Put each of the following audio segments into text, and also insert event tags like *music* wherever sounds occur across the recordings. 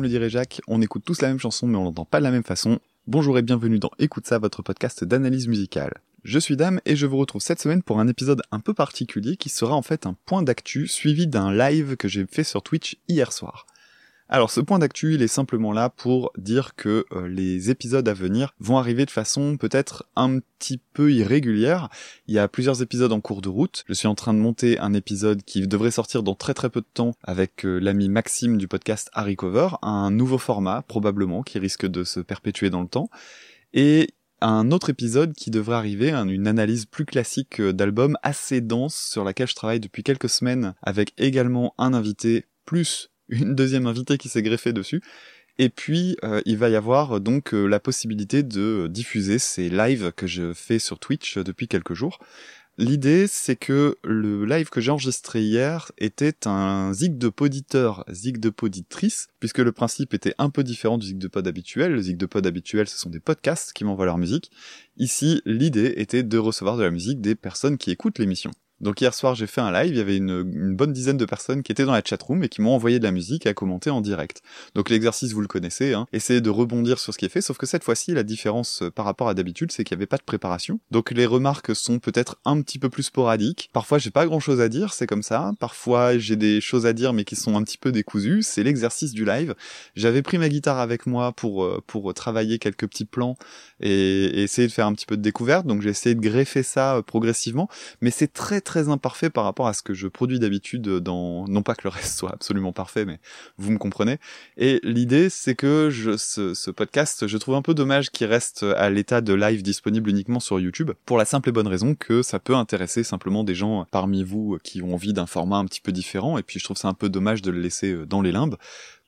Le dirait Jacques, on écoute tous la même chanson mais on l'entend pas de la même façon. Bonjour et bienvenue dans Écoute ça, votre podcast d'analyse musicale. Je suis Dame et je vous retrouve cette semaine pour un épisode un peu particulier qui sera en fait un point d'actu suivi d'un live que j'ai fait sur Twitch hier soir. Alors ce point d'actu, il est simplement là pour dire que euh, les épisodes à venir vont arriver de façon peut-être un petit peu irrégulière. Il y a plusieurs épisodes en cours de route. Je suis en train de monter un épisode qui devrait sortir dans très très peu de temps avec euh, l'ami Maxime du podcast Harry Cover, un nouveau format probablement qui risque de se perpétuer dans le temps. Et un autre épisode qui devrait arriver, une analyse plus classique euh, d'album assez dense sur laquelle je travaille depuis quelques semaines avec également un invité plus une deuxième invitée qui s'est greffée dessus. Et puis, euh, il va y avoir donc euh, la possibilité de diffuser ces lives que je fais sur Twitch depuis quelques jours. L'idée, c'est que le live que j'ai enregistré hier était un zig de poditeur, zig de poditrice, puisque le principe était un peu différent du zig de pod habituel. Le zig de pod habituel, ce sont des podcasts qui m'envoient leur musique. Ici, l'idée était de recevoir de la musique des personnes qui écoutent l'émission. Donc hier soir j'ai fait un live, il y avait une, bonne dizaine de personnes qui étaient dans la chatroom et qui m'ont envoyé de la musique à commenter en direct. Donc l'exercice vous le connaissez, hein, essayez de rebondir sur ce qui est fait, sauf que cette fois-ci la différence euh, par rapport à d'habitude c'est qu'il n'y avait pas de préparation. Donc les remarques sont peut-être un petit peu plus sporadiques. Parfois j'ai pas grand chose à dire, c'est comme ça. Parfois j'ai des choses à dire mais qui sont un petit peu décousues, c'est l'exercice du live. J'avais pris ma guitare avec moi pour, euh, pour travailler quelques petits plans et, et essayer de faire un petit peu de découverte, donc j'ai essayé de greffer ça euh, progressivement, mais c'est très très imparfait par rapport à ce que je produis d'habitude dans, non pas que le reste soit absolument parfait, mais vous me comprenez. Et l'idée, c'est que je, ce, ce, podcast, je trouve un peu dommage qu'il reste à l'état de live disponible uniquement sur YouTube, pour la simple et bonne raison que ça peut intéresser simplement des gens parmi vous qui ont envie d'un format un petit peu différent, et puis je trouve ça un peu dommage de le laisser dans les limbes.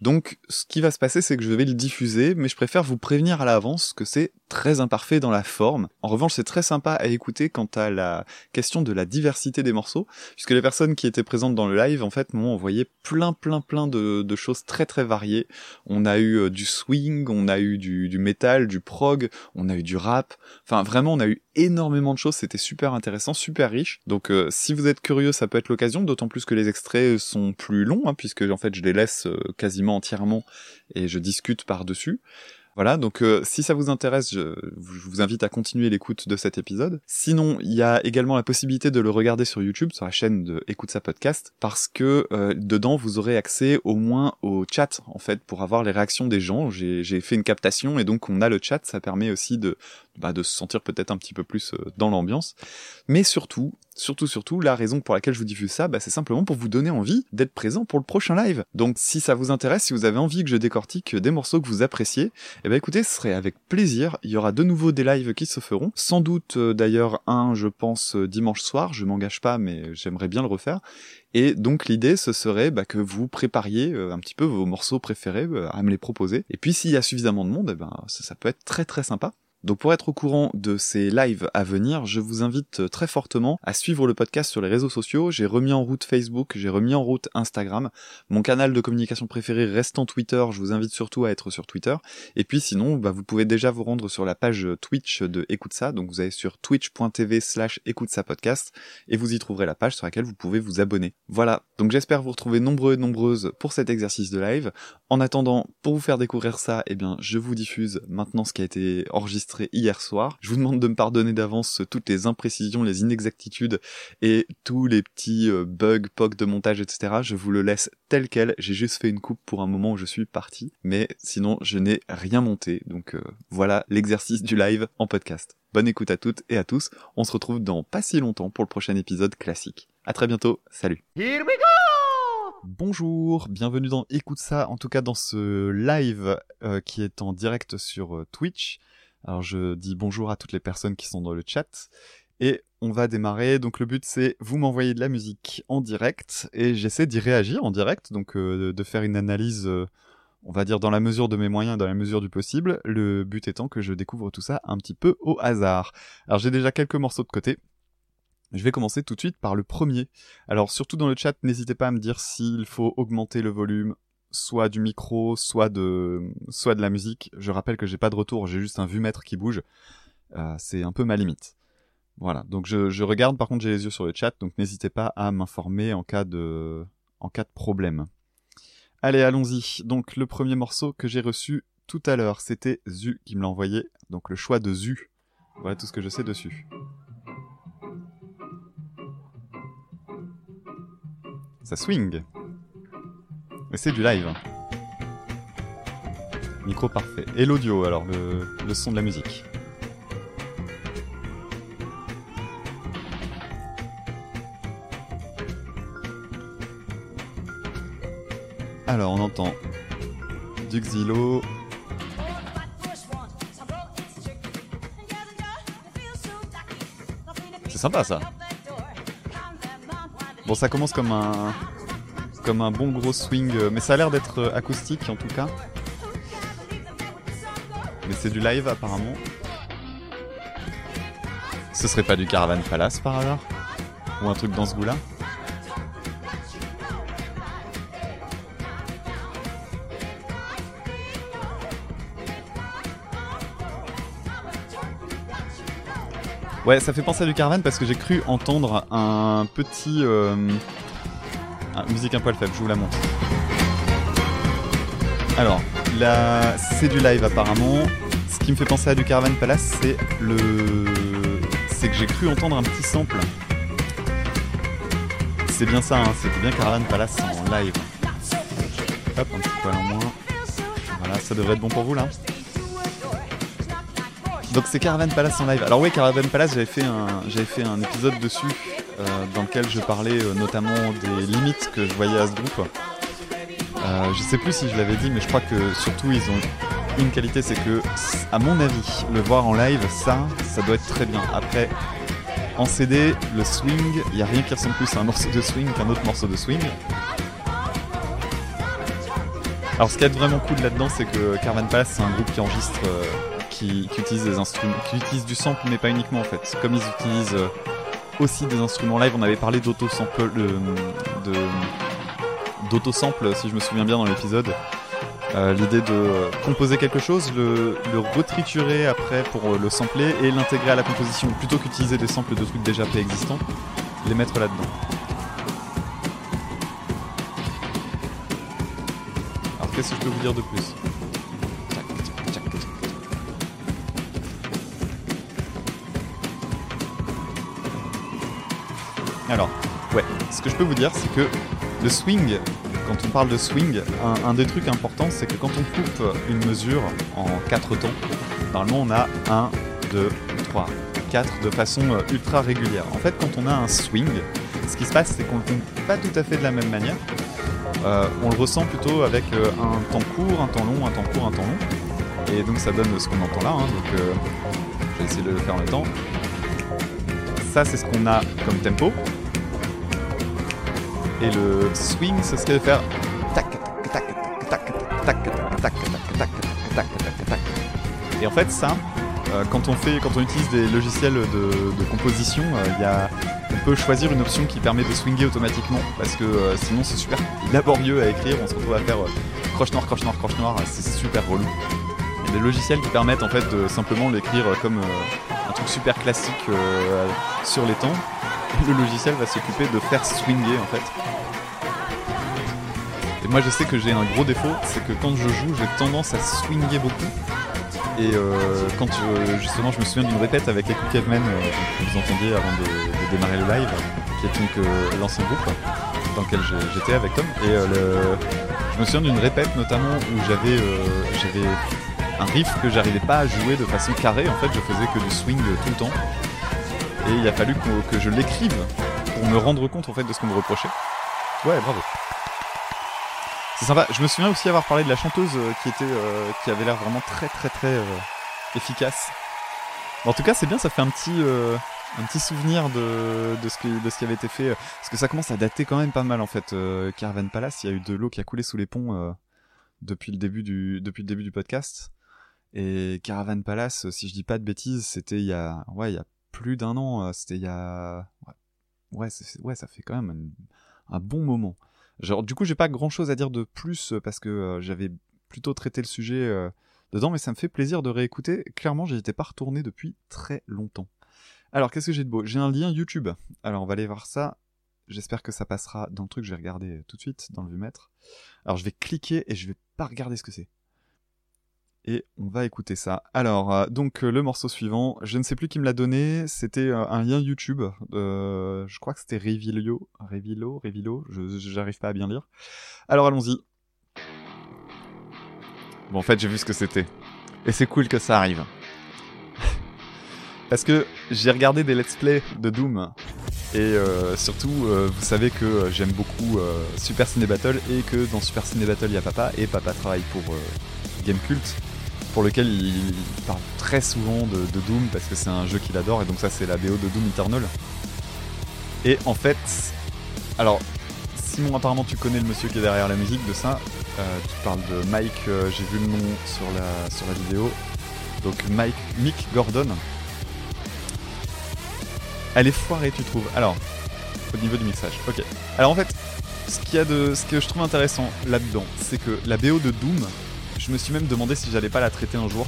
Donc, ce qui va se passer, c'est que je vais le diffuser, mais je préfère vous prévenir à l'avance que c'est très imparfait dans la forme. En revanche, c'est très sympa à écouter quant à la question de la diversité des morceaux, puisque les personnes qui étaient présentes dans le live, en fait, m'ont envoyé plein, plein, plein de, choses très, très variées. On a eu euh, du swing, on a eu du, metal, du prog, on a eu du rap. Enfin, vraiment, on a eu énormément de choses. C'était super intéressant, super riche. Donc, euh, si vous êtes curieux, ça peut être l'occasion. D'autant plus que les extraits sont plus longs, hein, puisque en fait, je les laisse euh, entièrement et je discute par dessus. Voilà, donc euh, si ça vous intéresse, je, vous invite à continuer l'écoute de cet épisode. Sinon, il y a également la possibilité de le regarder sur YouTube, sur la chaîne de Écoute sa podcast, parce que euh, dedans, vous aurez accès au moins au chat, en fait, pour avoir les réactions des gens. J'ai fait une captation et donc on a le chat, ça permet aussi de, bah, de se sentir peut-être un petit peu plus euh, dans l'ambiance. Mais surtout, surtout, surtout, la raison pour laquelle je vous diffuse ça, bah, c'est simplement pour vous donner envie d'être présent pour le prochain live. Donc si ça vous intéresse, si vous avez envie que je décortique des morceaux que vous appréciez, eh ben écoutez, ce serait avec plaisir. Il y aura de nouveau des lives qui se feront. Sans doute euh, d'ailleurs un, je pense, euh, dimanche soir. Je m'engage pas, mais j'aimerais bien le refaire. Et donc l'idée, ce serait bah, que vous prépariez un petit peu vos morceaux préférés à me les proposer. Et puis s'il y a suffisamment de monde, eh ben, ça peut être très très sympa. Donc pour être au courant de ces lives à venir, je vous invite très fortement à suivre le podcast sur les réseaux sociaux. J'ai remis en route Facebook, j'ai remis en route Instagram. Mon canal de communication préféré reste en Twitter, je vous invite surtout à être sur Twitter. Et puis sinon, bah, vous pouvez déjà vous rendre sur la page Twitch de Écoute ça. Donc vous allez sur twitch.tv slash écoute ça podcast et vous y trouverez la page sur laquelle vous pouvez vous abonner. Voilà, donc j'espère vous retrouver nombreux et nombreuses pour cet exercice de live. En attendant, pour vous faire découvrir ça, eh bien je vous diffuse maintenant ce qui a été enregistré hier soir. Je vous demande de me pardonner d'avance toutes les imprécisions, les inexactitudes et tous les petits euh, bugs, pocs de montage, etc. Je vous le laisse tel quel. J'ai juste fait une coupe pour un moment où je suis parti, mais sinon je n'ai rien monté. Donc euh, voilà l'exercice du live en podcast. Bonne écoute à toutes et à tous. On se retrouve dans pas si longtemps pour le prochain épisode classique. À très bientôt. Salut. Here we go Bonjour, bienvenue dans Écoute ça, en tout cas dans ce live euh, qui est en direct sur Twitch. Alors je dis bonjour à toutes les personnes qui sont dans le chat et on va démarrer. Donc le but c'est vous m'envoyez de la musique en direct et j'essaie d'y réagir en direct, donc euh, de faire une analyse, euh, on va dire dans la mesure de mes moyens, dans la mesure du possible. Le but étant que je découvre tout ça un petit peu au hasard. Alors j'ai déjà quelques morceaux de côté. Je vais commencer tout de suite par le premier. Alors surtout dans le chat, n'hésitez pas à me dire s'il faut augmenter le volume, soit du micro, soit de, la musique. Je rappelle que j'ai pas de retour, j'ai juste un vue-mètre qui bouge. Euh, c'est un peu ma limite. Voilà. Donc je, je regarde, par contre j'ai les yeux sur le chat, donc n'hésitez pas à m'informer en cas de, en cas de problème. Allez, allons-y. Donc le premier morceau que j'ai reçu tout à l'heure, c'était Zu qui me l'a envoyé. Donc le choix de Zu. Voilà tout ce que je sais dessus. Ça swing. Mais c'est du live. Micro parfait. Et l'audio, alors, le, le son de la musique. Alors, on entend du Xylo. C'est sympa ça. Bon, ça commence comme un comme un bon gros swing, mais ça a l'air d'être euh, acoustique en tout cas. Mais c'est du live apparemment. Ce serait pas du Caravan Palace par hasard? Ou un truc dans ce goût-là? Ouais, ça fait penser à du Caravan parce que j'ai cru entendre un petit... Euh, musique un poil faible, je vous la montre. Alors, là, c'est du live apparemment. Ce qui me fait penser à du Caravan Palace, c'est le... C'est que j'ai cru entendre un petit sample. C'est bien ça, hein, c'était bien Caravan Palace en live. Hop, un petit poil en moins. Voilà, ça devrait être bon pour vous là. Donc c'est Caravan Palace en live. Alors oui, Caravan Palace, j'avais fait un, j'avais fait un épisode dessus dans lequel je parlais euh, notamment des limites que je voyais à ce groupe. Euh, je sais plus si je l'avais dit, mais je crois que surtout ils ont une qualité, c'est que, à mon avis, le voir en live, ça, ça doit être très bien. Après, en CD, le swing, il y a rien qui ressemble plus à un morceau de swing qu'un autre morceau de swing. Alors ce qui est vraiment cool là-dedans, c'est que Caravan Palace, c'est un groupe qui enregistre qui, utilise des instruments, qui utilise du sample, mais pas uniquement en fait. Comme ils utilisent euh, aussi des instruments live, on avait parlé d'auto-sample, de, d'auto-sample, si je me souviens bien dans l'épisode. Euh, l'idée de composer quelque chose, le, le, retriturer après pour le sampler et l'intégrer à la composition, plutôt qu'utiliser des samples de trucs déjà préexistants, les mettre là-dedans. Alors qu'est-ce que je peux vous dire de plus? Ce que je peux vous dire, c'est que le swing, quand on parle de swing, un, des trucs importants, c'est que quand on coupe une mesure en 4 temps, normalement on a 1, 2, 3, 4 de façon euh, ultra régulière. En fait, quand on a un swing, ce qui se passe, c'est qu'on le compte pas tout à fait de la même manière. Euh, on le ressent plutôt avec euh, un temps court, un temps long, un temps court, un temps long. Et donc ça donne ce qu'on entend là. Hein. donc je vais essayer de le faire en même temps. Ça, c'est ce qu'on a comme tempo. Et le swing, ce serait de faire tac, tac, tac, tac, tac, tac, tac, tac, tac, tac, Et en fait, ça, quand on fait, quand on utilise des logiciels de, composition, il y a, on peut choisir une option qui permet de swinger automatiquement parce que sinon c'est super laborieux à écrire. On se retrouve à faire croche noir, croche noir, croche noir. C'est super relou. Il y a des logiciels qui permettent en fait de simplement l'écrire comme un truc super classique sur les temps le logiciel va s'occuper de faire swinger en fait. Et moi je sais que j'ai un gros défaut, c'est que quand je joue j'ai tendance à swinger beaucoup. Et euh, quand justement je me souviens d'une répète avec Echo Caveman euh, que vous entendiez avant de, démarrer le live, qui est donc euh, l'ancien groupe dans lequel j'étais avec Tom. Et je me souviens d'une répète notamment où j'avais j'avais un riff que j'arrivais pas à jouer de façon carrée, en fait je faisais que du swing tout le temps. Et il a fallu que je l'écrive pour me rendre compte en fait de ce qu'on me reprochait. Ouais, bravo. C'est sympa. Je me souviens aussi avoir parlé de la chanteuse euh, qui était, euh, qui avait l'air vraiment très très très euh, efficace. En tout cas, c'est bien, ça fait un petit, un petit souvenir de, de, ce qui, de ce qui avait été fait. Parce que ça commence à dater quand même pas mal en fait. Caravan Palace, il y a eu de l'eau qui a coulé sous les ponts depuis le début du, depuis le début du podcast. Et Caravan Palace, si je dis pas de bêtises, c'était il y a, ouais, il y a plus d'un an. Euh, c'était il y a. Ouais, ouais, ça fait quand même un, bon moment. Genre, du coup, j'ai pas grand chose à dire de plus euh, parce que euh, j'avais plutôt traité le sujet dedans, mais ça me fait plaisir de réécouter. Clairement, j'y étais pas retourné depuis très longtemps. Alors, qu'est-ce que j'ai de beau? J'ai un lien YouTube. Alors, on va aller voir ça. J'espère que ça passera dans le truc. Je vais regarder tout de suite dans le vue-mètre. Alors je vais cliquer et je vais pas regarder ce que c'est. Et on va écouter ça. Alors, euh, donc le morceau suivant, je ne sais plus qui me l'a donné, c'était un lien YouTube, je crois que c'était Revilo, Revilo, Revilo, j'arrive pas à bien lire. Alors allons-y. Bon, en fait, j'ai vu ce que c'était. Et c'est cool que ça arrive. *laughs* Parce que j'ai regardé des let's play de Doom. Et euh, surtout, euh, vous savez que j'aime beaucoup euh, Super Ciné Battle et que dans Super Ciné Battle, il y a Papa. Et Papa travaille pour Gamecult, pour lequel il, parle très souvent de, Doom parce que c'est un jeu qu'il adore. Et donc, ça, c'est la BO de Doom Eternal. Et en fait, alors, Simon, apparemment, tu connais le monsieur qui est derrière la musique de ça. Euh, tu parles de Mike, euh, j'ai vu le nom sur la, vidéo. Donc Mike, Mick Gordon. Elle est foirée, tu trouves Alors, au niveau du mixage. Ok. Alors en fait, ce, qu'il y de, ce que je trouve intéressant là-dedans, c'est que la BO de Doom, je me suis même demandé si j'allais pas la traiter un jour.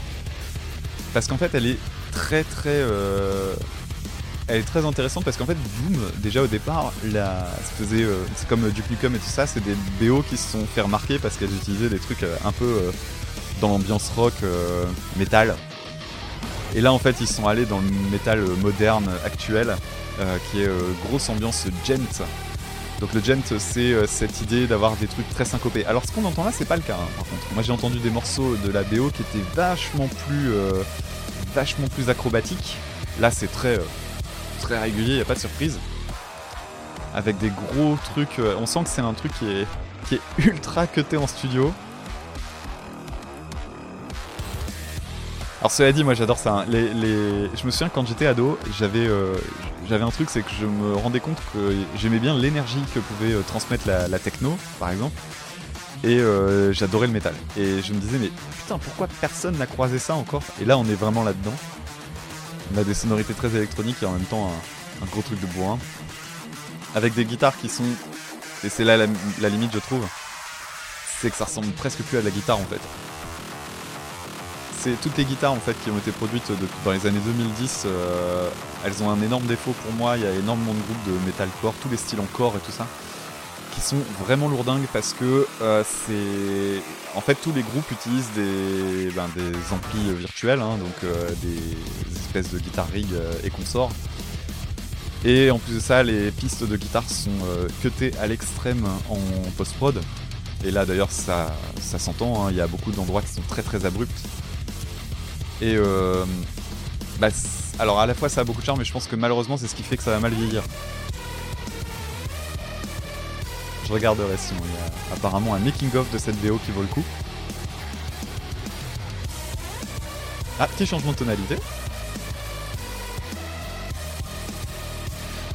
Parce qu'en fait, elle est très très euh, elle est très intéressante parce qu'en fait Doom déjà au départ la faisait euh, c'est comme du Nukem et tout ça c'est des BO qui se sont fait remarquer parce qu'elles utilisaient des trucs euh, un peu euh, dans l'ambiance rock métal et là en fait ils sont allés dans le métal moderne actuel qui est grosse ambiance gent donc le gent c'est cette idée d'avoir des trucs très syncopés alors ce qu'on entend là c'est pas le cas hein, par contre moi j'ai entendu des morceaux de la BO qui étaient vachement plus vachement plus acrobatiques là c'est très très régulier, il a pas de surprise. Avec des gros trucs, euh, on sent que c'est un truc qui est, qui est ultra cuté en studio. Alors cela dit, moi j'adore ça. Hein. Je me souviens quand j'étais ado, j'avais euh, j'avais un truc, c'est que je me rendais compte que j'aimais bien l'énergie que pouvait euh, transmettre la, techno, par exemple. Et j'adorais le métal. Et je me disais, mais putain, pourquoi personne n'a croisé ça encore? Et là, on est vraiment là-dedans. On a des sonorités très électroniques et en même temps un, gros truc de bois. Avec des guitares qui sont. Et c'est là la, limite, je trouve. C'est que ça ressemble presque plus à de la guitare en fait. C'est toutes les guitares en fait qui ont été produites dans les années 2010. Euh, elles ont un énorme défaut pour moi. Il y a énormément de groupes de metalcore, tous les styles en corps et tout ça qui sont vraiment lourdingues parce que euh, c'est en fait tous les groupes utilisent des, ben, amplis virtuels, hein, donc euh, des espèces de guitare rig et consorts. Et en plus de ça, les pistes de guitare sont cutées à l'extrême en post-prod. Et là d'ailleurs ça, ça s'entend, hein, il y a beaucoup d'endroits qui sont très très abrupts. Et bah, alors à la fois ça a beaucoup de charme, mais je pense que malheureusement c'est ce qui fait que ça va mal vieillir. Je regarderai sinon. Il y a apparemment un making-of de cette VO qui vaut le coup. Ah, petit changement de tonalité.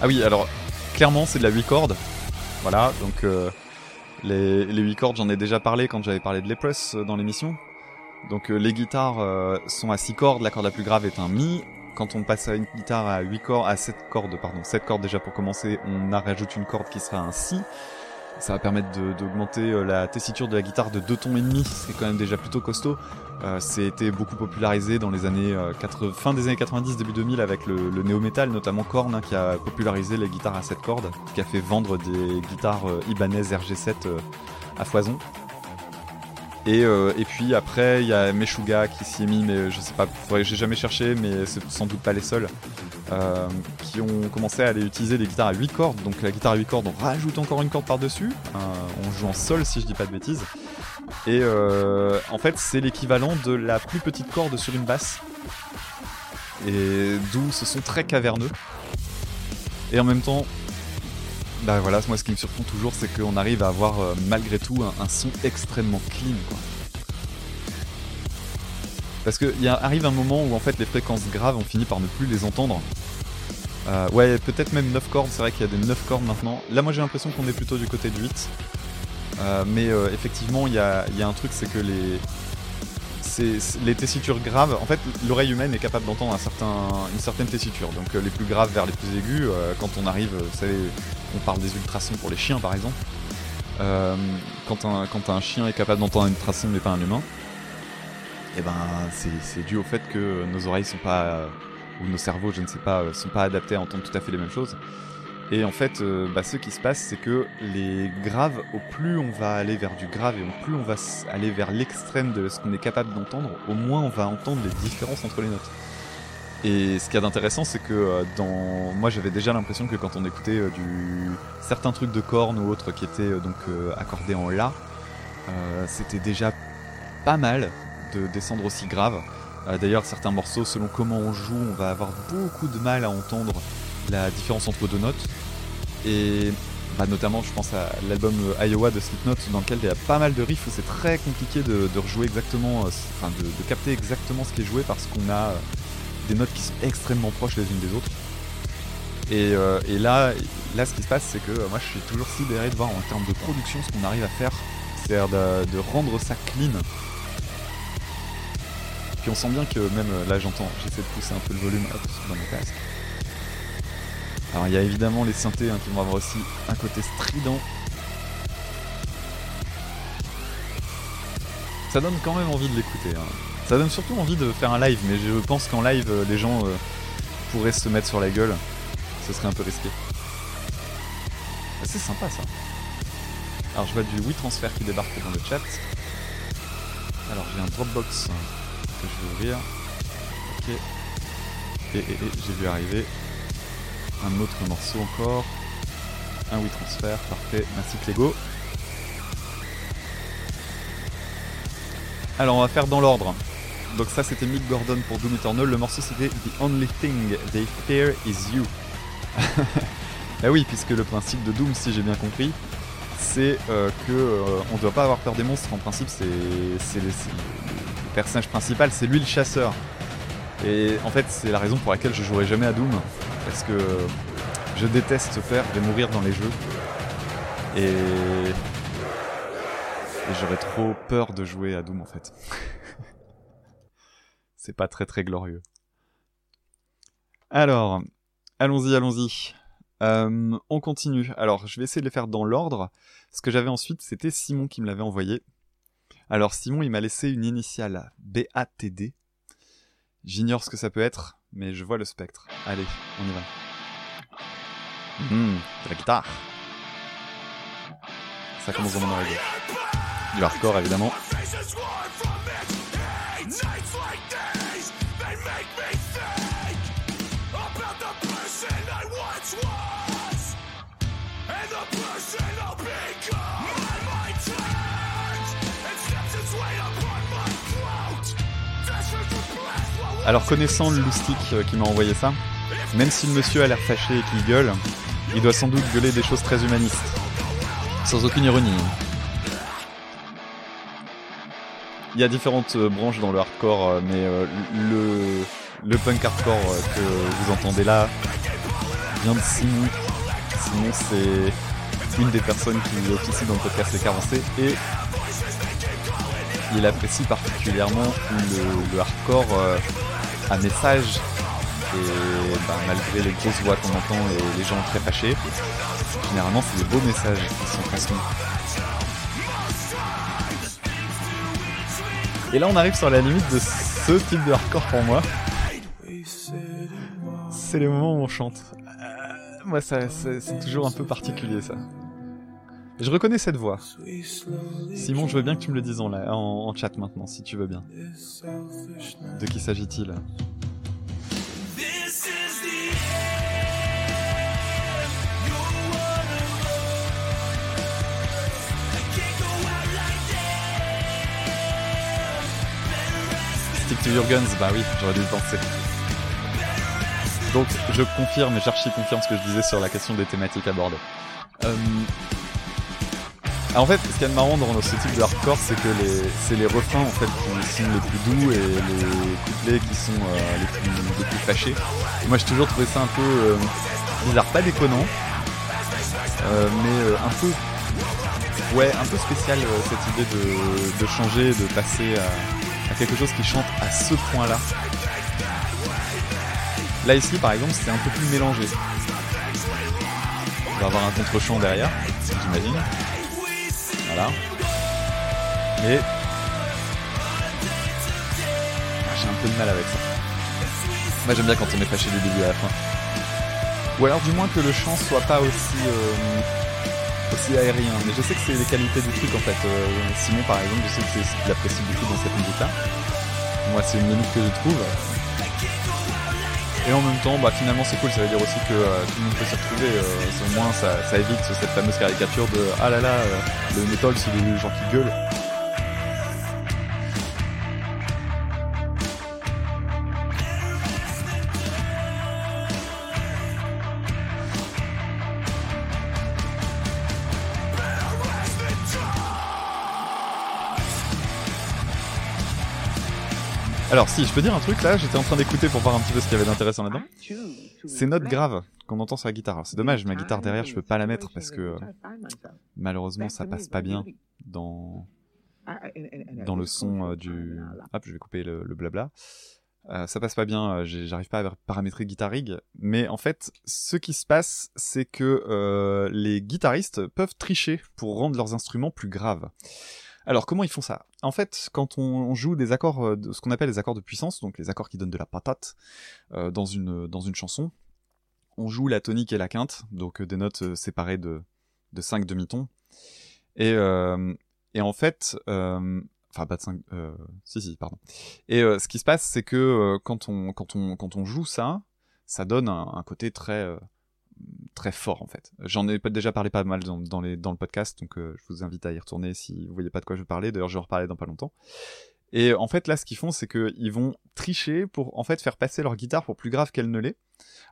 Ah oui, alors, clairement, c'est de la 8 cordes. Voilà, donc euh, les, les 8 cordes, j'en ai déjà parlé quand j'avais parlé de l'Epress euh, dans l'émission. Donc euh, les guitares sont à 6 cordes, la corde la plus grave est un Mi. Quand on passe à une guitare à 8 cordes, à 7 cordes, pardon, 7 cordes déjà pour commencer, on rajoute une corde qui sera un Si. Ça va permettre d'augmenter euh, la tessiture de la guitare de 2 tons et demi, c'est quand même déjà plutôt costaud. Euh, été beaucoup popularisé dans les années euh, fin des années 90, début 2000 avec le, le néo-metal, notamment Korn, hein, qui a popularisé les guitares à 7 cordes, qui a fait vendre des guitares euh, Ibanez RG7 à foison. Et, et, puis après, il y a Meshuga qui s'y est mis, mais je sais pas, j'ai jamais cherché, mais c'est sans doute pas les seuls. Euh, qui ont commencé à aller utiliser des guitares à 8 cordes. Donc la guitare à 8 cordes, on rajoute encore une corde par-dessus. Euh, on joue en sol si je dis pas de bêtises. Et euh, en fait, c'est l'équivalent de la plus petite corde sur une basse. Et d'où ce sont très caverneux. Et en même temps, bah voilà, moi ce qui me surprend toujours, c'est qu'on arrive à avoir malgré tout un, son extrêmement clean. Quoi. Parce qu'il arrive un moment où en fait les fréquences graves on finit par ne plus les entendre. Euh, ouais, peut-être même 9 cordes, c'est vrai qu'il y a des 9 cordes maintenant. Là moi j'ai l'impression qu'on est plutôt du côté de 8. Euh, mais euh, effectivement il y a, un truc, c'est que les, les tessitures graves, en fait l'oreille humaine est capable d'entendre un certain, une certaine tessiture. Donc les plus graves vers les plus aigus, quand on arrive, vous savez, on parle des ultrasons pour les chiens par exemple. quand, un, quand un chien est capable d'entendre un ultrason mais pas un humain, et eh ben c'est dû au fait que nos oreilles sont pas ou nos cerveaux, je ne sais pas, sont pas adaptés à entendre tout à fait les mêmes choses. Et en fait, euh, bah, ce qui se passe, c'est que les graves, au plus on va aller vers du grave et au plus on va aller vers l'extrême de ce qu'on est capable d'entendre, au moins on va entendre les différences entre les notes. Et ce qu'il y a d'intéressant, c'est que euh, dans, moi j'avais déjà l'impression que quand on écoutait euh, du certains trucs de cornes ou autres qui étaient donc accordés en la, c'était déjà pas mal de descendre aussi grave. D'ailleurs, certains morceaux, selon comment on joue, on va avoir beaucoup de mal à entendre la différence entre deux notes. Et bah, notamment, je pense à l'album euh, Iowa de Slipknot, dans lequel il y a pas mal de riffs où c'est très compliqué de, rejouer exactement, euh, enfin de, capter exactement ce qui est joué parce qu'on a euh, des notes qui sont extrêmement proches les unes des autres. Et, là, là, ce qui se passe, c'est que moi, je suis toujours sidéré de voir en termes de production ce qu'on arrive à faire, c'est-à-dire de, rendre ça clean. Puis on sent bien que même là, j'entends, j'essaie de pousser un peu le volume dans mon casque. Alors il y a évidemment les synthés hein, qui vont avoir aussi un côté strident. Ça donne quand même envie de l'écouter. Hein. Ça donne surtout envie de faire un live, mais je pense qu'en live, euh, les gens euh, pourraient se mettre sur la gueule. Ce serait un peu risqué. C'est sympa ça. Alors je vois du WeTransfer qui débarque dans le chat. Alors j'ai un Dropbox que je vais ouvrir. Ok. Et, j'ai vu arriver un autre morceau encore. Un WeTransfer, parfait. Merci Clégo. Alors on va faire dans l'ordre. Donc ça c'était Mick Gordon pour Doom Eternal. Le morceau c'était The Only Thing They Fear Is You. *laughs* bah oui, puisque le principe de Doom, si j'ai bien compris, c'est euh, que euh, on doit pas avoir peur des monstres. En principe, c'est le, personnage principal, c'est lui le chasseur. Et en fait, c'est la raison pour laquelle je jouerai jamais à Doom parce que je déteste faire de mourir dans les jeux. Et, et j'aurais trop peur de jouer à Doom en fait. *laughs* C'est pas très très glorieux. Alors, allons-y, allons-y. Euh, on continue. Alors, je vais essayer de les faire dans l'ordre. Ce que j'avais ensuite, c'était Simon qui me l'avait envoyé. Alors, Simon, il m'a laissé une initiale BATD. J'ignore ce que ça peut être, mais je vois le spectre. Allez, on y va. Hum, de la guitare. Ça commence dans mon oreille. Du hardcore évidemment. Alors connaissant le loustic euh, qui m'a envoyé ça, même si le monsieur a l'air fâché et qu'il gueule, il doit sans doute gueuler des choses très humanistes. Sans aucune ironie. Il y a différentes euh, branches dans le hardcore, euh, mais le, le punk hardcore que vous entendez là vient de Simon. Simon c'est une des personnes qui officie dans le podcast Les Carencés et il apprécie particulièrement le, hardcore un message. Et bah, malgré les grosses voix qu'on entend et les gens très fâchés, généralement c'est des beaux messages qui sont transmis. Et là on arrive sur la limite de ce type de hardcore pour moi. C'est les moments où on chante. Euh, moi ça, c'est toujours un peu particulier ça. Je reconnais cette voix. Simon, je veux bien que tu me le dises en, en, chat maintenant, si tu veux bien. De qui s'agit-il? Stick to your guns, bah oui, j'aurais dû le penser. Donc je confirme, et j'archi confirme ce que je disais sur la question des thématiques abordées. Euh, en fait, ce qui est marrant dans ce type de hardcore, c'est que c'est les refrains en fait qui sont les plus doux et les couplets qui sont euh, les, plus, les plus fâchés. moi, j'ai toujours trouvé ça un peu euh, bizarre, pas déconnant, euh, mais un peu, ouais, un peu spécial cette idée de, de changer, de passer à, à, quelque chose qui chante à ce point-là. Là ici, par exemple, c'est un peu plus mélangé. On va avoir un contre-champ derrière, j'imagine. Voilà. Mais j'ai un peu de mal avec ça. Moi j'aime bien quand on est fâché du début à la fin. Ou alors du moins que le chant soit pas aussi euh, aussi aérien. Mais je sais que c'est les qualités du truc en fait. Euh, Simon par exemple, je sais que c'est ce qu'il apprécie beaucoup dans cette musique là. Moi c'est une musique que je trouve. Et en même temps, bah finalement c'est cool, ça veut dire aussi que euh, tout le monde peut s'y retrouver. Euh, au moins ça, ça évite cette fameuse caricature de ah là là, euh, le métal c'est des gens qui gueulent. Alors si, je peux dire un truc là, j'étais en train d'écouter pour voir un petit peu ce qu'il y avait d'intéressant là-dedans. Ces notes graves qu'on entend sur la guitare. C'est dommage, ma guitare derrière, je peux pas la mettre parce que euh, malheureusement ça passe pas bien dans dans le son euh, du. Hop, je vais couper le, blabla. Euh, ça passe pas bien, j'arrive pas à paramétrer Guitar Rig, mais en fait, ce qui se passe, c'est que les guitaristes peuvent tricher pour rendre leurs instruments plus graves. Alors comment ils font ça? En fait, quand on, joue des accords, euh, ce qu'on appelle les accords de puissance, donc les accords qui donnent de la patate euh, dans une dans une chanson, on joue la tonique et la quinte, donc euh, des notes euh, séparées de de 5 demi-tons. Et euh, et en fait, euh, enfin pas de 5 euh, si si pardon. Et euh, ce qui se passe, c'est que euh, quand on joue ça, ça donne un, côté très euh, très fort en fait. J'en ai déjà parlé pas mal dans, le podcast, donc euh, je vous invite à y retourner si vous voyez pas de quoi je veux parler. D'ailleurs, je vais en reparler dans pas longtemps. Et en fait, là, ce qu'ils font, c'est qu'ils vont tricher pour en fait faire passer leur guitare pour plus grave qu'elle ne l'est.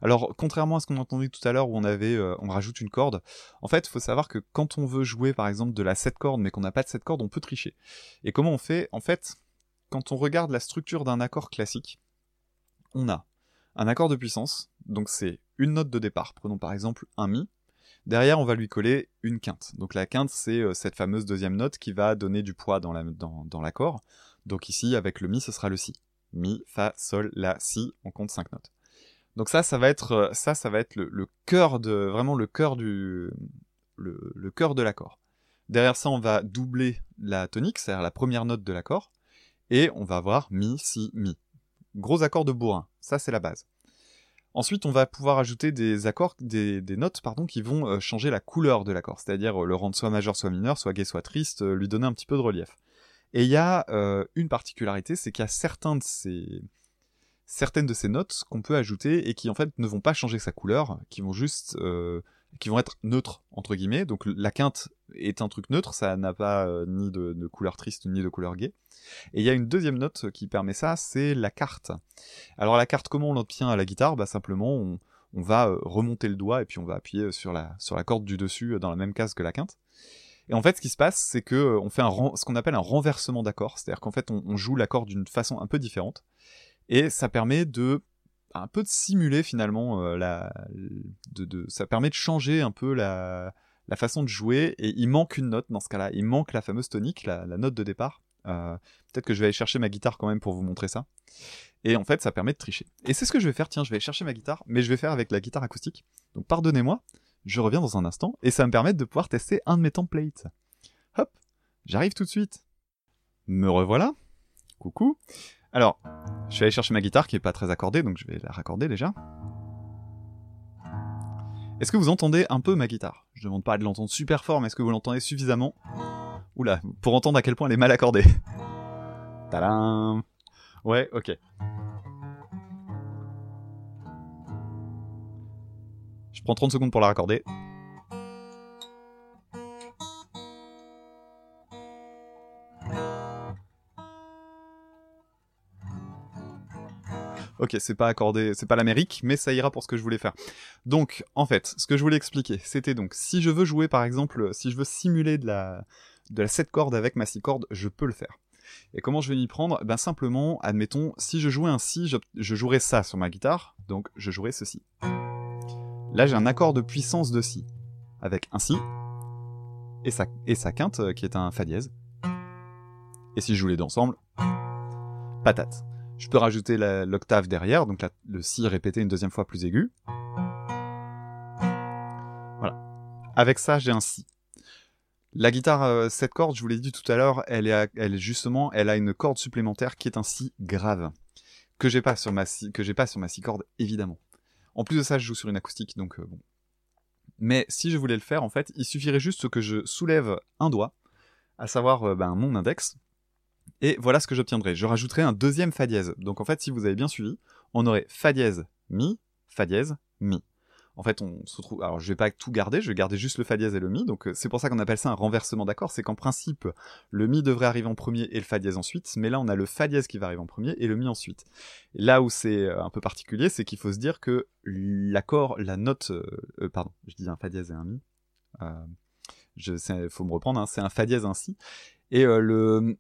Alors, contrairement à ce qu'on entendait tout à l'heure où on avait, euh, on rajoute une corde. En fait, il faut savoir que quand on veut jouer, par exemple, de la 7 cordes, mais qu'on n'a pas de 7 cordes, on peut tricher. Et comment on fait? En fait, quand on regarde la structure d'un accord classique, on a un accord de puissance, donc c'est une note de départ. Prenons par exemple un mi. Derrière, on va lui coller une quinte. Donc la quinte, c'est euh, cette fameuse deuxième note qui va donner du poids dans la- dans, dans l'accord. Donc ici, avec le mi, ce sera le si. Mi, fa, sol, la, si. On compte cinq notes. Donc ça, ça va être euh, le, de vraiment le cœur du le cœur de l'accord. Derrière ça, on va doubler la tonique, c'est-à-dire la première note de l'accord, et on va avoir mi, si, mi. Gros accord de bourrin. Ça, c'est la base. Ensuite, on va pouvoir ajouter des accords, des, notes, qui vont euh, changer la couleur de l'accord, c'est-à-dire euh, le rendre soit majeur, soit mineur, soit gai, soit triste, euh, lui donner un petit peu de relief. Et il y a une particularité, c'est qu'il y a certaines de ces notes qu'on peut ajouter et qui en fait ne vont pas changer sa couleur, qui vont juste, qui vont être neutres entre guillemets. Donc la quinte est un truc neutre, ça n'a pas euh, ni de, couleur triste ni de couleur gaie. Et il y a une deuxième note qui permet ça, c'est la carte. Alors la carte, comment on l'obtient à la guitare? Bah simplement, on, va euh, remonter le doigt et puis on va appuyer sur la, corde du dessus euh, dans la même case que la quinte. Et en fait, ce qui se passe, c'est que on fait un ce qu'on appelle un renversement d'accord, c'est-à-dire qu'en fait, on, on joue l'accord d'une façon un peu différente, et ça permet de un peu de simuler finalement euh, ça permet de changer un peu la, façon de jouer. Et il manque une note dans ce cas-là, il manque la fameuse tonique, la, note de départ. Euh, Peut-être que je vais aller chercher ma guitare quand même pour vous montrer ça. Et en fait, ça permet de tricher. Et c'est ce que je vais faire. Tiens, je vais aller chercher ma guitare, mais je vais faire avec la guitare acoustique. Donc pardonnez-moi, je reviens dans un instant et ça me permettre de pouvoir tester un de mes templates. Hop, j'arrive tout de suite. Me revoilà. Coucou. Alors, je vais aller chercher ma guitare qui est pas très accordée, donc je vais la raccorder déjà. Est-ce que vous entendez un peu ma guitare? Je demande pas de l'entendre super fort, mais est-ce que vous l'entendez suffisamment? Oula, pour entendre à quel point elle est mal accordée. *laughs* Tadam Ouais, ok. Je prends 30 secondes pour la raccorder. Ok, c'est pas accordé, c'est pas l'Amérique, mais ça ira pour ce que je voulais faire. Donc, en fait, ce que je voulais expliquer, c'était donc, si je veux jouer par exemple, si je veux simuler de la, de la 7 cordes avec ma 6 cordes, je peux le faire. Et comment je vais m'y prendre? Ben simplement, admettons, si je jouais un si, je, je jouerais ça sur ma guitare, donc je jouerais ceci. Là, j'ai un accord de puissance de si, avec un si, et sa, et sa quinte, euh, qui est un fa dièse. Et si je joue les deux ensemble, patate. Je peux rajouter l'octave derrière, donc le si répété une deuxième fois plus aigu. Voilà. Avec ça, j'ai un si. La guitare euh, 7 cordes, je vous l'ai dit tout à l'heure, elle est, elle justement, elle a une corde supplémentaire qui est un si grave que j'ai pas sur ma si, que j'ai pas sur ma 6 cordes évidemment. En plus de ça, je joue sur une acoustique, donc bon. Mais si je voulais le faire, en fait, il suffirait juste que je soulève un doigt, à savoir ben, mon index, et voilà ce que j'obtiendrai. Je rajouterai un deuxième fa dièse. Donc en fait, si vous avez bien suivi, on aurait fa dièse, mi, fa dièse, mi. En fait, on se trouve. Alors, je vais pas tout garder, je vais garder juste le fa dièse et le mi. Donc, c'est pour ça qu'on appelle ça un renversement d'accord. C'est qu'en principe, le mi devrait arriver en premier et le fa dièse ensuite. Mais là, on a le fa dièse qui va arriver en premier et le mi ensuite. là où c'est un peu particulier, c'est qu'il faut se dire que l'accord, la note, euh, pardon, je dis un fa dièse et un mi. Euh, faut me reprendre. Hein, c'est un fa dièse ainsi. Et euh, le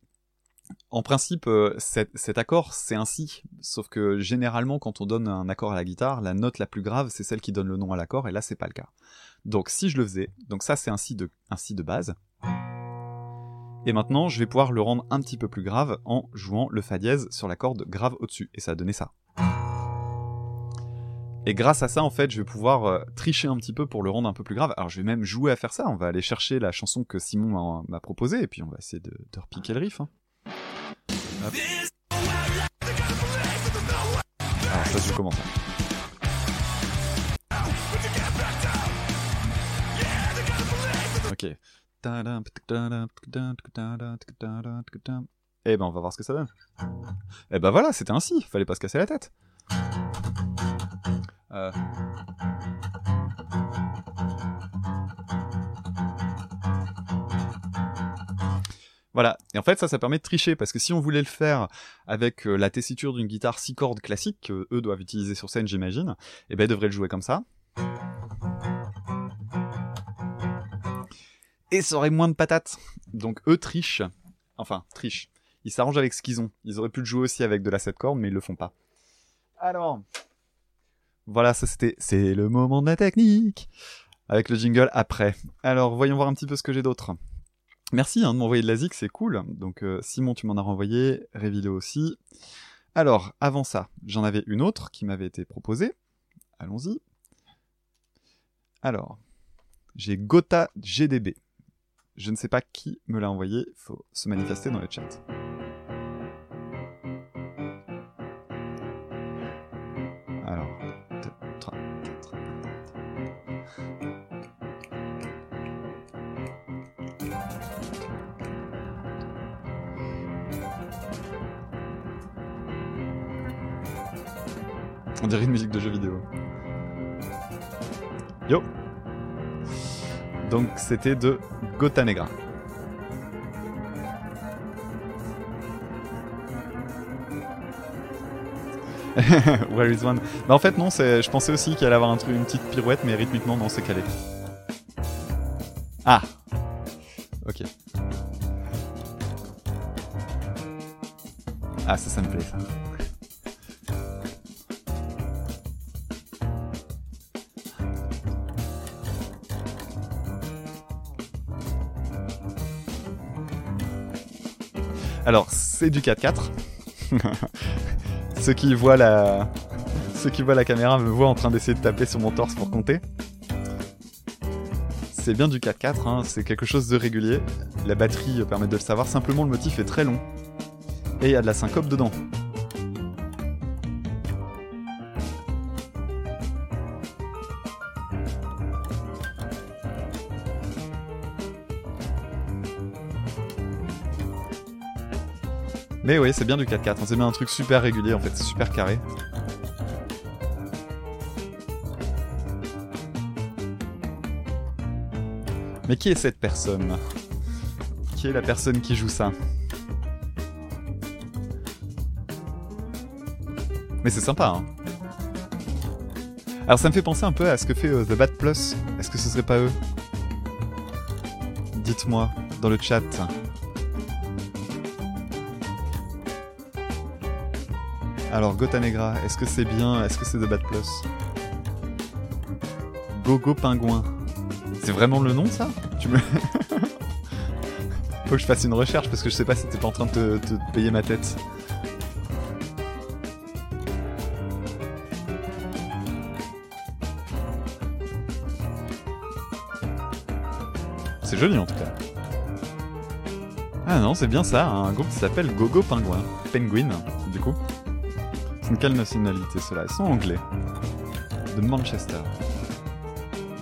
en principe, euh, cet, accord, c'est un si, sauf que généralement, quand on donne un accord à la guitare, la note la plus grave, c'est celle qui donne le nom à l'accord, et là, c'est pas le cas. Donc, si je le faisais, donc ça, c'est un de, de base. Et maintenant, je vais pouvoir le rendre un petit peu plus grave en jouant le fa dièse sur la corde grave au-dessus, et ça a donné ça. Et grâce à ça, en fait, je vais pouvoir euh, tricher un petit peu pour le rendre un peu plus grave. Alors, je vais même jouer à faire ça. On va aller chercher la chanson que Simon m'a proposée, et puis on va essayer de, de repiquer le riff. Hein. Alors ça je. Ok. Eh ben on va voir ce que ça donne. Eh ben voilà, c'était ainsi, fallait pas se casser la tête. Euh... Voilà. Et en fait, ça, ça permet de tricher parce que si on voulait le faire avec euh, la tessiture d'une guitare 6 cordes classique que eux doivent utiliser sur scène, j'imagine, eh ben, ils devraient le jouer comme ça. Et ça aurait moins de patates. Donc eux trichent. Enfin, trichent. Ils s'arrangent avec ce qu'ils ont. Ils auraient pu le jouer aussi avec de la 7 cordes, mais ils le font pas. Alors. Voilà, ça c'était. C'est le moment de la technique. Avec le jingle après. Alors, voyons voir un petit peu ce que j'ai d'autre. Merci hein, de m'envoyer de la zik, c'est cool. Donc euh, Simon, tu m'en as renvoyé, Révilo aussi. Alors, avant ça, j'en avais une autre qui m'avait été proposée. Allons-y. Alors, j'ai Gotha GDB. Je ne sais pas qui me l'a envoyé, faut se manifester dans le chat. On dirait une musique de jeu vidéo. Yo Donc c'était de Gota Negra. *laughs* Where is one? Bah en fait non, je pensais aussi qu'il allait avoir un truc, une petite pirouette, mais rythmiquement non, c'est calé. Ah Ok. Ah ça, ça me plaît ça. Du 4-4. *laughs* ceux qui voient la... Ceux qui voient la caméra me voient en train d'essayer de taper sur mon torse pour compter. C'est bien du 4-4, hein. c'est quelque chose de régulier. La batterie permet de le savoir, simplement le motif est très long. Et il y a de la syncope dedans. Mais oui, c'est bien du 4-4. On s'est mis un truc super régulier en fait, c'est super carré. Mais qui est cette personne? Qui est la personne qui joue ça? Mais c'est sympa, hein Alors ça me fait penser un peu à ce que fait euh, The Bad Plus. Est-ce que ce serait pas eux? Dites-moi dans le chat. Alors, Gota Negra, est-ce que c'est bien Est-ce que c'est The Bad Plus Gogo Pingouin. C'est vraiment le nom, ça? Tu me... *laughs* Faut que je fasse une recherche parce que je sais pas si t'es pas en train de te, payer ma tête. C'est joli en tout cas. Ah non, c'est bien ça, un groupe qui s'appelle Gogo Pingouin. Penguin, du coup. Quelle nationalité cela Ils sont anglais. de Manchester.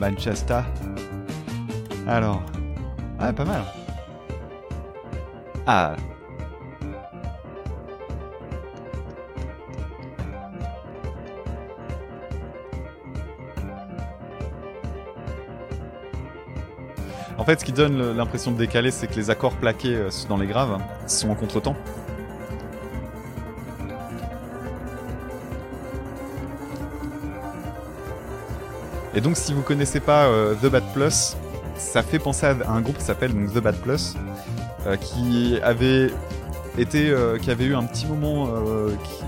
Manchester. Alors. Ah, pas mal. Ah. En fait, ce qui donne l'impression de décaler, c'est que les accords plaqués euh, dans les graves sont en contretemps. Et donc, si vous connaissez pas euh, The Bad Plus, ça fait penser à un groupe qui s'appelle The Bad Plus, euh, qui avait été, euh, qui avait eu un petit moment,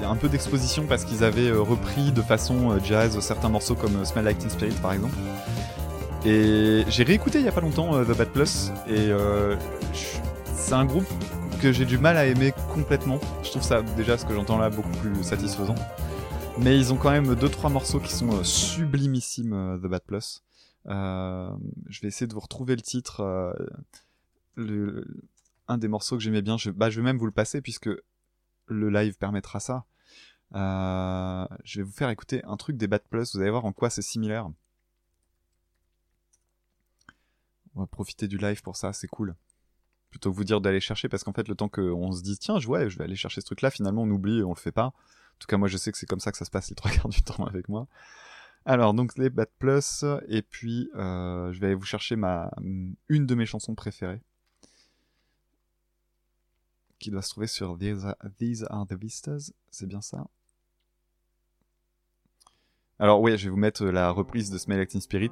un peu d'exposition parce qu'ils avaient repris de façon jazz certains morceaux comme Smell Like Teen Spirit par exemple. Et j'ai réécouté il y a pas longtemps The Bad Plus et c'est un groupe que j'ai du mal à aimer complètement. Je trouve ça déjà ce que j'entends là beaucoup plus satisfaisant. Mais ils ont quand même deux trois morceaux qui sont euh, sublimissimes, euh, The Bad Plus. Euh, je vais essayer de vous retrouver le titre. le, un des morceaux que j'aimais bien. Je, bah, je vais même vous le passer puisque le live permettra ça. je vais vous faire écouter un truc des Bad Plus. Vous allez voir en quoi c'est similaire. On va profiter du live pour ça, c'est cool. Plutôt que vous dire d'aller chercher, parce qu'en fait, le temps qu'on se dit, tiens, ouais, je vais aller chercher ce truc-là, finalement, on oublie, on le fait pas. En tout cas, moi, je sais que c'est comme ça que ça se passe les *laughs* trois quarts du temps avec moi. Alors, donc les Bad Plus, et puis euh, je vais aller vous chercher ma une de mes chansons préférées, qui doit se trouver sur These Are, the Vistas, c'est bien ça? Alors oui, je vais vous mettre la reprise de Smell Acting Spirit.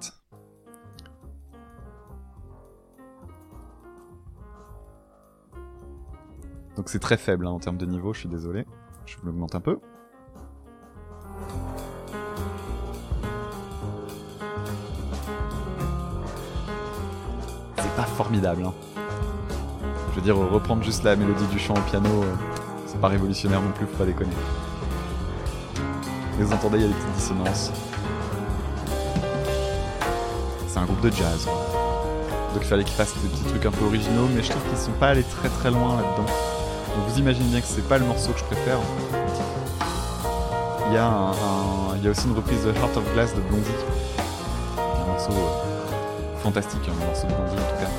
Donc c'est très faible hein, en termes de niveau, je suis désolé. Je vous l'augmente un peu. Formidable. Hein. Je veux dire, reprendre juste la mélodie du chant au piano, euh, c'est pas révolutionnaire non plus, faut pas déconner. Et vous entendez, il y a des petites dissonances. C'est un groupe de jazz. Donc il fallait qu'ils fassent des petits trucs un peu originaux, mais je trouve qu'ils sont pas allés très très loin là-dedans. Donc vous imaginez bien que c'est pas le morceau que je préfère. Il y, a un, il y a aussi une reprise de Heart of Glass de Blondie. Un morceau euh, fantastique, un hein, morceau de Blondie en tout cas.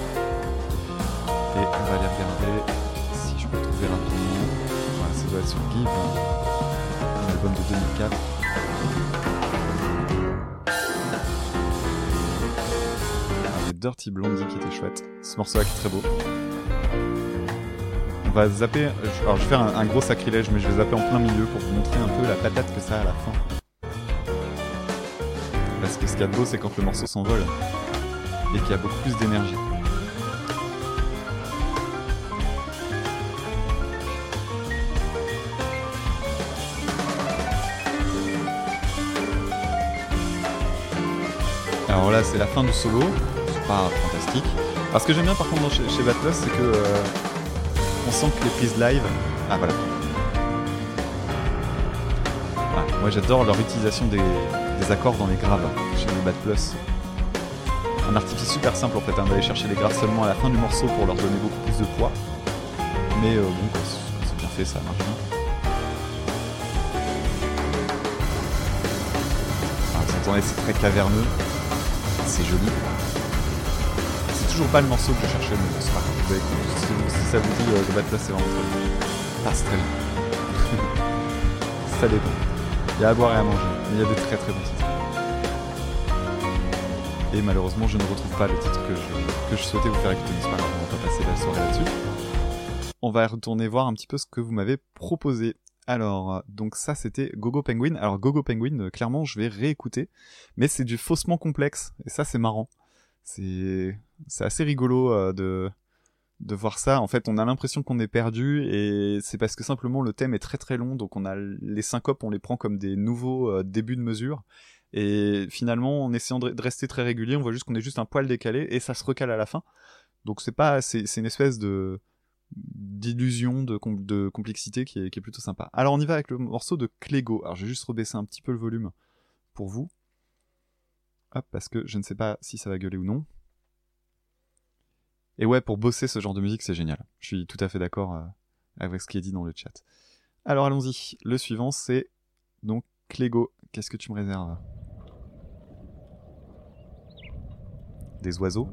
Et on va aller regarder si je peux trouver rapidement. Voilà, ça doit être sur Give, un album de 2004. Ah, Dirty Blondie qui était chouette. Ce morceau-là qui est très beau. On va zapper. Alors je vais faire un, gros sacrilège, mais je vais zapper en plein milieu pour vous montrer un peu la patate que ça a à la fin. Parce que ce qu'il y a de beau, c'est quand le morceau s'envole et qui a beaucoup plus d'énergie. Alors là, c'est la fin du solo, c'est pas fantastique. Ce que j'aime bien par contre chez, chez c'est que euh, on sent que les prises live. Ah voilà. Ah, moi j'adore leur utilisation des, accords dans les graves chez les Bad Plus un artifice super simple en fait, hein, d'aller chercher les graves seulement à la fin du morceau pour leur donner beaucoup plus de poids. Mais euh, bon, c'est bien fait, ça marche bien. Ah, vous entendez, c'est très caverneux, c'est joli. C'est toujours pas le morceau que je cherchais, mais c'est pas grave. Si, ça vous dit euh, de battre là, c'est vraiment très Passe très bien. *laughs* ça dépend. Il y a à boire et à manger, mais il y a des très très bons titres. Et malheureusement, je ne retrouve pas le titre que je, souhaitais vous faire écouter, mais c'est on va pas passer la soirée là-dessus. On va retourner voir un petit peu ce que vous m'avez proposé. Alors, donc ça c'était Gogo Penguin. Alors Gogo Penguin, euh, clairement, je vais réécouter, mais c'est du faussement complexe, et ça c'est marrant. C'est assez rigolo euh, de de voir ça. En fait, on a l'impression qu'on est perdu, et c'est parce que simplement le thème est très très long, donc on a les syncopes, on les prend comme des nouveaux euh, débuts de mesure, et finalement, en essayant de rester très régulier, on voit juste qu'on est juste un poil décalé et ça se recale à la fin. Donc c'est pas, c'est une espèce de d'illusion de, complexité qui est, qui est, plutôt sympa. Alors on y va avec le morceau de Clégo. Alors je vais juste rebaisser un petit peu le volume pour vous. Hop, parce que je ne sais pas si ça va gueuler ou non. Et ouais, pour bosser ce genre de musique, c'est génial. Je suis tout à fait d'accord euh, avec ce qui est dit dans le chat. Alors allons-y. Le suivant, c'est donc Clégo. Qu'est-ce que tu me réserves? Des oiseaux.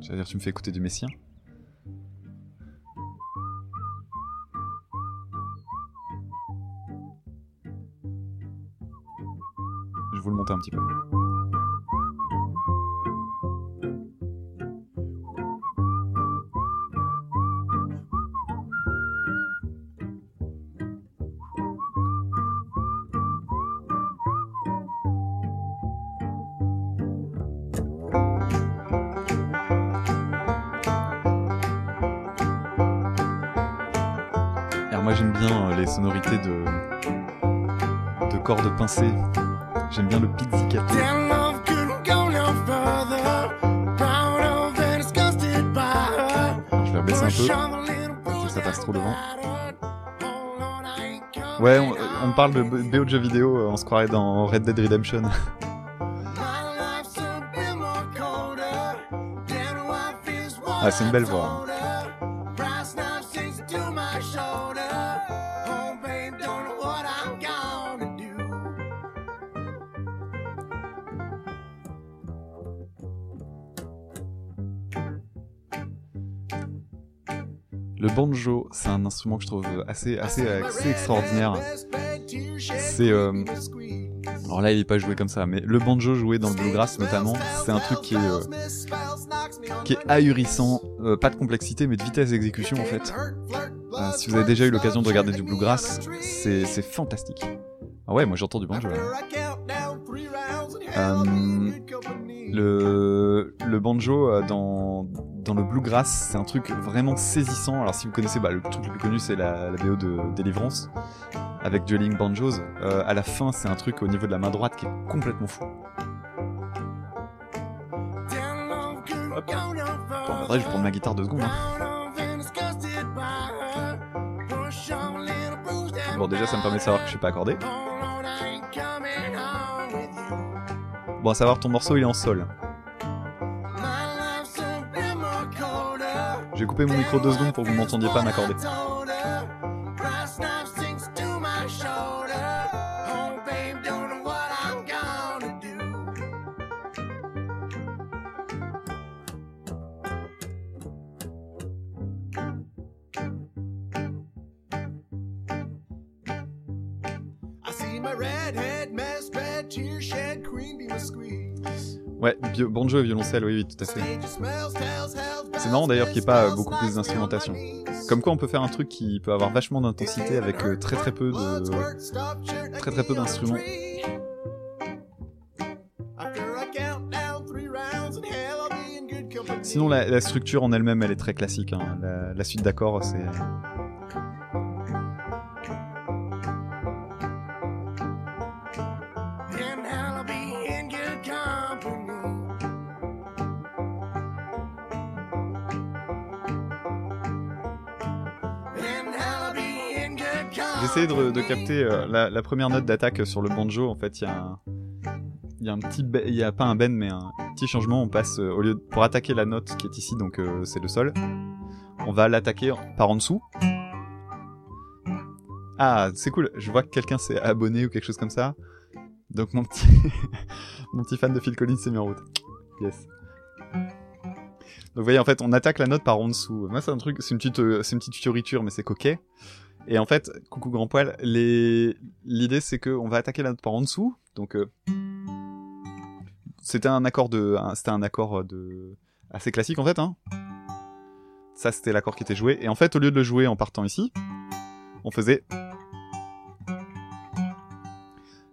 J'allais dire, tu me fais écouter du Messien. Je vous le monter un petit peu. Les sonorités de de cordes pincées. J'aime bien le pizzicato. Her. Je vais baisser un peu. bruise Ça passe trop devant. Ouais, on, on parle de BO de jeux vidéo, euh, on se croirait dans Red Dead Redemption. *laughs* Ah, c'est une belle voix, told que je trouve assez, assez, assez extraordinaire. C'est, euh, Alors là, il est pas joué comme ça, mais le banjo joué dans le bluegrass notamment, c'est un truc qui est, euh, qui est ahurissant, euh, pas de complexité, mais de vitesse d'exécution en fait. Si vous avez déjà eu l'occasion de regarder du bluegrass, c'est fantastique. Ah ouais, moi j'entends du banjo là. Euh, Le, banjo euh, dans, dans le bluegrass, c'est un truc vraiment saisissant. Alors si vous connaissez, bah, le truc le plus connu c'est la, la BO de Deliverance avec Dueling Banjos. Euh, à la fin, c'est un truc au niveau de la main droite qui est complètement fou. Bon, en vrai, je vais prendre ma guitare deux secondes. hein. Bon, déjà, ça me permet de savoir que je suis pas accordé. Bon, à savoir, ton morceau il est en sol. J'ai coupé mon micro deux secondes pour que vous m'entendiez pas m'accorder. Ouais, banjo et violoncelle, oui, oui, tout à fait. C'est marrant d'ailleurs qu'il n'y ait pas euh, beaucoup plus d'instrumentation. Comme quoi on peut faire un truc qui peut avoir vachement d'intensité avec euh, très très peu de... très, très peu d'instruments. Sinon la, structure en elle-même elle est très classique. hein. La suite d'accords c'est... de, capter euh, la, première note d'attaque sur le banjo. En fait, il y a un, y a petit, il y a pas un bend, mais un petit changement. On passe euh, au lieu pour attaquer la note qui est ici, donc euh, c'est le sol. On va l'attaquer par en dessous. Ah, c'est cool. Je vois que quelqu'un s'est abonné ou quelque chose comme ça. Donc mon petit, *laughs* mon petit fan de Phil Collins s'est mis en route. Yes. Donc vous voyez, en fait, on attaque la note par en dessous. Moi, c'est un truc, c'est une petite, c'est une petite fioriture, mais c'est coquet. Et en fait, coucou grand poil, l'idée c'est que on va attaquer la note par en dessous. Donc euh, c'était un accord de, c'était un accord de assez classique en fait. Hein. Ça c'était l'accord qui était joué. Et en fait, au lieu de le jouer en partant ici, on faisait.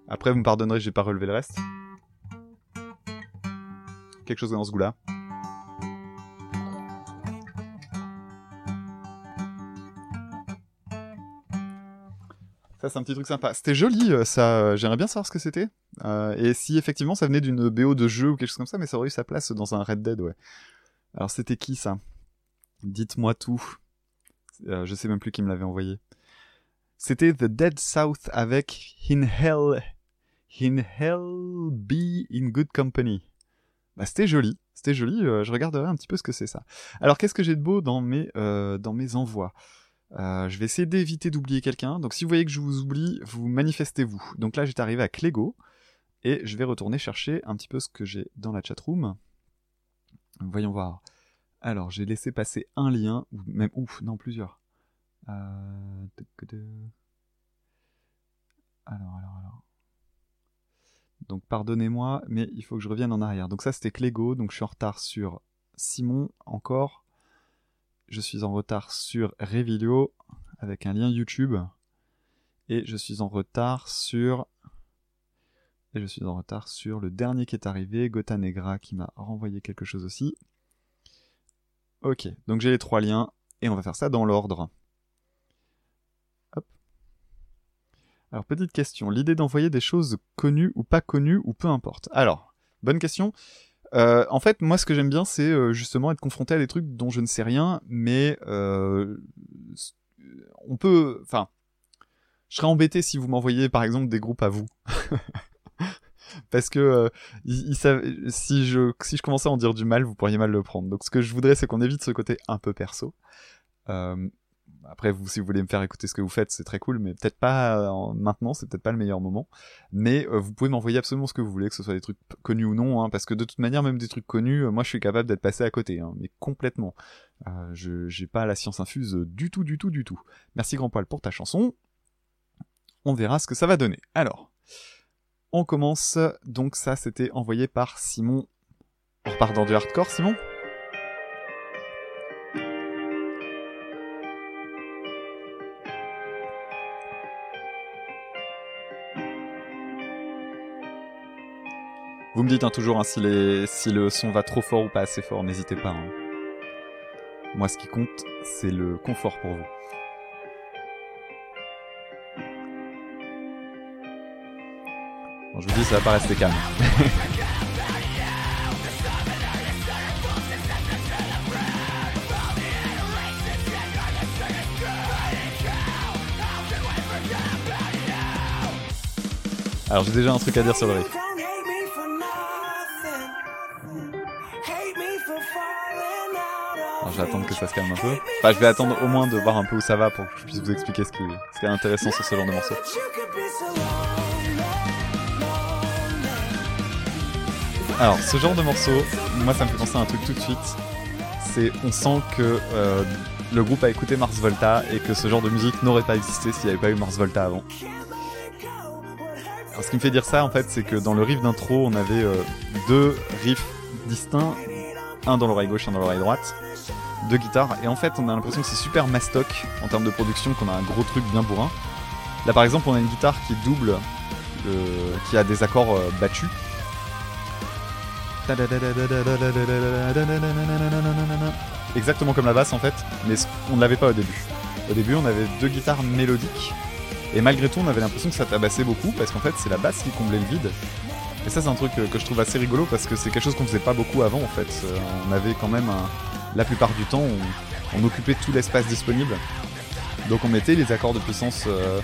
Après, vous me pardonnerez, j'ai pas relevé le reste. Quelque chose dans ce goût-là. C'est un petit truc sympa. C'était joli, euh, ça. J'aimerais bien savoir ce que c'était. Euh, et si effectivement ça venait d'une BO de jeu ou quelque chose comme ça, mais ça aurait eu sa place dans un Red Dead, ouais. Alors, c'était qui ça? Dites-moi tout. Euh, je sais même plus qui me l'avait envoyé. C'était The Dead South avec In Hell. In Hell Be in Good Company. Bah, c'était joli. C'était joli. je regarderai un petit peu ce que c'est ça. Alors, qu'est-ce que j'ai de beau dans mes, dans mes envois? Euh, je vais essayer d'éviter d'oublier quelqu'un. Donc si vous voyez que je vous oublie, vous manifestez-vous. Donc là, j'étais arrivé à Clégo et je vais retourner chercher un petit peu ce que j'ai dans la chatroom. Voyons voir. Alors, j'ai laissé passer un lien, ou même, ouf, non, plusieurs. Euh... Alors, alors, alors. Donc, pardonnez-moi, mais il faut que je revienne en arrière. Donc, ça, c'était Clégo, donc je suis en retard sur Simon, encore. Je suis en retard sur Revilio, avec un lien YouTube. Et je suis en retard sur et je suis en retard sur le dernier qui est arrivé, Gota Negra, qui m'a renvoyé quelque chose aussi. Ok, donc j'ai les trois liens, et on va faire ça dans l'ordre. Hop. Alors, petite question, l'idée d'envoyer des choses connues ou pas connues, ou peu importe. Alors, bonne question. Euh, en fait, moi, ce que j'aime bien, c'est euh, justement être confronté à des trucs dont je ne sais rien, mais euh, on peut... Enfin, je serais embêté si vous m'envoyiez, par exemple, des groupes à vous. *laughs* parce que si je si je commençais à en dire du mal, vous pourriez mal le prendre. Donc ce que je voudrais, c'est qu'on évite ce côté un peu perso. Après, vous, si vous voulez me faire écouter ce que vous faites, c'est très cool, mais peut-être pas euh, en- maintenant, c'est peut-être pas le meilleur moment. Mais euh, vous pouvez m'envoyer absolument ce que vous voulez, que ce soit des trucs connus ou non, hein, parce que de toute manière, même des trucs connus, euh, moi, je suis capable d'être passé à côté, hein, mais complètement. Je j'ai pas la science infuse du tout, du tout, du tout. Merci Grand Poil pour ta chanson. On verra ce que ça va donner. Alors. On commence, donc ça c'était envoyé par Simon. On repart dans du hardcore, Simon? Vous me dites hein, toujours hein, si, les- si le son va trop fort ou pas assez fort, n'hésitez pas. hein. Moi ce qui compte, c'est le confort pour vous. Je vous dis, ça va pas rester calme. *laughs* Alors j'ai déjà un truc à dire sur le riff. Je vais attendre que ça se calme un peu. Enfin je vais attendre au moins de voir un peu où ça va pour que je puisse vous expliquer ce qui, est intéressant sur ce genre de morceau. Alors ce genre de morceau, moi ça me fait penser à un truc tout de suite. C'est on sent que euh, le groupe a écouté Mars Volta et que ce genre de musique n'aurait pas existé s'il n'y avait pas eu Mars Volta avant. Alors ce qui me fait dire ça en fait c'est que dans le riff d'intro on avait euh, deux riffs distincts, un dans l'oreille gauche, un dans l'oreille droite, deux guitares et en fait on a l'impression que c'est super mastoc en termes de production, qu'on a un gros truc bien bourrin. Là par exemple on a une guitare qui double, euh, qui a des accords euh, battus. Exactement comme la basse en fait, mais on ne l'avait pas au début. Au début on avait deux guitares mélodiques et malgré tout, on avait l'impression que ça tabassait beaucoup parce qu'en fait, c'est la basse qui comblait le vide. Et ça, c'est un truc euh, que je trouve assez rigolo parce que c'est quelque chose qu'on faisait pas beaucoup avant en fait. On avait quand même un- la plupart du temps, on, occupait tout l'espace disponible. Donc on mettait les accords de puissance euh,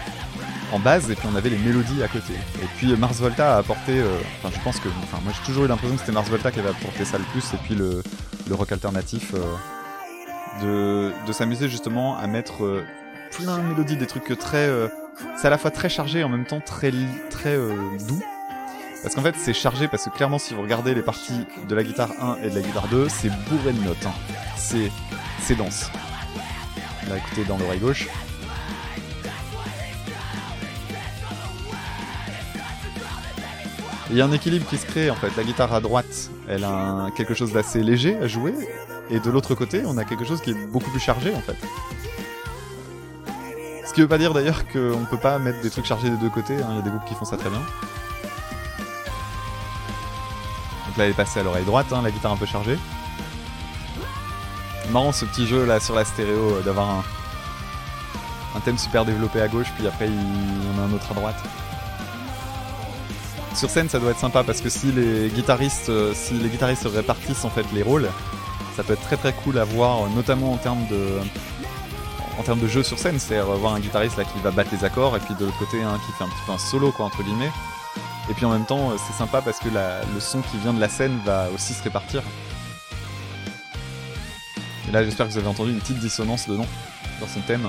en base et puis on avait les mélodies à côté. Et puis Mars Volta a apporté, euh, enfin je pense que, enfin moi j'ai toujours eu l'impression que c'était Mars Volta qui avait apporté ça le plus et puis le, rock alternatif euh, de, s'amuser justement à mettre plein de mélodies, des trucs très, c'est à la fois très chargé et en même temps très doux. Parce qu'en fait c'est chargé parce que clairement si vous regardez les parties de la guitare 1 et de la guitare 2, c'est bourré de notes. hein. C'est c'est dense. Là écoutez dans l'oreille gauche. Il y a un équilibre qui se crée en fait. La guitare à droite, elle a quelque chose d'assez léger à jouer, et de l'autre côté, on a quelque chose qui est beaucoup plus chargé en fait. Ce qui veut pas dire d'ailleurs qu'on peut pas mettre des trucs chargés des deux côtés, hein. il y a des groupes qui font ça très bien. Là elle est passée à l'oreille droite, hein, la guitare un peu chargée. Marrant ce petit jeu là sur la stéréo euh, d'avoir un, thème super développé à gauche, puis après il y en a un autre à droite. Sur scène ça doit être sympa parce que si les guitaristes, euh, si les guitaristes répartissent en fait les rôles, ça peut être très très cool à voir, euh, notamment en termes de en termes de jeu sur scène, c'est-à-dire voir un guitariste là qui va battre les accords et puis de l'autre côté un qui fait un petit peu un solo quoi entre guillemets. Et puis en même temps euh, c'est sympa parce que la- le son qui vient de la scène va aussi se répartir. Et là j'espère que vous avez entendu une petite dissonance dedans, dans son thème.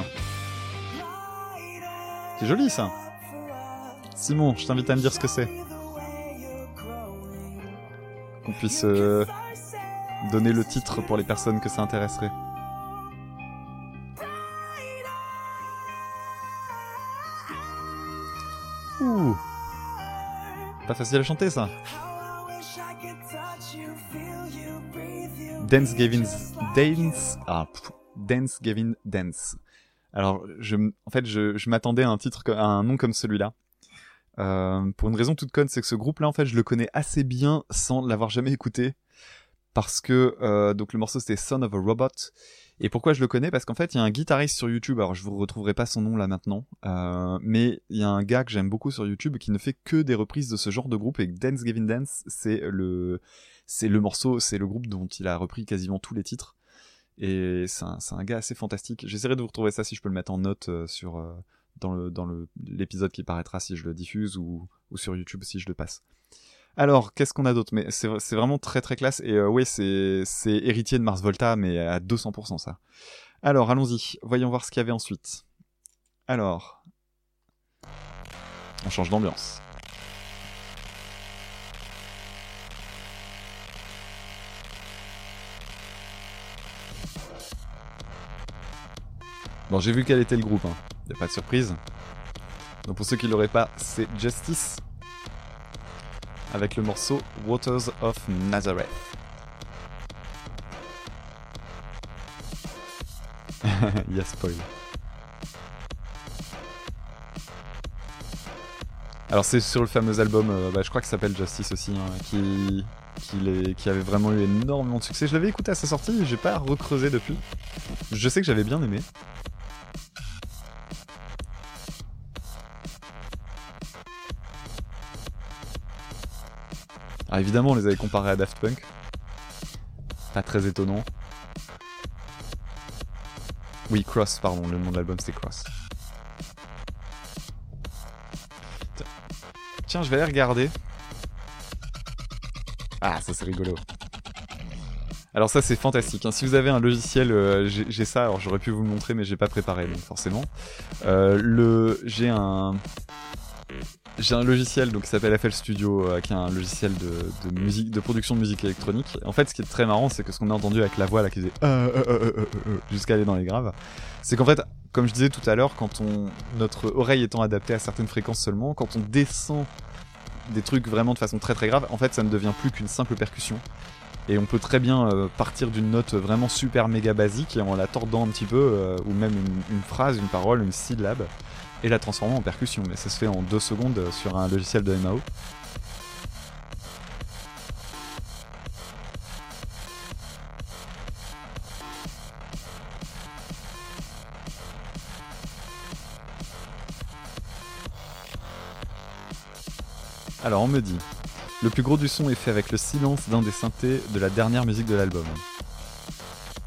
C'est joli ça. Simon, je t'invite à me dire ce que c'est. Qu'on puisse euh, donner le titre pour les personnes que ça intéresserait. Ouh. Pas facile à chanter ça. Dance Gavin Dance ah Dance Gavin Dance. Alors en fait je, m'attendais à un titre à un nom comme celui-là. Euh, pour une raison toute conne, c'est que ce groupe-là en fait je le connais assez bien sans l'avoir jamais écouté parce que euh, donc le morceau c'était Son of a Robot et pourquoi je le connais? Parce qu'en fait, il y a un guitariste sur YouTube, alors je vous retrouverai pas son nom là maintenant, euh, mais il y a un gars que j'aime beaucoup sur YouTube qui ne fait que des reprises de ce genre de groupe et Dance Gavin Dance, c'est le c'est le morceau, c'est le groupe dont il a repris quasiment tous les titres. Et c'est un, un gars assez fantastique. J'essaierai de vous retrouver ça si je peux le mettre en note euh, sur euh, dans le dans le l'épisode qui paraîtra si je le diffuse ou ou sur YouTube si je le passe. Alors, qu'est-ce qu'on a d'autre? Mais c'est vraiment très très classe et euh, oui, c'est c'est héritier de Mars Volta mais à 200% ça. Alors, allons-y. Voyons voir ce qu'il y avait ensuite. Alors, on change d'ambiance. Bon, j'ai vu quel était le groupe, hein. y a pas de surprise. Donc pour ceux qui l'auraient pas, c'est Justice avec le morceau Waters of Nazareth. *laughs* Il y a spoil. Alors c'est sur le fameux album, euh, bah, je crois que s'appelle Justice aussi, hein, qui, qui, qui avait vraiment eu énormément de succès. Je l'avais écouté à sa sortie, j'ai pas recreusé depuis. Je sais que j'avais bien aimé. Alors évidemment, on les avait comparés à Daft Punk. Pas très étonnant. Oui, Cross, pardon, le nom de l'album c'est Cross. Tiens- je vais aller regarder. Ah, ça c'est rigolo. Alors ça c'est fantastique. hein. Si vous avez un logiciel, euh, j'ai j'ai ça. Alors j'aurais pu vous le montrer, mais j'ai pas préparé donc forcément. Euh, le, j'ai un, j'ai un logiciel donc qui s'appelle FL Studio, euh, qui est un logiciel de, musique, de production de musique électronique. En fait, ce qui est très marrant, c'est que ce qu'on a entendu avec la voix là qui faisait euh, euh, jusqu'à aller dans les graves, c'est qu'en fait, comme je disais tout à l'heure, quand on notre oreille étant adaptée à certaines fréquences seulement, quand on descend des trucs vraiment de façon très très grave, en fait, ça ne devient plus qu'une simple percussion. Et on peut très bien partir d'une note vraiment super méga basique et en la tordant un petit peu, ou même une phrase, une parole, une syllabe, et la transformer en percussion. Mais ça se fait en deux secondes euh, sur un logiciel de MAO. Alors on me dit, le plus gros du son est fait avec le silence d'un des synthés de la dernière musique de l'album.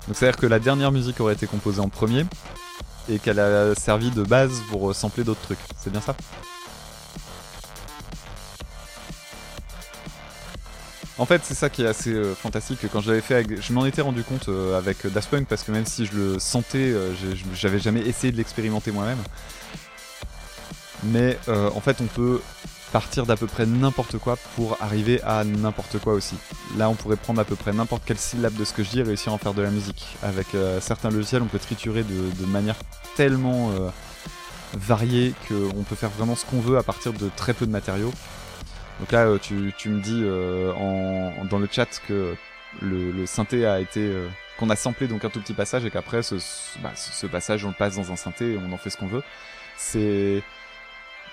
Donc c'est à dire que la dernière musique aurait été composée en premier et qu'elle a servi de base pour euh, sampler d'autres trucs. C'est bien ça? En fait, c'est ça qui est assez euh, fantastique. Quand je l'avais fait, avec- je m'en étais rendu compte euh, avec Daft Punk parce que même si je le sentais, j'avais jamais essayé de l'expérimenter moi-même. Mais en fait, on peut partir d'à peu près n'importe quoi pour arriver à n'importe quoi aussi. Là, on pourrait prendre à peu près n'importe quelle syllabe de ce que je dis et réussir à en faire de la musique. Avec euh, certains logiciels, on peut triturer de, manière tellement euh, variée qu'on peut faire vraiment ce qu'on veut à partir de très peu de matériaux. Donc là, euh, tu, me dis euh, dans le chat que le, synthé a été qu'on a samplé donc un tout petit passage et qu'après ce, bah, ce passage on le passe dans un synthé et on en fait ce qu'on veut. C'est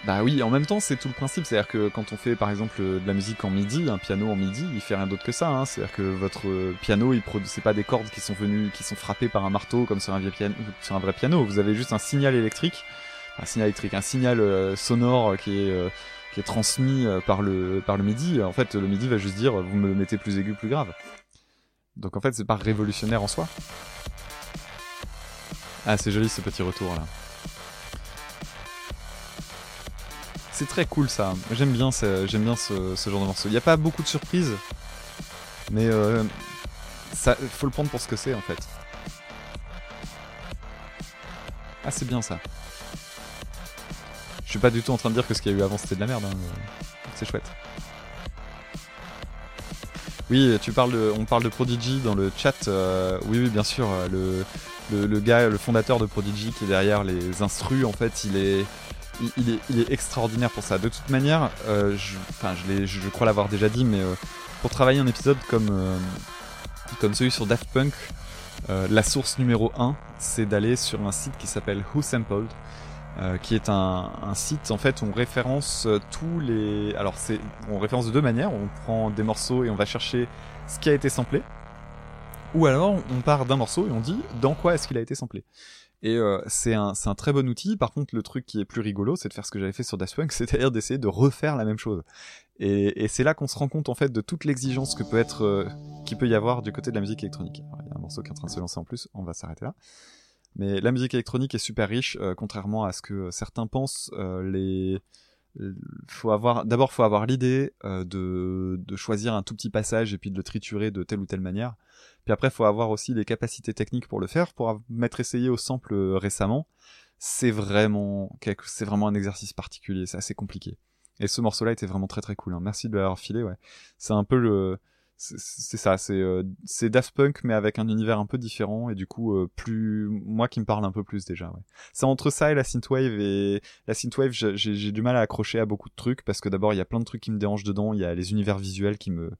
bah oui, en même temps, c'est tout le principe. C'est-à-dire que quand on fait, par exemple, de la musique en MIDI, un piano en MIDI, il fait rien d'autre que ça. Hein. C'est-à-dire que votre euh, piano, il produit, c'est pas des cordes qui sont venues, qui sont frappées par un marteau comme sur un, vieux piano, sur un vrai piano. Vous avez juste un signal électrique, un signal électrique, un signal euh, sonore qui est euh, qui est transmis euh, par le par le MIDI. En fait, le MIDI va juste dire, vous me mettez plus aigu, plus grave. Donc en fait, c'est pas révolutionnaire en soi. Ah, c'est joli ce petit retour là. C'est très cool ça. J'aime bien, j'aime bien ce, genre de morceau. Il n'y a pas beaucoup de surprises, mais euh, ça, faut le prendre pour ce que c'est en fait. Ah, c'est bien ça. Je suis pas du tout en train de dire que ce qu'il y a eu avant c'était de la merde. hein, C'est chouette. Oui, tu parles de, on parle de Prodigy dans le chat. euh, oui, oui, bien sûr. euh, Le, le, le gars, le fondateur de Prodigy qui est derrière les instrus, en fait, il est, il, est, il est extraordinaire pour ça. De toute manière, euh, je, je, je crois l'avoir déjà dit, mais euh, pour travailler un épisode comme, euh, comme celui sur Daft Punk, euh, la source numéro 1, c'est d'aller sur un site qui s'appelle Who Sampled. euh, qui est un, un site en fait où on référence euh, tous les alors c'est on référence de deux manières on prend des morceaux et on va chercher ce qui a été samplé ou alors on part d'un morceau et on dit dans quoi est-ce qu'il a été samplé et euh, c'est un, un très bon outil. Par contre, le truc qui est plus rigolo, c'est de faire ce que j'avais fait sur Daft Punk, *laughs* c'est-à-dire d'essayer de refaire la même chose. Et, et c'est là qu'on se rend compte en fait de toute l'exigence que peut être, euh, qui peut y avoir du côté de la musique électronique. Il y a un morceau qui est en train de se lancer en plus, on va s'arrêter là. Mais la musique électronique est super riche, euh, contrairement à ce que certains pensent. euh, les faut avoir d'abord faut avoir l'idée euh, de, de choisir un tout petit passage et puis de le triturer de telle ou telle manière. Puis après, faut avoir aussi les capacités techniques pour le faire. Pour m'être essayé au sample euh, récemment, c'est vraiment c'est vraiment un exercice particulier, c'est assez compliqué. Et ce morceau-là était vraiment très très cool. hein. Merci de l'avoir filé. Ouais, c'est un peu le c'est ça, c'est euh, Daft Punk mais avec un univers un peu différent et du coup euh, plus moi qui me parle un peu plus déjà. Ouais. C'est entre ça et la synthwave et la synthwave, j'ai du mal à accrocher à beaucoup de trucs parce que d'abord il y a plein de trucs qui me dérangent dedans. Il y a les univers visuels qui me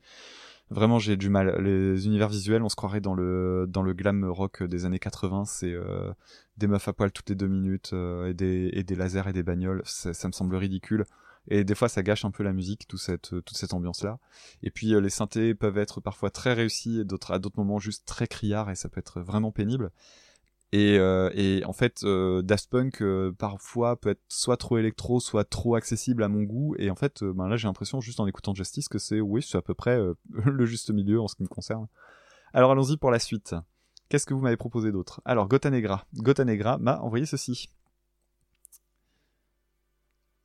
vraiment j'ai du mal. Les univers visuels, on se croirait dans le dans le glam rock des années 80. C'est euh, des meufs à poil toutes les deux minutes euh, et des et des lasers et des bagnoles. Ça, ça me semble ridicule. Et des fois, ça gâche un peu la musique, toute cette, toute cette ambiance-là. Et puis, euh, les synthés peuvent être parfois très réussis et d'autres, à d'autres moments juste très criards et ça peut être vraiment pénible. Et, euh, en fait, euh, Daft Punk euh, parfois peut être soit trop électro, soit trop accessible à mon goût. Et en fait, euh, ben là, j'ai l'impression, juste en écoutant Justice, que c'est, oui, c'est à peu près euh, *laughs* le juste milieu en ce qui me concerne. Alors, allons-y pour la suite. Qu'est-ce que vous m'avez proposé d'autre? Alors, Gota Negra. Gota Negra m'a envoyé ceci.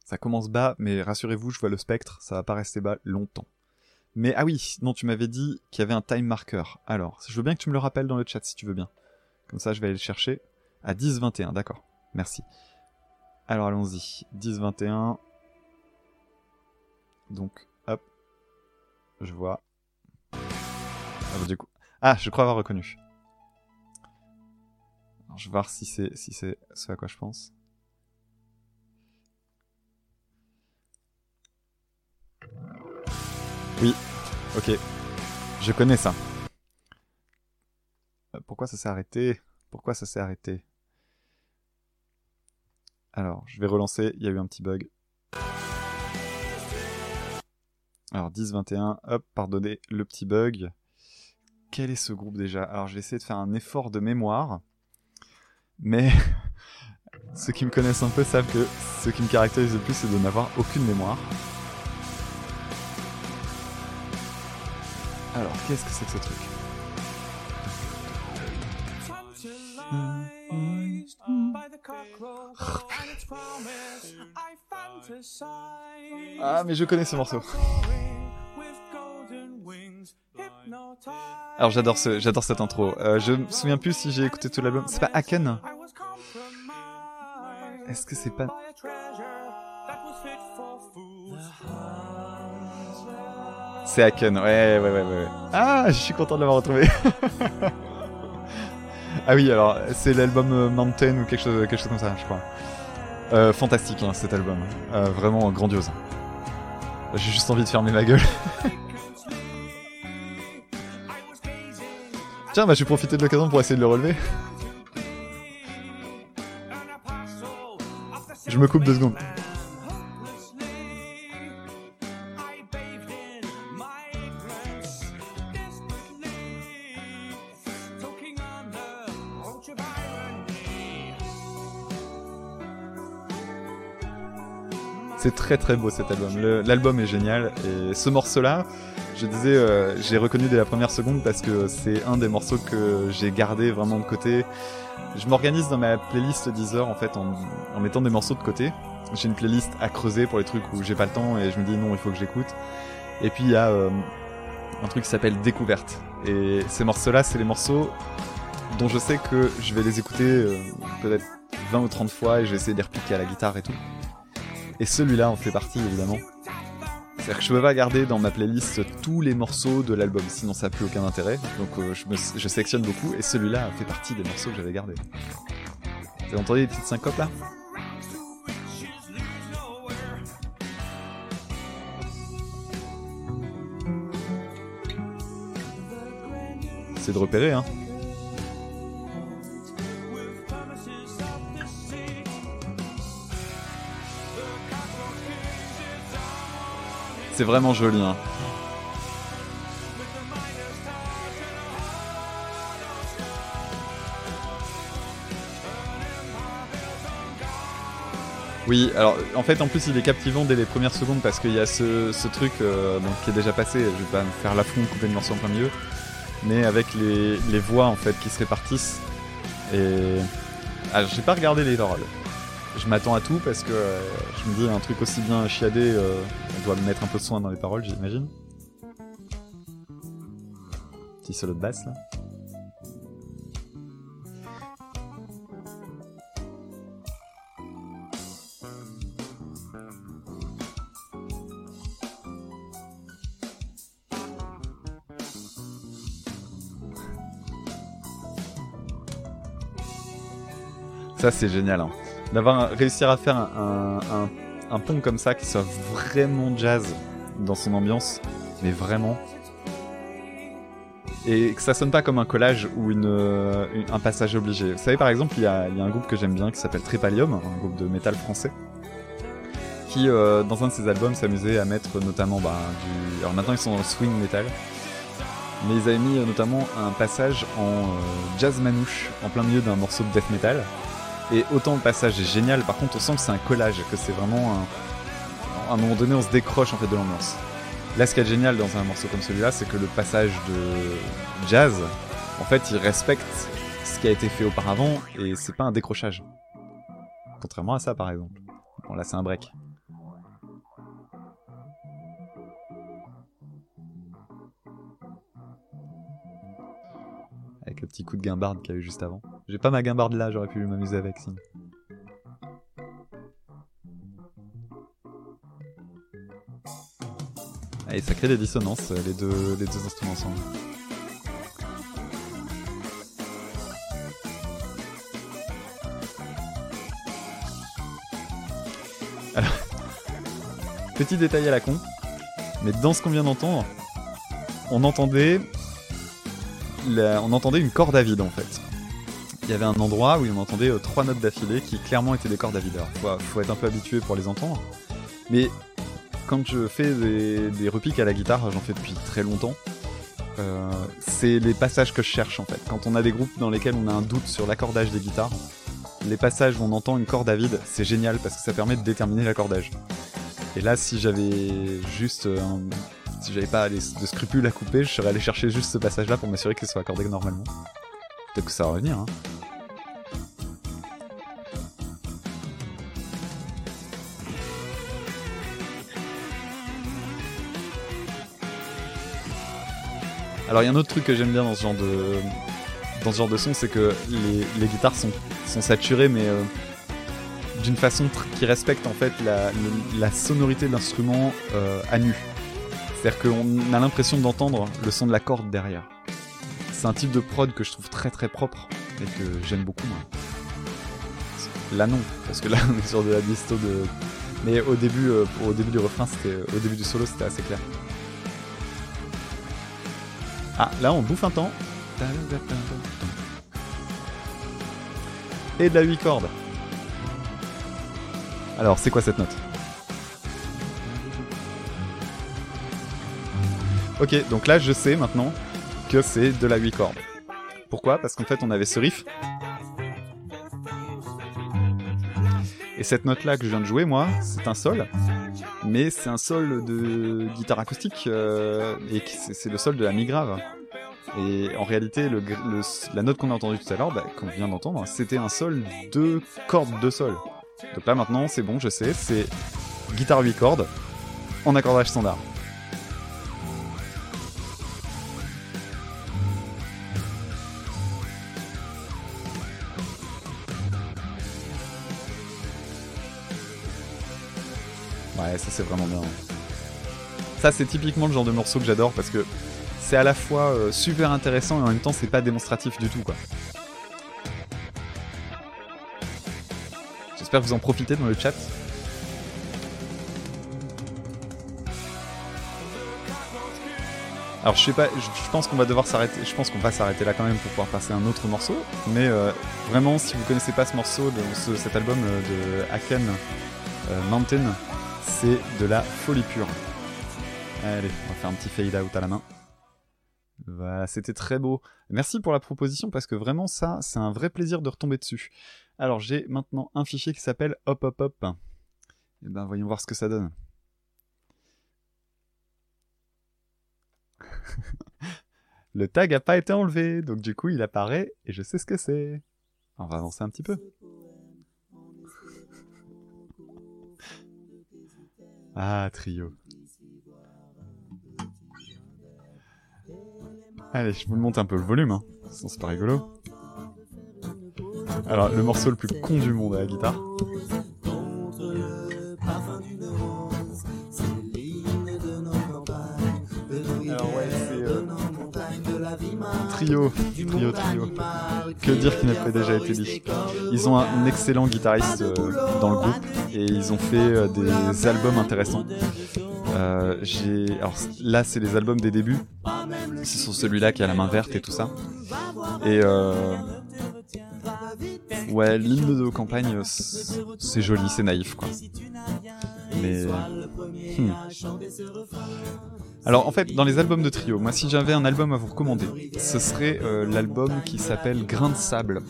Ça commence bas, mais rassurez-vous, je vois le spectre, ça va pas rester bas longtemps. Mais ah oui, non, tu m'avais dit qu'il y avait un time marker. Alors, je veux bien que tu me le rappelles dans le chat si tu veux bien. Comme ça, je vais aller le chercher à 10-21, d'accord. Merci. Alors allons-y. 10-21. Donc, hop. Je vois. Ah, bah, du coup. Ah, je crois avoir reconnu. Alors, je vais voir si c'est si c'est ce à quoi je pense. Oui, ok. Je connais ça. Euh, Pourquoi ça s'est arrêté? Pourquoi ça s'est arrêté? Alors, je vais relancer, il y a eu un petit bug. Alors, 10-21, hop, pardonnez le petit bug. Quel est ce groupe déjà? Alors, je vais de faire un effort de mémoire. Mais *laughs* ceux qui me connaissent un peu savent que ce qui me caractérise le plus, c'est de n'avoir aucune mémoire. Alors, qu'est-ce que c'est que ce truc. Ah, mais je connais ce morceau. Alors j'adore ce, j'adore cette intro. Euh, je me souviens plus si j'ai écouté tout l'album. C'est pas Aken? Est-ce que c'est pas C'est Aken. Ouais, ouais, ouais, ouais. ouais. Ah, je suis content de l'avoir retrouvé. *laughs* ah oui, alors c'est l'album euh, Mountain ou quelque chose, quelque chose comme ça, je crois. Euh, fantastique hein, cet album. Euh, vraiment grandiose. J'ai juste envie de fermer ma gueule. *laughs* Tiens, bah je vais profiter de l'occasion pour essayer de le relever. Je me coupe deux secondes. C'est très très beau cet album. L'album est génial et ce morceau-là, je disais, euh, j'ai reconnu dès la première seconde parce que c'est un des morceaux que j'ai gardé vraiment de côté. Je m'organise dans ma playlist Deezer en fait en, mettant des morceaux de côté. J'ai une playlist à creuser pour les trucs où j'ai pas le temps et je me dis non, il faut que j'écoute. Et puis il y a euh, un truc qui s'appelle Découverte. Et ces morceaux-là, c'est les morceaux dont je sais que je vais les écouter euh, peut-être 20 ou 30 fois et je vais de les repiquer à la guitare et tout. Et celui-là en fait partie évidemment. C'est-à-dire que je peux pas garder dans ma playlist tous les morceaux de l'album, sinon ça n'a plus aucun intérêt. Donc euh, je, me, sélectionne beaucoup et celui-là fait partie des morceaux que j'avais gardés. Vous avez entendu les petites syncopes là? C'est de repérer, hein. C'est vraiment joli, hein. Oui, alors en fait en plus il est captivant dès les premières secondes parce qu'il y a ce, truc euh, qui est déjà passé, je vais pas me faire l'affront de couper le plein milieu, mais avec les, les voix en fait qui se répartissent. Et alors j'ai pas regardé les paroles. Je m'attends à tout parce que euh, je me dis un truc aussi bien chiadé, euh, on doit mettre un peu de soin dans les paroles j'imagine. Petit solo de basse là. Ça c'est génial. Hein. D'avoir réussir à faire un, pont comme ça qui soit vraiment jazz dans son ambiance, mais vraiment. Et que ça sonne pas comme un collage ou euh, un passage obligé. Vous savez par exemple, il y a, un groupe que j'aime bien qui s'appelle Trépalium, un groupe de métal français, qui euh, dans un de ses albums s'amusait à mettre notamment bah, du... Alors maintenant ils sont dans le swing metal, mais ils avaient mis euh, notamment un passage en jazz manouche en plein milieu d'un morceau de death metal. Et autant le passage est génial, par contre on sent que c'est un collage, que c'est vraiment un... À un moment donné on se décroche en fait de l'ambiance. Là ce qui est génial dans un morceau comme celui-là, c'est que le passage de jazz, en fait il respecte ce qui a été fait auparavant et c'est pas un décrochage. Contrairement à ça par exemple. Bon là c'est un break. Avec le petit coup de guimbarde qu'il y a eu juste avant. J'ai pas ma guimbarde là, j'aurais pu m'amuser avec sinon. Et ça crée des dissonances, euh, les deux, les deux instruments ensemble. *laughs* Alors, petit détail à la con, mais dans ce qu'on vient d'entendre, on entendait, on entendait une corde à vide en fait. Il y avait un endroit où on entendait euh, trois notes d'affilée qui clairement étaient des cordes à vide. Alors, faut, faut être un peu habitué pour les entendre, mais quand je fais des, repiques à la guitare, j'en fais depuis très longtemps. euh, c'est les passages que je cherche en fait. Quand on a des groupes dans lesquels on a un doute sur l'accordage des guitares, les passages où on entend une corde à vide, c'est génial parce que ça permet de déterminer l'accordage. Et là, si j'avais juste euh, un- si j'avais pas de scrupules à couper, je serais allé chercher juste ce passage-là pour m'assurer qu'il soit accordé normalement. Peut-être que ça va revenir, hein. Alors il y a un autre truc que j'aime bien dans ce genre de dans ce genre de son, c'est que les, guitares sont, sont saturées, mais euh, d'une façon qui respecte en fait la, sonorité de l'instrument euh, à nu. C'est-à-dire qu'on a l'impression d'entendre le son de la corde derrière. C'est un type de prod que je trouve très très propre et que j'aime beaucoup moi. Là non, parce que là on est sur de la disto de. Mais au début, euh, au début du refrain, au début du solo, c'était assez clair. Ah, là on bouffe un temps. Et de la 8 cordes. Alors, c'est quoi cette note? Ok, donc là je sais maintenant que c'est de la 8 cordes. Pourquoi? Parce qu'en fait on avait ce riff. Et cette note là que je viens de jouer, moi, c'est un sol. Mais c'est un sol de guitare acoustique. euh, et c'est le sol de la mi grave. Et en réalité, la note qu'on a entendue tout à l'heure, bah, qu'on vient d'entendre, c'était un sol de cordes de sol. Donc là maintenant, c'est bon, je sais, c'est guitare 8 cordes en accordage standard. Ouais, ça c'est vraiment bien. Ça, c'est typiquement le genre de morceau que j'adore parce que c'est à la fois euh, super intéressant et en même temps, c'est pas démonstratif du tout, quoi. J'espère que vous en profitez dans le chat. Alors je sais pas, je, pense qu'on va devoir s'arrêter, je pense qu'on va s'arrêter là quand même pour pouvoir passer un autre morceau. Mais euh, vraiment, si vous connaissez pas ce morceau, de, ce- cet album euh, de Aken euh, Mountain, c'est de la folie pure. Allez, on va faire un petit fade out à la main. Voilà, c'était très beau. Merci pour la proposition parce que vraiment ça, c'est un vrai plaisir de retomber dessus. Alors j'ai maintenant un fichier qui s'appelle Hop Hop Hop. Et ben voyons voir ce que ça donne. *laughs* Le tag a pas été enlevé, donc du coup il apparaît et je sais ce que c'est. On va avancer un petit peu. Ah, trio. Allez, je vous monte un peu le volume, hein. sinon c'est pas rigolo. Alors, le morceau le plus con du monde à la guitare. Trio, trio, trio. Que dire qui n'a pas déjà été dit Ils ont un excellent guitariste euh, dans le groupe et ils ont fait euh, des albums intéressants. Euh, j'ai alors là c'est les albums des débuts. C'est sur celui-là qui a la main verte et tout ça. Et ouais, l'hymne de campagne, c'est c'est joli, c'est naïf quoi. Mais hmm. Alors en fait, dans les albums de trio, moi si j'avais un album à vous recommander, ce serait euh, l'album qui s'appelle Grain de sable.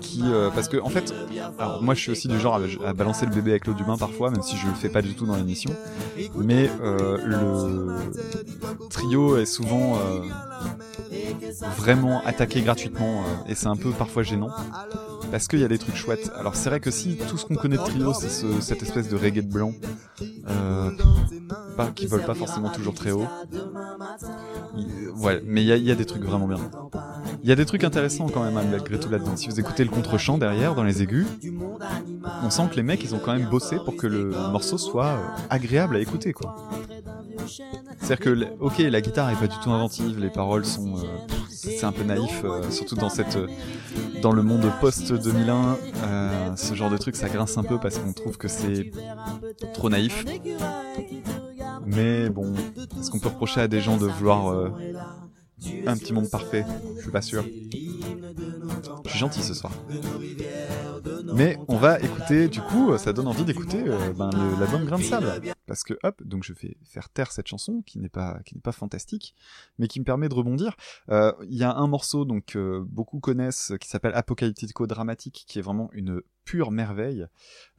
Qui, euh, parce que en fait, alors moi je suis aussi du genre à, balancer le bébé avec l'eau du bain parfois, même si je le fais pas du tout dans l'émission. Mais euh, le trio est souvent euh, vraiment attaqué gratuitement euh, et c'est un peu parfois gênant. Parce qu'il y a des trucs chouettes. Alors c'est vrai que si tout ce qu'on connaît de trio, c'est ce- cette espèce de reggae de blanc, euh, pas, qui vole pas forcément toujours très haut. Il- ouais, mais il y a, y a des trucs vraiment bien. Il y a des trucs intéressants quand même malgré tout là-dedans. Si vous écoutez le contre-champ derrière, dans les aigus, on sent que les mecs, ils ont quand même bossé pour que le morceau soit euh, agréable à écouter, quoi. C'est-à-dire que, ok, la guitare est pas du tout inventive, les paroles sont, euh, c'est un peu naïf, euh, surtout dans cette, euh, dans le monde post 2001, euh, ce genre de truc, ça grince un peu parce qu'on trouve que c'est trop naïf. Mais bon, est-ce qu'on peut reprocher à des gens de vouloir euh, un petit monde parfait Je suis pas sûr. Je suis gentil ce soir. Mais on va écouter, du coup, ça donne envie d'écouter euh, ben, l'album Grain de Sable. Parce que hop, donc je vais faire taire cette chanson qui n'est pas qui n'est pas fantastique, mais qui me permet de rebondir. Euh, Il y a un morceau donc euh, beaucoup connaissent qui s'appelle Apocalyptico Dramatique, qui est vraiment une pure merveille.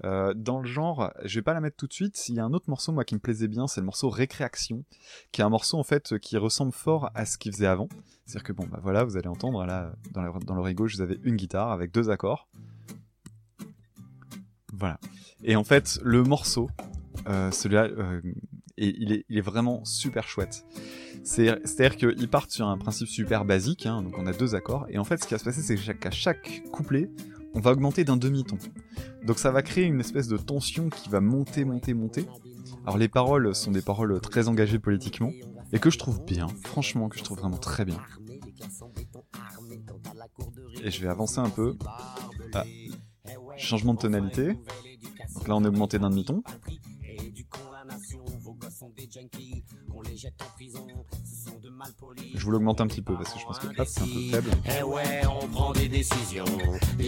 Euh, dans le genre, je vais pas la mettre tout de suite. Il y a un autre morceau moi qui me plaisait bien, c'est le morceau Récréation, qui est un morceau en fait qui ressemble fort à ce qu'il faisait avant. C'est-à-dire que bon bah voilà, vous allez entendre là dans l'oreille gauche, vous avez une guitare avec deux accords. Voilà. Et en fait, le morceau, euh, celui-là, euh, il, est, il est vraiment super chouette. C'est- C'est-à-dire qu'ils partent sur un principe super basique, hein, donc on a deux accords, et en fait, ce qui va se passer, c'est qu'à chaque couplet, on va augmenter d'un demi-ton. Donc ça va créer une espèce de tension qui va monter, monter, monter. Alors les paroles sont des paroles très engagées politiquement, et que je trouve bien, franchement, que je trouve vraiment très bien. Et je vais avancer un peu. Ah. Changement de tonalité. Donc là, on est augmenté d'un demi-ton. Je vous l'augmente un petit peu parce que je pense que c'est un peu faible. Eh ouais, on prend des décisions.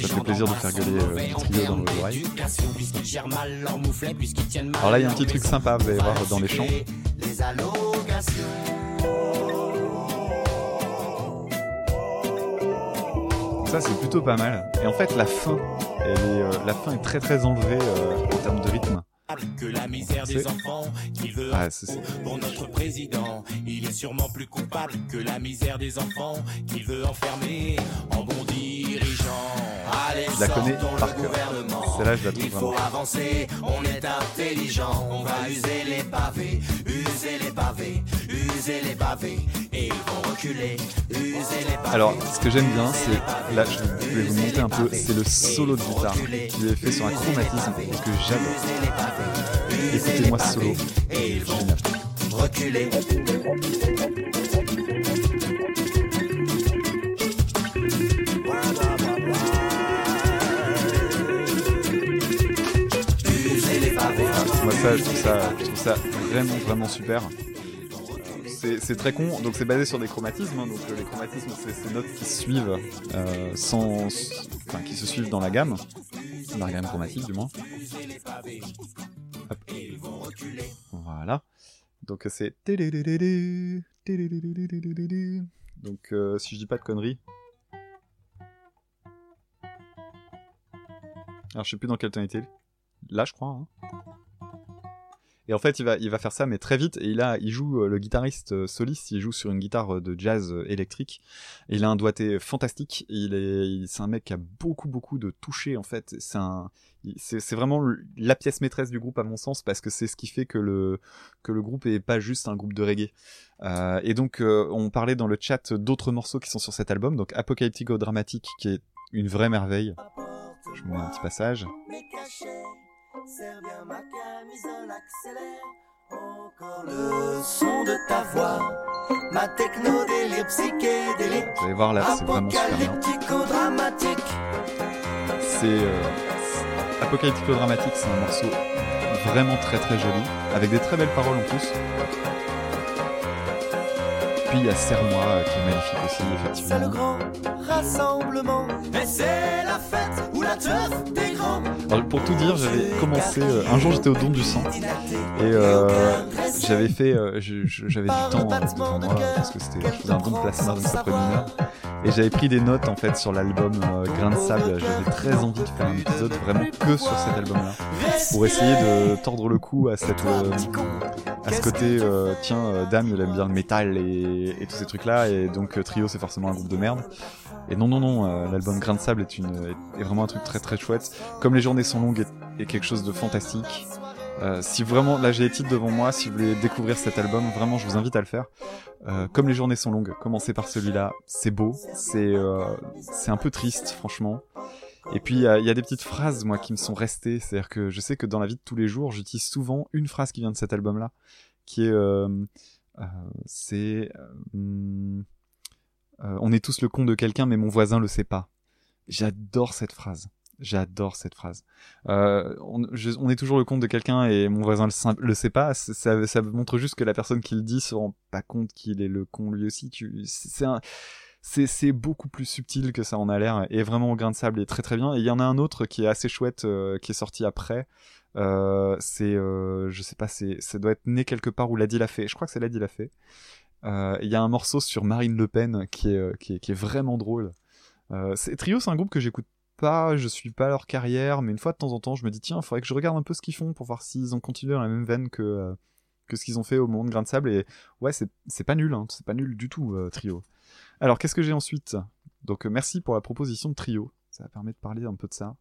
Ça fait plaisir de faire gueuler, euh, on trio dans mal Alors là, il y a un petit truc sympa, vous allez voir dans les chants. Les allocations. Ça, c'est plutôt pas mal. Et en fait, la fin, elle est, euh, la fin est très très enlevée euh, en termes de rythme. Que la misère des enfants qu'il veut Ah, pour notre président. Il est sûrement plus coupable que la misère des enfants qu'il veut enfermer en bon dirigeant. Allez, Je la connais sortons le par cœur. gouvernement. Celle-là, je la trouve Il faut vraiment. avancer, on est intelligent. On va user les pavés, user les pavés, user les pavés. Et ils vont reculer, user les pavés. Alors, ce que j'aime bien, c'est là, je vais vous montrer un peu, c'est le solo de guitare qui est fait sur un chromatisme que j'adore. Écoutez-moi ce solo, génial. reculer. Je trouve ça, vraiment vraiment super. C'est très con, donc c'est basé sur des chromatismes, hein, donc les chromatismes c'est ces notes qui suivent euh, sans, enfin qui se suivent dans la gamme, dans la gamme chromatique du moins. Voilà. Donc c'est donc si je dis pas de conneries. Alors je sais plus dans quel tonalité. Là je crois. Et en fait, il va, faire ça, mais très vite. Et il il joue euh, le guitariste euh, soliste. Il joue sur une guitare euh, de jazz électrique. Il a un doigté fantastique. Il est, c'est un mec qui a beaucoup, beaucoup de toucher. En fait, c'est un, c'est, vraiment la pièce maîtresse du groupe à mon sens parce que c'est ce qui fait que le, que le groupe est pas juste un groupe de reggae. Et donc, on parlait dans le chat d'autres morceaux qui sont sur cet album. Donc, Apocalyptico Dramatique, qui est une vraie merveille. Je vous mets un petit passage. Serre bien ma camisole, accélère. Encore le son de ta voix, ma techno délire psychédélique. Vous allez voir là, c'est vraiment super bien. Apocalyptico-dramatique. C'est euh, c'est- Apocalyptico Dramatique, c'est un morceau vraiment très très joli, avec des très belles paroles en plus. Puis il y a Serre-moi euh, qui est magnifique aussi, C'est le effectivement. grand rassemblement. Et c'est la fête ou la teuf des grands. Alors, pour tout dire, j'avais commencé. euh, un jour j'étais au don du sang et euh, j'avais fait. euh, j'avais du temps devant moi parce que c'était. Je faisais un don de plasma donc ça heure. Et j'avais pris des notes en fait sur l'album euh, Grain de sable. J'avais très envie de faire un épisode vraiment que sur cet album-là. Pour essayer de tordre le cou à cette. euh, à ce côté, tiens, Dame, il aime bien le métal et, et tous ces trucs-là, et donc euh, Trio, c'est forcément un groupe de merde. Et non, non, non, euh, l'album Grain de Sable est, une, est, vraiment un truc très très chouette. Comme les journées sont longues, est, quelque chose de fantastique. Euh, si vraiment, là j'ai les titres devant moi, si vous voulez découvrir cet album, vraiment je vous invite à le faire. Comme les journées sont longues, commencez par celui-là, c'est beau, c'est c'est un peu triste franchement. Et puis il y, a- des petites phrases moi qui me sont restées, c'est-à-dire que je sais que dans la vie de tous les jours, j'utilise souvent une phrase qui vient de cet album-là, qui est c'est euh, hum, euh, on est tous le con de quelqu'un, mais mon voisin le sait pas. J'adore cette phrase. J'adore cette phrase. Euh, on, est toujours le compte de quelqu'un et mon voisin le, sait pas. Ça, montre juste que la personne qui le dit se rend pas compte qu'il est le con lui aussi. C'est beaucoup plus subtil que ça en a l'air et vraiment au grain de sable est très très bien. Et il y en a un autre qui est assez chouette euh, qui est sorti après. Euh, c'est, euh, je sais pas, ça doit être né quelque part où Lady l'a fait. Je crois que c'est Lady l'a fait. Euh, Il y a un morceau sur Marine Le Pen qui est, qui est, vraiment drôle. C'est, Trio, c'est un groupe que j'écoute pas, je suis pas leur carrière, mais une fois de temps en temps, je me dis tiens, il faudrait que je regarde un peu ce qu'ils font pour voir s'ils ont continué dans la même veine que que ce qu'ils ont fait au moment de Grain de Sable. Et ouais, c'est pas nul, hein, c'est pas nul du tout, Trio. Alors qu'est-ce que j'ai ensuite? Donc merci pour la proposition de Trio, ça permet de parler un peu de ça.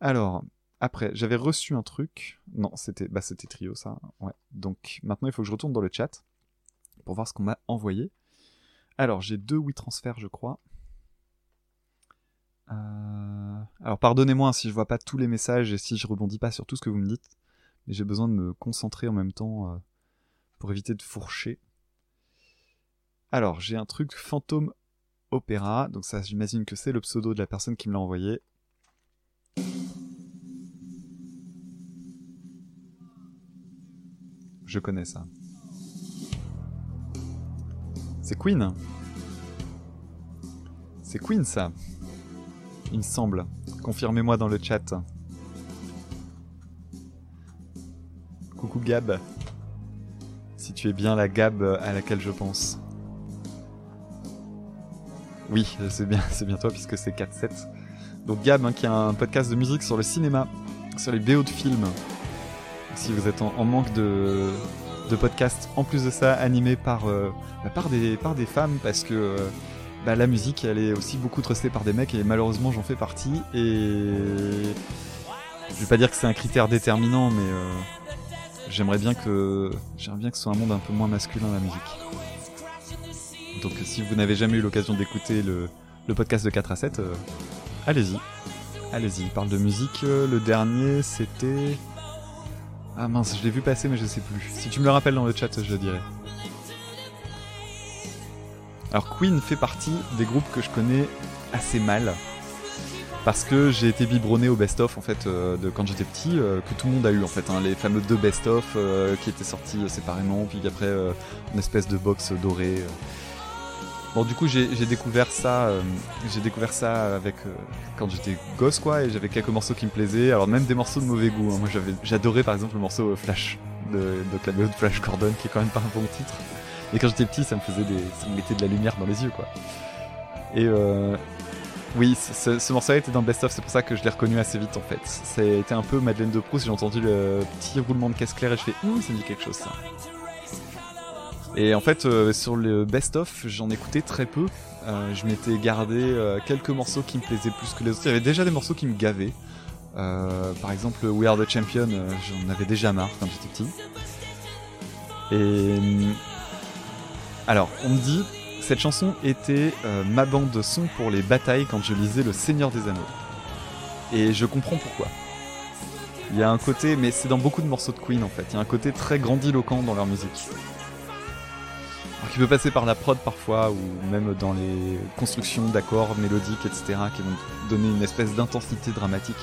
Alors après, j'avais reçu un truc. Non, c'était bah c'était Trio ça. Ouais. Donc maintenant, il faut que je retourne dans le chat pour voir ce qu'on m'a envoyé. Alors j'ai deux WeTransfer, je crois. Euh, Alors pardonnez-moi si je vois pas tous les messages et si je rebondis pas sur tout ce que vous me dites, mais j'ai besoin de me concentrer en même temps euh, pour éviter de fourcher. Alors j'ai un truc fantôme opéra, donc ça j'imagine que c'est le pseudo de la personne qui me l'a envoyé. Je connais ça. C'est Queen. C'est Queen ça. Il me semble. Confirmez-moi dans le chat. Coucou Gab. Si tu es bien la Gab à laquelle je pense. Oui, c'est bien, c'est bien toi puisque c'est 4-7. Donc Gab hein, qui a un podcast de musique sur le cinéma, sur les BO de films. Si vous êtes en, manque de, de podcasts, en plus de ça, animé par, euh, bah, par, des, par des femmes parce que euh, bah, la musique elle est aussi beaucoup trustée par des mecs et malheureusement j'en fais partie et je vais pas dire que c'est un critère déterminant mais euh, j'aimerais bien que j'aimerais bien que ce soit un monde un peu moins masculin la musique. Donc si vous n'avez jamais eu l'occasion d'écouter le, le podcast de 4 à 7 euh, allez-y. Allez-y il parle de musique le dernier c'était Ah mince, je l'ai vu passer, mais je sais plus. Si tu me le rappelles dans le chat, je le dirai. Alors Queen fait partie des groupes que je connais assez mal. Parce que j'ai été biberonné au best-of en fait euh, de quand j'étais petit, euh, que tout le monde a eu en fait, hein, les fameux deux best-of euh, qui étaient sortis séparément, puis après une espèce de box dorée. Bon du coup j'ai découvert ça, euh, j'ai découvert ça avec euh, quand j'étais gosse quoi, et j'avais quelques morceaux qui me plaisaient, alors même des morceaux de mauvais goût. hein. Moi j'adorais par exemple le morceau euh, Flash de, de Clavier de Flash Gordon, qui est quand même pas un bon titre. Et quand j'étais petit, ça me faisait des, ça me mettait de la lumière dans les yeux quoi. Et oui, ce, ce- ce morceau était dans le best-of, c'est pour ça que je l'ai reconnu assez vite en fait. C'était un peu Madeleine de Proust, j'ai entendu le petit roulement de caisse claire et je fais Hum, ça me dit quelque chose ça. Et en fait, euh, sur le best-of, j'en écoutais très peu. Euh, je m'étais gardé euh, quelques morceaux qui me plaisaient plus que les autres. Il y avait déjà des morceaux qui me gavaient. Par exemple, We Are the Champion, j'en avais déjà marre quand j'étais petit. Et. hum, Alors, on me dit, cette chanson était ma bande de son pour les batailles quand je lisais Le Seigneur des Anneaux. Et je comprends pourquoi. Il y a un côté, mais c'est dans beaucoup de morceaux de Queen en fait, il y a un côté très grandiloquent dans leur musique. Qui peut passer par la prod parfois, ou même dans les constructions d'accords mélodiques, etc., qui vont donner une espèce d'intensité dramatique.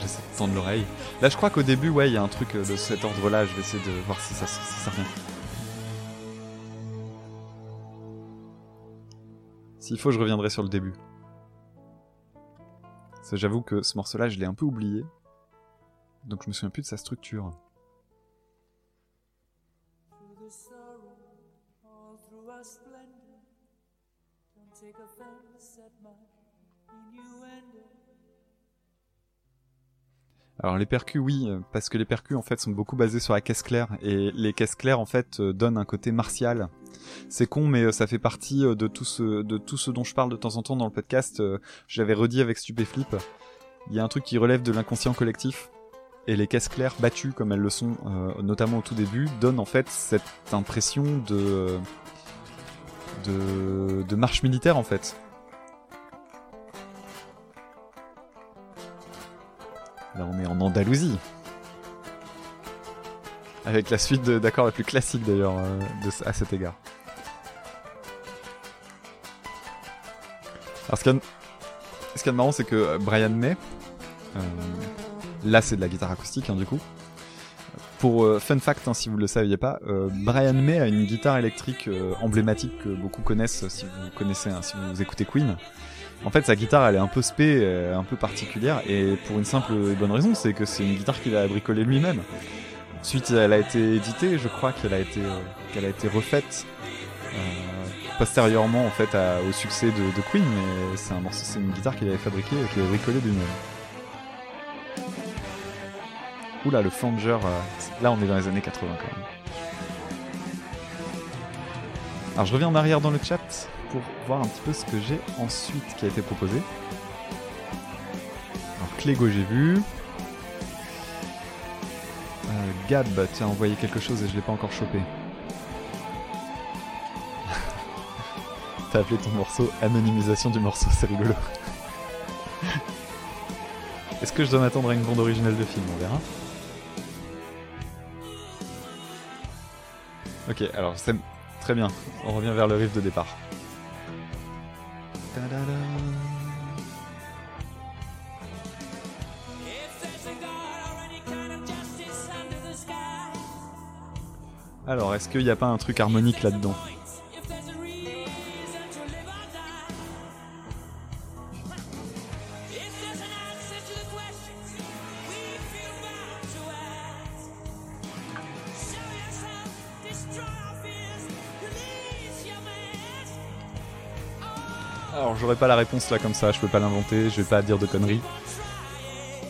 J'essaie de tendre l'oreille. Là, je crois qu'au début, ouais, il y a un truc euh, de cet ordre-là. Je vais essayer de voir si ça, si ça revient. S'il faut, je reviendrai sur le début. J'avoue que ce morceau-là, je l'ai un peu oublié. Donc je me souviens plus de sa structure. Alors les percus, oui, euh, parce que les percus en fait sont beaucoup basés sur la caisse claire et les caisses claires en fait euh, donnent un côté martial. C'est con, mais euh, ça fait partie de tout ce de tout ce dont je parle de temps en temps dans le podcast. J'avais redit avec Stupéflip. Il y a un truc qui relève de l'inconscient collectif et les caisses claires battues comme elles le sont, notamment au tout début, donnent en fait cette impression de, de marche militaire en fait. On est en Andalousie. Avec la suite d'accords la plus classique d'ailleurs euh, à cet égard. Alors, ce qu'il y a de- marrant, c'est que euh, Brian May, euh, là c'est de la guitare acoustique hein, du coup. Pour fun fact, hein, si vous ne le saviez pas, Brian May a une guitare électrique emblématique que beaucoup connaissent si vous connaissez, hein, si vous écoutez Queen. En fait, sa guitare, elle est un peu spé, euh, un peu particulière, et pour une simple et bonne raison, c'est que c'est une guitare qu'il a bricolée lui-même. Ensuite, elle a été éditée, je crois qu'elle a été, euh, qu'elle a été refaite euh, postérieurement en fait au succès de, Queen, mais c'est un morceau, c'est une guitare qu'il avait fabriquée et qu'il avait bricolée lui-même. Oula, le flanger, là on est dans les années 80 quand même. Alors je reviens en arrière dans le chat pour voir un petit peu ce que j'ai ensuite qui a été proposé. Alors Clégo j'ai vu. Euh, Gab, tu as envoyé quelque chose et je l'ai pas encore chopé. *laughs* T'as appelé ton morceau anonymisation du morceau, c'est rigolo. *laughs* Est-ce que je dois m'attendre à une bande originale de film On verra. Ok, alors c'est très bien. On revient vers le riff de départ. Alors, est-ce qu'il n'y a pas un truc harmonique là-dedans? J'aurais pas la réponse là comme ça, je peux pas l'inventer, je vais pas dire de conneries.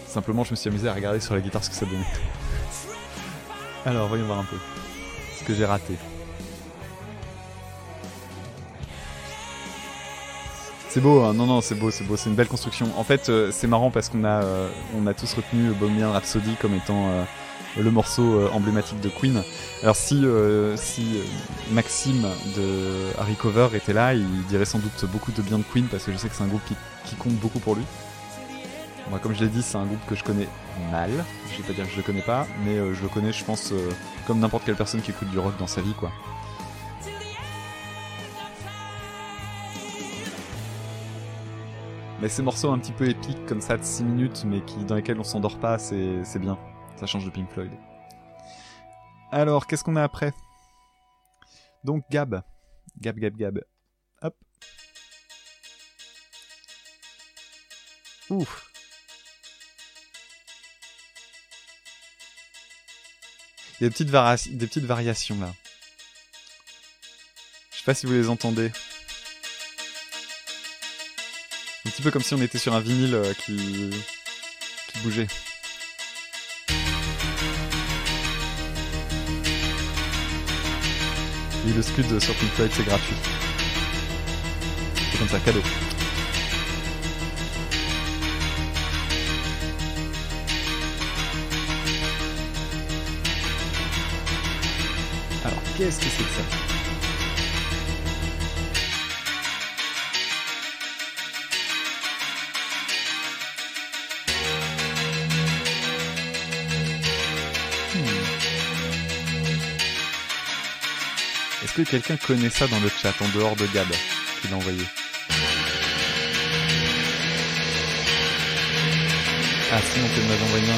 Simplement, je me suis amusé à regarder sur la guitare ce que ça donnait. Alors, voyons voir un peu ce que j'ai raté. C'est beau, hein non, non, c'est beau, c'est beau, c'est une belle construction. En fait, euh, c'est marrant parce qu'on a, euh, on a tous retenu Bohemian Rhapsody comme étant euh, le morceau euh, emblématique de Queen. Alors si, euh, si euh, Maxime de Harry Cover était là, il dirait sans doute beaucoup de bien de Queen parce que je sais que c'est un groupe qui, compte beaucoup pour lui. Moi, comme je l'ai dit, c'est un groupe que je connais mal. Je vais pas dire que je le connais pas, mais je le connais, je pense, comme n'importe quelle personne qui écoute du rock dans sa vie, quoi. Mais ces morceaux un petit peu épiques comme ça de 6 minutes, mais qui dans lesquels on s'endort pas, c'est bien. Ça change de Pink Floyd. Alors, qu'est-ce qu'on a après? Donc Gab. Gab, Gab, Gab. Hop. Ouf. Il y a des petites, variations là. Je sais pas si vous les entendez. Un petit peu comme si on était sur un vinyle euh, qui, qui bougeait. Le scud sur Floyd c'est gratuit. C'est comme ça, cadeau. Alors, qu'est-ce que c'est que ça? Que quelqu'un connaît ça dans le chat en dehors de Gab qui l'a envoyé Ah, Simon, tu m'avais envoyé un.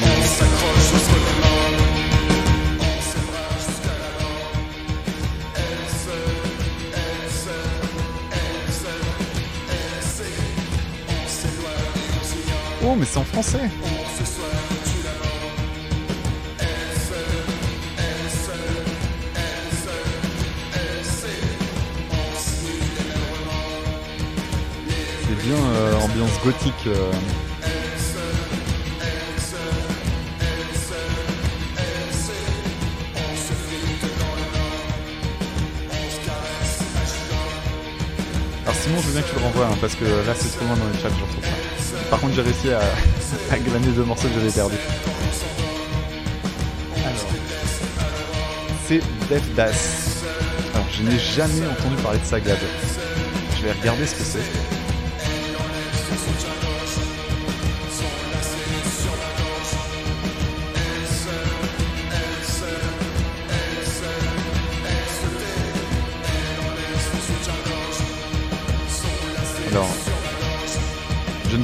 Oh, mais c'est en français euh, ambiance gothique. euh. Alors Simon, je veux bien que tu le renvoies, hein, parce que là c'est trop loin dans le chat, je retrouve pas. Par contre, j'ai réussi à, *laughs* à glaner deux morceaux que j'avais perdus. C'est Death Das. Alors, je n'ai jamais entendu parler de ça, Gab. Je vais regarder ce que c'est.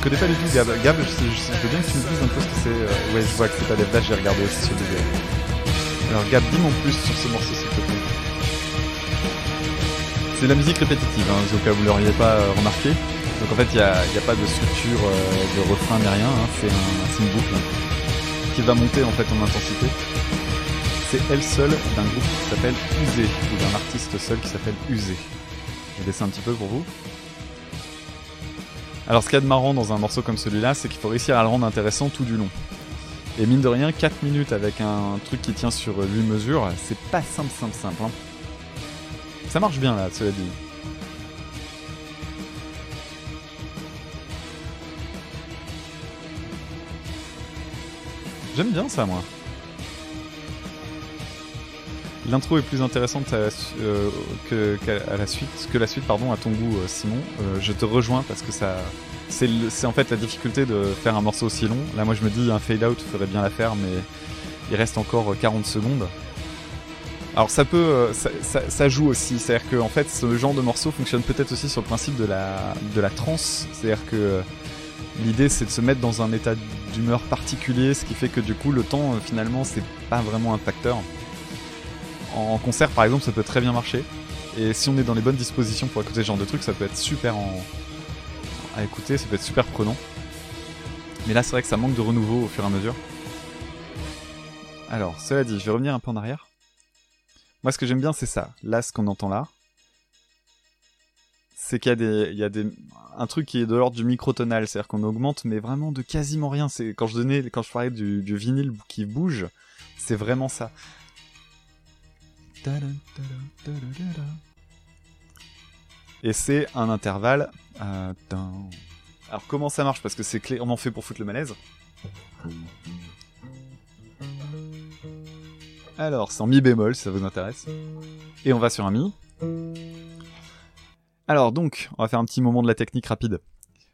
Connais pas du tout Gab. Gab, je, je, je veux bien que tu me dises un peu ce que c'est. euh, ouais, je vois que c'est pas Dash, j'ai regardé aussi sur vidéo. Alors, Gab, dis-moi en plus sur ce morceau, s'il te plaît. C'est de la musique répétitive, hein, au cas où vous l'auriez pas euh, remarqué. Donc en fait, il n'y a, pas de structure euh, de refrain ni rien, hein, c'est un, une boucle qui va monter en fait en intensité. C'est elle seule d'un groupe qui s'appelle Usé, ou d'un artiste seul qui s'appelle Usé. Je vais laisser un petit peu pour vous. Alors ce qu'il y a de marrant dans un morceau comme celui-là, c'est qu'il faut réussir à le rendre intéressant tout du long. Et mine de rien, 4 minutes avec un truc qui tient sur 8 mesures, c'est pas simple, simple, simple. hein. Ça marche bien là, cela dit. J'aime bien ça, moi. L'intro est plus intéressante euh, que, la suite, que la suite, pardon, à ton goût, euh, Simon. Euh, je te rejoins parce que ça, c'est, en fait la difficulté de faire un morceau aussi long. Là, moi, je me dis un fade out ferait bien l'affaire, mais il reste encore euh, 40 secondes. Alors ça peut, ça, ça- joue aussi, c'est-à-dire que en fait ce genre de morceau fonctionne peut-être aussi sur le principe de la de la trance, c'est-à-dire que l'idée c'est de se mettre dans un état d'humeur particulier, ce qui fait que du coup le temps finalement c'est pas vraiment un facteur. En concert par exemple ça peut très bien marcher, et si on est dans les bonnes dispositions pour écouter ce genre de truc, ça peut être super à écouter, ça peut être super prenant. Mais là c'est vrai que ça manque de renouveau au fur et à mesure. Alors, cela dit, je vais revenir un peu en arrière. Moi, ce que j'aime bien, c'est ça. Là, ce qu'on entend là, c'est qu'il y a des, il y a des, un truc qui est de l'ordre du microtonal, c'est-à-dire qu'on augmente, mais vraiment de quasiment rien. Quand je donnais, quand je parlais du, du vinyle qui bouge, c'est vraiment ça. Et c'est un intervalle. euh, Alors comment ça marche? Parce que c'est clairement fait pour foutre le malaise. Alors, c'est en mi bémol si ça vous intéresse. Et on va sur un mi. Alors donc, on va faire un petit moment de la technique rapide.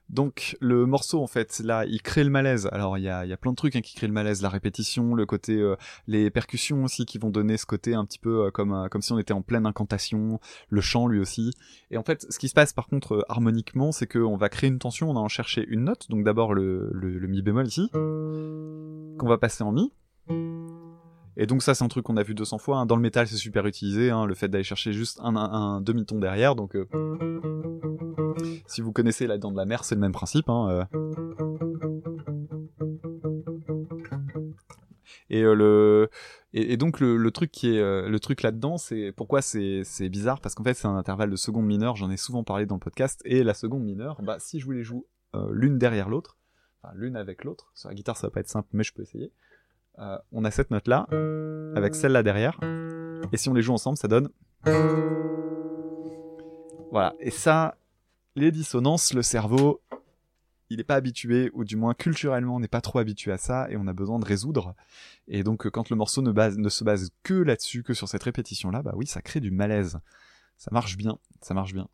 Donc le morceau en fait là il crée le malaise. Alors il y a, y a plein de trucs hein, qui créent le malaise, la répétition, le côté euh, les percussions aussi qui vont donner ce côté un petit peu euh, comme euh, comme si on était en pleine incantation, le chant lui aussi. Et en fait ce qui se passe par contre harmoniquement c'est qu'on va créer une tension, on va en chercher une note, donc d'abord le mi bémol ici qu'on va passer en mi. Et donc ça c'est un truc qu'on a vu 200 fois. hein. Dans le métal c'est super utilisé, hein, le fait d'aller chercher juste un, demi-ton derrière. Donc euh, si vous connaissez la dent de la mer c'est le même principe. Hein, euh. Et euh, le et, donc le, truc qui est le truc là-dedans c'est pourquoi c'est bizarre? Parce qu'en fait c'est un intervalle de seconde mineure. J'en ai souvent parlé dans le podcast et la seconde mineure bah si je vous les joue l'une derrière l'autre, enfin l'une avec l'autre sur la guitare ça va pas être simple mais je peux essayer. Euh, on a cette note là avec celle-là derrière. Et si on les joue ensemble ça donne voilà. Et ça les dissonances le cerveau il n'est pas habitué ou du moins culturellement on n'est pas trop habitué à ça et on a besoin de résoudre. Et donc euh, quand le morceau ne se base que là-dessus que sur cette répétition là bah oui ça crée du malaise. Ça marche bien. Ça marche bien.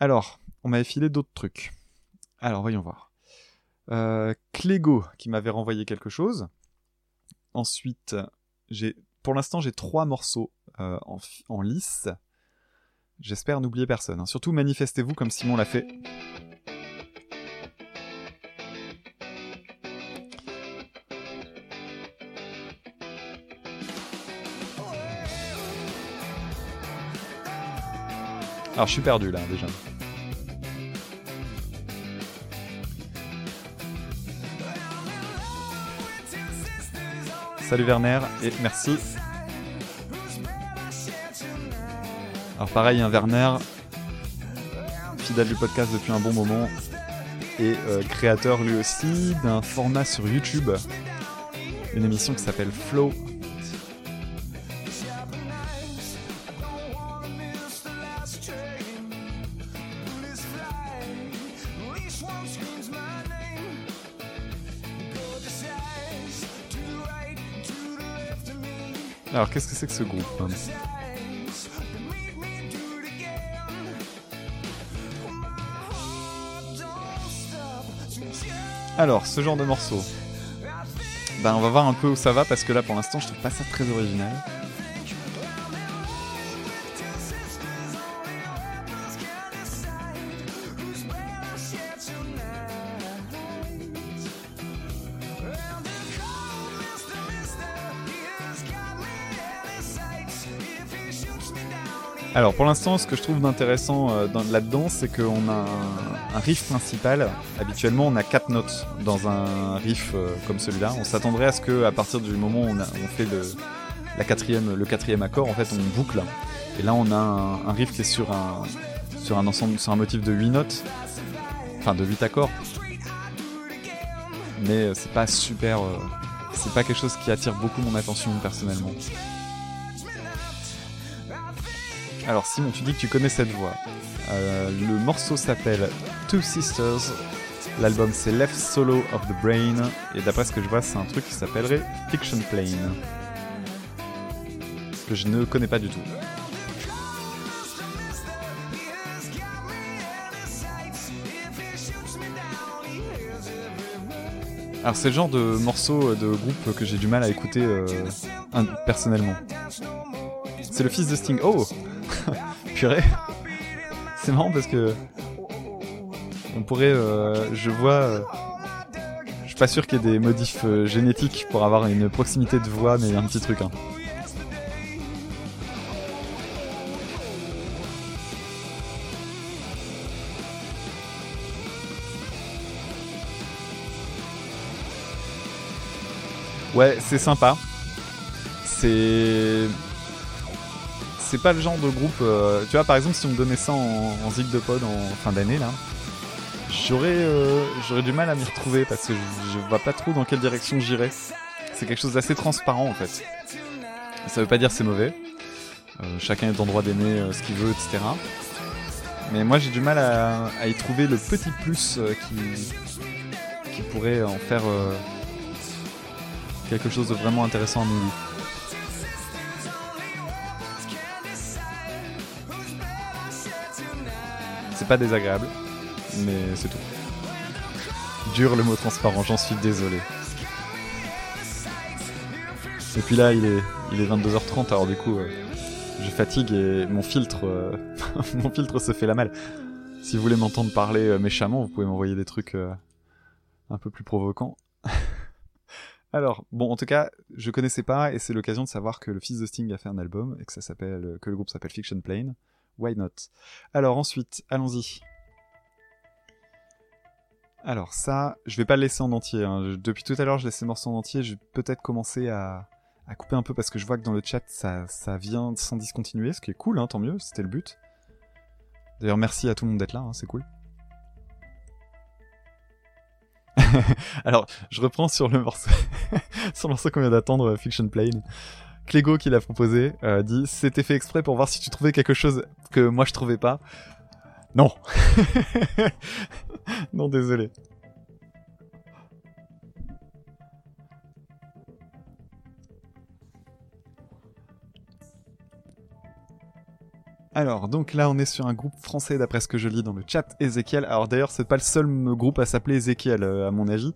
Alors on m'avait filé d'autres trucs. Alors voyons voir. Euh, Clégo qui m'avait renvoyé quelque chose Ensuite, j'ai, pour l'instant, j'ai trois morceaux euh, en, en lice. J'espère n'oublier personne. hein. Surtout, manifestez-vous comme Simon l'a fait. Alors, je suis perdu là déjà. Salut Werner et merci. Alors pareil, un Werner, fidèle du podcast depuis un bon moment et euh, créateur lui aussi d'un format sur YouTube, une émission qui s'appelle Flow. Alors qu'est-ce que c'est que ce groupe Alors, ce genre de morceau. Ben, on va voir un peu où ça va parce que là, pour l'instant, je trouve pas ça très original. Alors pour l'instant, ce que je trouve d'intéressant euh, dans- là-dedans, c'est qu'on a un, riff principal. Habituellement, on a quatre notes dans un riff euh, comme celui-là. On s'attendrait à ce que, à partir du moment où on, fait le, quatrième, accord, en fait, on boucle. Et là, on a un, riff qui est sur un, ensemble, sur un motif de 8 notes, enfin de 8 accords. Mais euh, c'est pas super, c'est pas quelque chose qui attire beaucoup mon attention personnellement. Alors Simon, tu dis que tu connais cette voix. Euh, le morceau s'appelle Two Sisters. L'album c'est Left Solo of the Brain. Et d'après ce que je vois, c'est un truc qui s'appellerait Fiction Plane. Que je ne connais pas du tout. Alors c'est le genre de morceau euh, de groupe que j'ai du mal à écouter euh, personnellement. C'est le fils de Sting. Oh *laughs* C'est marrant parce que on pourrait, euh, je vois, euh, je suis pas sûr qu'il y ait des modifs euh, génétiques pour avoir une proximité de voix, mais il y a un petit truc. Hein. Ouais, c'est sympa. C'est c'est pas le genre de groupe. euh, tu vois, par exemple, si on me donnait ça en, en zig de pod en fin d'année là, j'aurais euh, du mal à m'y retrouver parce que je, vois pas trop dans quelle direction j'irais. C'est quelque chose d'assez transparent en fait. Ça veut pas dire c'est mauvais. Euh, chacun est en droit d'aimer ce qu'il veut, etc. Mais moi j'ai du mal à, y trouver le petit plus qui, qui pourrait en faire quelque chose de vraiment intéressant à mon. Pas désagréable, mais c'est tout. Dur le mot transparent, j'en suis désolé. Et puis là, il est, il est 22h30, alors du coup, euh, je fatigue et mon filtre, euh, *laughs* mon filtre se fait la malle. Si vous voulez m'entendre parler euh, méchamment, vous pouvez m'envoyer des trucs un peu plus provocants. *laughs* alors, bon, en tout cas, je connaissais pas et c'est l'occasion de savoir que le fils de Sting a fait un album et que ça s'appelle, que le groupe s'appelle Fiction Plane. Why not? Alors ensuite, allons-y. Alors ça, je vais pas le laisser en entier. hein. Depuis tout à l'heure, je laisse les morceaux en entier. Je vais peut-être commencer à, à couper un peu parce que je vois que dans le chat, ça, ça vient sans discontinuer, ce qui est cool, hein, tant mieux, c'était le but. D'ailleurs, merci à tout le monde d'être là, hein, c'est cool. *laughs* Alors, je reprends sur le morceau, *laughs* sur le morceau qu'on vient d'attendre, euh, Fiction Plane. Clégo qui l'a proposé euh, dit c'était fait exprès pour voir si tu trouvais quelque chose que moi je trouvais pas. Non. *laughs* non, désolé. Alors, donc là, on est sur un groupe français, d'après ce que je lis dans le chat, Ezekiel. Alors d'ailleurs, c'est pas le seul groupe à s'appeler Ezekiel, euh, à mon avis.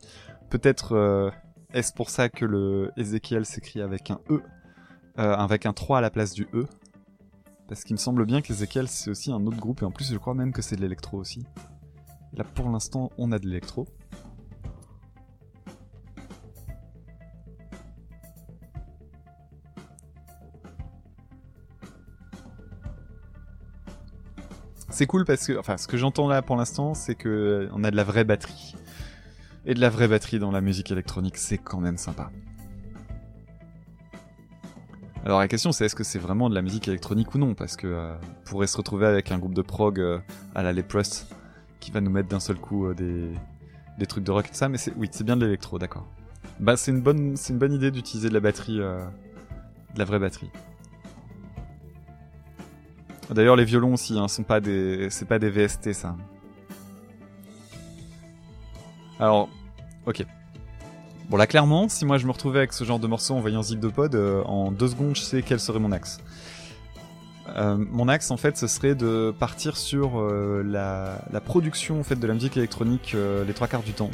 Peut-être euh, est-ce pour ça que le Ezekiel s'écrit avec un E, euh, avec un 3 à la place du E. Parce qu'il me semble bien qu'Ezekiel, c'est aussi un autre groupe, et en plus, je crois même que c'est de l'électro aussi. Là, pour l'instant, on a de l'électro. C'est cool parce que, enfin, ce que j'entends là pour l'instant, c'est que euh, on a de la vraie batterie. Et de la vraie batterie dans la musique électronique, c'est quand même sympa. Alors la question c'est est-ce que c'est vraiment de la musique électronique ou non? Parce que euh, on pourrait se retrouver avec un groupe de prog euh, à la Leprous qui va nous mettre d'un seul coup euh, des, trucs de rock et tout ça, mais c'est oui c'est bien de l'électro, d'accord. Bah c'est une bonne idée d'utiliser de la batterie, de la vraie batterie. D'ailleurs les violons aussi, hein, sont pas des c'est pas des VST ça. Alors ok. Bon là clairement, si moi je me retrouvais avec ce genre de morceau en voyant Zip euh, en deux secondes je sais quel serait mon axe. Euh, mon axe en fait ce serait de partir sur euh, la, production de la musique électronique les trois quarts du temps.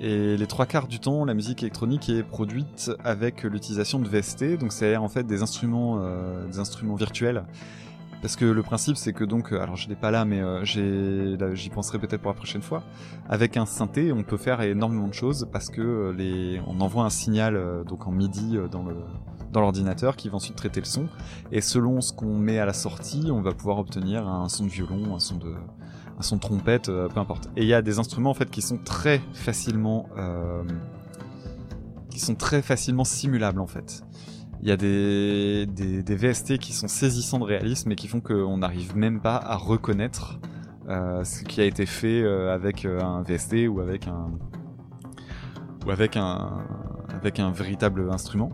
Et les trois quarts du temps, la musique électronique est produite avec l'utilisation de VST, donc c'est en fait des instruments, des instruments virtuels. Parce que le principe c'est que donc, euh, alors je l'ai pas là, mais euh, j'y penserai peut-être pour la prochaine fois. Avec un synthé, on peut faire énormément de choses parce que euh, on envoie un signal donc en MIDI dans l'ordinateur qui va ensuite traiter le son et selon ce qu'on met à la sortie, on va pouvoir obtenir un son de violon, un son de son trompette, peu importe. Et il y a des instruments en fait qui sont très facilement qui sont très facilement simulables en fait. Il y a des, des, VST qui sont saisissants de réalisme et qui font qu'on n'arrive même pas à reconnaître euh, ce qui a été fait euh, avec euh, un VST ou avec un ou avec un avec un véritable instrument.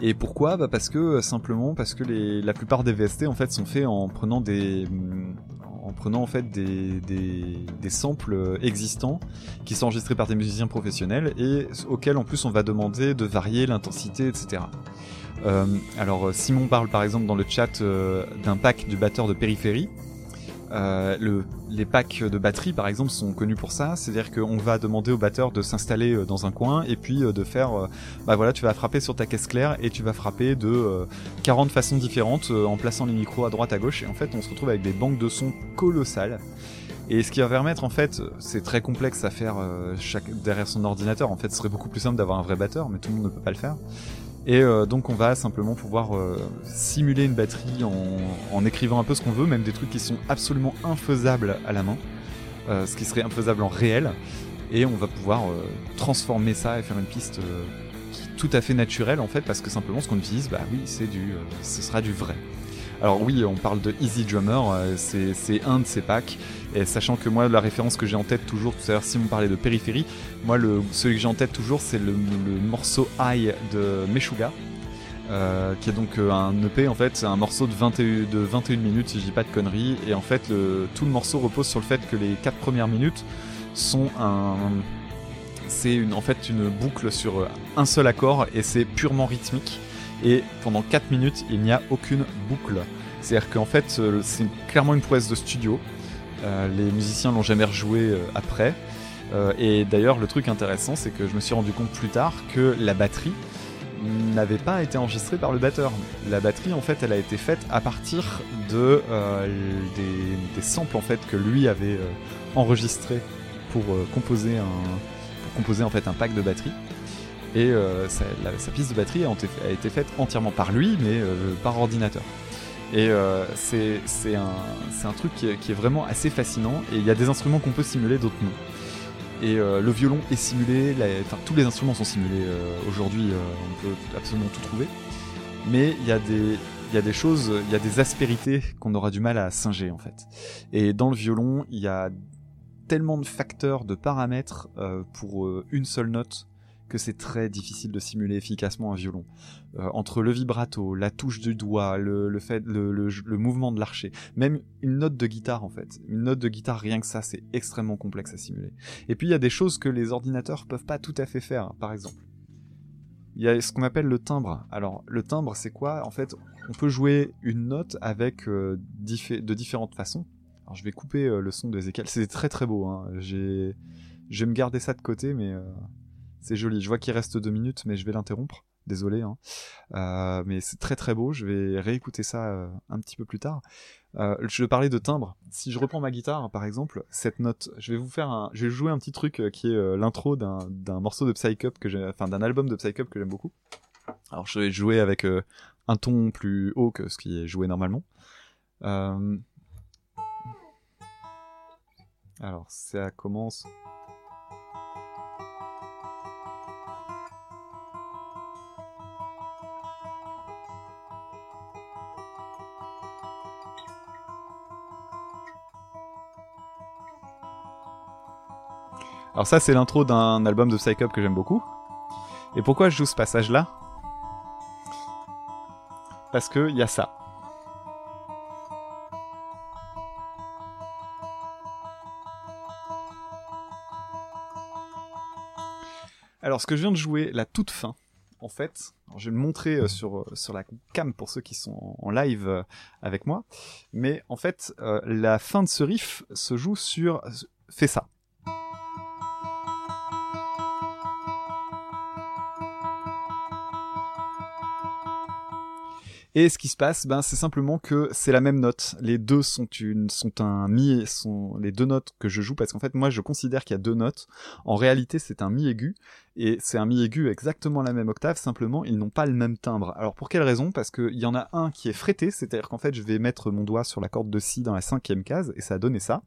Et pourquoi? Bah Parce que simplement parce que les, la plupart des VST en fait sont faits en prenant des en prenant en fait des, des, des samples existants qui sont enregistrés par des musiciens professionnels et auxquels en plus on va demander de varier l'intensité, etc. Euh, alors euh, Simon parle par exemple dans le chat euh, d'un pack du batteur de périphérie. Le, les packs de batterie par exemple sont connus pour ça, c'est-à-dire qu'on va demander au batteur de s'installer dans un coin et puis de faire, bah voilà, tu vas frapper sur ta caisse claire et tu vas frapper de euh, 40 façons différentes en plaçant les micros à droite à gauche et en fait on se retrouve avec des banques de sons colossales. Et ce qui va permettre en fait, c'est très complexe à faire derrière son ordinateur. En fait, ce serait beaucoup plus simple d'avoir un vrai batteur, mais tout le monde ne peut pas le faire. Et euh, donc on va simplement pouvoir euh, simuler une batterie en, en écrivant un peu ce qu'on veut, même des trucs qui sont absolument infaisables à la main, euh, ce qui serait infaisable en réel. Et on va pouvoir euh, transformer ça et faire une piste euh, qui est tout à fait naturelle en fait, parce que simplement ce qu'on utilise, bah oui, c'est du, euh, ce sera du vrai. Alors oui, on parle de Easy Drummer, c'est un de ces packs. Et sachant que moi, la référence que j'ai en tête toujours, tout à l'heure, Simon parlait de périphérie, moi, celui que j'ai en tête toujours, c'est le, morceau High de Meshuga, euh, qui est donc euh, un EP, en fait, c'est un morceau de 21, de 21 minutes, si je dis pas de conneries, et en fait, tout le morceau repose sur le fait que les 4 premières minutes sont un... C'est en fait une boucle sur un seul accord, et c'est purement rythmique, et pendant 4 minutes, il n'y a aucune boucle. C'est-à-dire qu'en fait, euh, c'est clairement une prouesse de studio, euh, les musiciens l'ont jamais rejoué euh, après. Euh, et d'ailleurs, le truc intéressant, c'est que je me suis rendu compte plus tard que la batterie n'avait pas été enregistrée par le batteur. La batterie, en fait, elle a été faite à partir de euh, des, samples que lui avait euh, enregistrés pour euh, composer un en fait un pack de batterie. Et euh, sa, piste de batterie a, été- faite entièrement par lui, mais euh, par ordinateur. Et euh, c'est un, un truc qui est, vraiment assez fascinant. Et il y a des instruments qu'on peut simuler, d'autres non. Et euh, le violon est simulé, enfin, tous les instruments sont simulés euh, aujourd'hui, euh, on peut absolument tout trouver. Mais il y a des, il y a des choses, il y a des aspérités qu'on aura du mal à singer en fait. Et dans le violon, il y a tellement de facteurs, de paramètres euh, pour euh, une seule note que c'est très difficile de simuler efficacement un violon. Euh, entre le vibrato, la touche du doigt, le, fait, le, mouvement de l'archet, même une note de guitare en fait. Une note de guitare, rien que ça, c'est extrêmement complexe à simuler. Et puis il y a des choses que les ordinateurs peuvent pas tout à fait faire, par exemple. Il y a ce qu'on appelle le timbre. Alors le timbre, c'est quoi? En fait, on peut jouer une note avec euh, de différentes façons. Alors je vais couper euh, le son d'Ezekiel. C'est très très beau. Hein. Je vais me garder ça de côté, mais c'est joli. Je vois qu'il reste deux minutes, mais je vais l'interrompre. Désolé, hein. Euh, mais c'est très très beau. Je vais réécouter ça euh, un petit peu plus tard. Euh, je parlais de timbre. Si je reprends ma guitare, par exemple, cette note, je vais vous faire je vais jouer un petit truc qui est l'intro d'un morceau de Psycup que j'ai, enfin d'un album de Psycup que j'aime beaucoup. Alors je vais jouer avec un ton plus haut que ce qui est joué normalement. Alors ça commence. Alors ça c'est l'intro d'un album de Psycup que j'aime beaucoup. Et pourquoi je joue ce passage là Parce que il y a ça. Alors ce que je viens de jouer, la toute fin, en fait, je vais le montrer euh, sur, euh, sur la cam pour ceux qui sont en, live euh, avec moi, mais en fait, la fin de ce riff se joue sur... fait ça. Et ce qui se passe, ben, c'est simplement que c'est la même note. Les deux sont une, sont un mi, sont les deux notes que je joue parce qu'en fait, moi, je considère qu'il y a deux notes. En réalité, c'est un mi aigu et c'est un mi aigu exactement la même octave. Simplement, ils n'ont pas le même timbre. Alors, pour quelle raison? Parce qu'il y en a un qui est frété, c'est-à-dire qu'en fait, je vais mettre mon doigt sur la corde de si dans la cinquième case et ça a donné ça.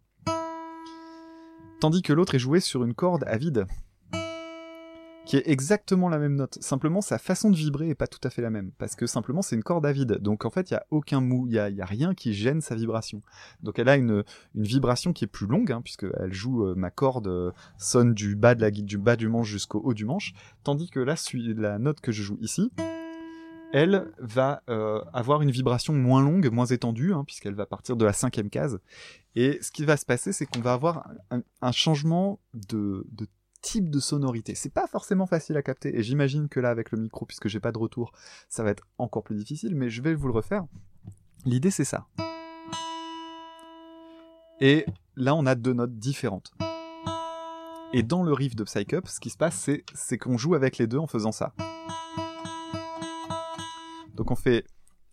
Tandis que l'autre est joué sur une corde à vide qui est exactement la même note. Simplement, sa façon de vibrer est pas tout à fait la même, parce que simplement c'est une corde à vide. Donc en fait, il y a aucun mou, il y a, rien qui gêne sa vibration. Donc elle a une, vibration qui est plus longue, hein, puisque joue euh, ma corde euh, sonne du bas de la du bas du manche jusqu'au haut du manche, tandis que là, la note que je joue ici. Elle va euh, avoir une vibration moins longue, moins étendue, hein, puisqu'elle va partir de la cinquième case. Et ce qui va se passer, c'est qu'on va avoir un, changement de type de sonorité. C'est pas forcément facile à capter, et j'imagine que là, avec le micro, puisque j'ai pas de retour, ça va être encore plus difficile, mais je vais vous le refaire. L'idée, c'est ça. Et là, on a deux notes différentes. Et dans le riff de Psycup, ce qui se passe, c'est, qu'on joue avec les deux en faisant ça. Donc on fait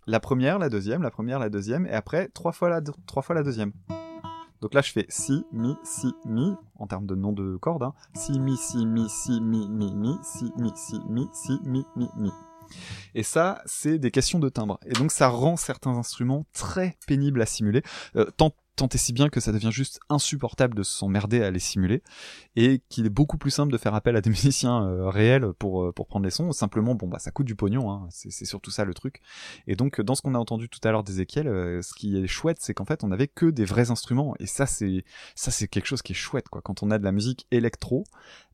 la première, la deuxième, la première, la deuxième, et après trois fois la deuxième. Donc là, je fais si, mi, si, mi, en termes de nom de corde. Hein. Si, mi, si, mi, si, mi, mi, mi, si, mi, si, mi, si, mi, mi, mi. Et ça, c'est des questions de timbre. Et donc, ça rend certains instruments très pénibles à simuler. Euh, tant et si bien que ça devient juste insupportable de s'emmerder à les simuler. Et qu'il est beaucoup plus simple de faire appel à des *laughs* musiciens euh, réels pour, euh, pour prendre les sons. Simplement, bon, bah, ça coûte du pognon. Hein. C'est surtout ça le truc. Et donc, dans ce qu'on a entendu tout à l'heure d'Ezekiel, euh, ce qui est chouette, c'est qu'en fait, on avait que des vrais instruments. Et ça, c'est ça, c'est quelque chose qui est chouette, quoi. Quand on a de la musique électro,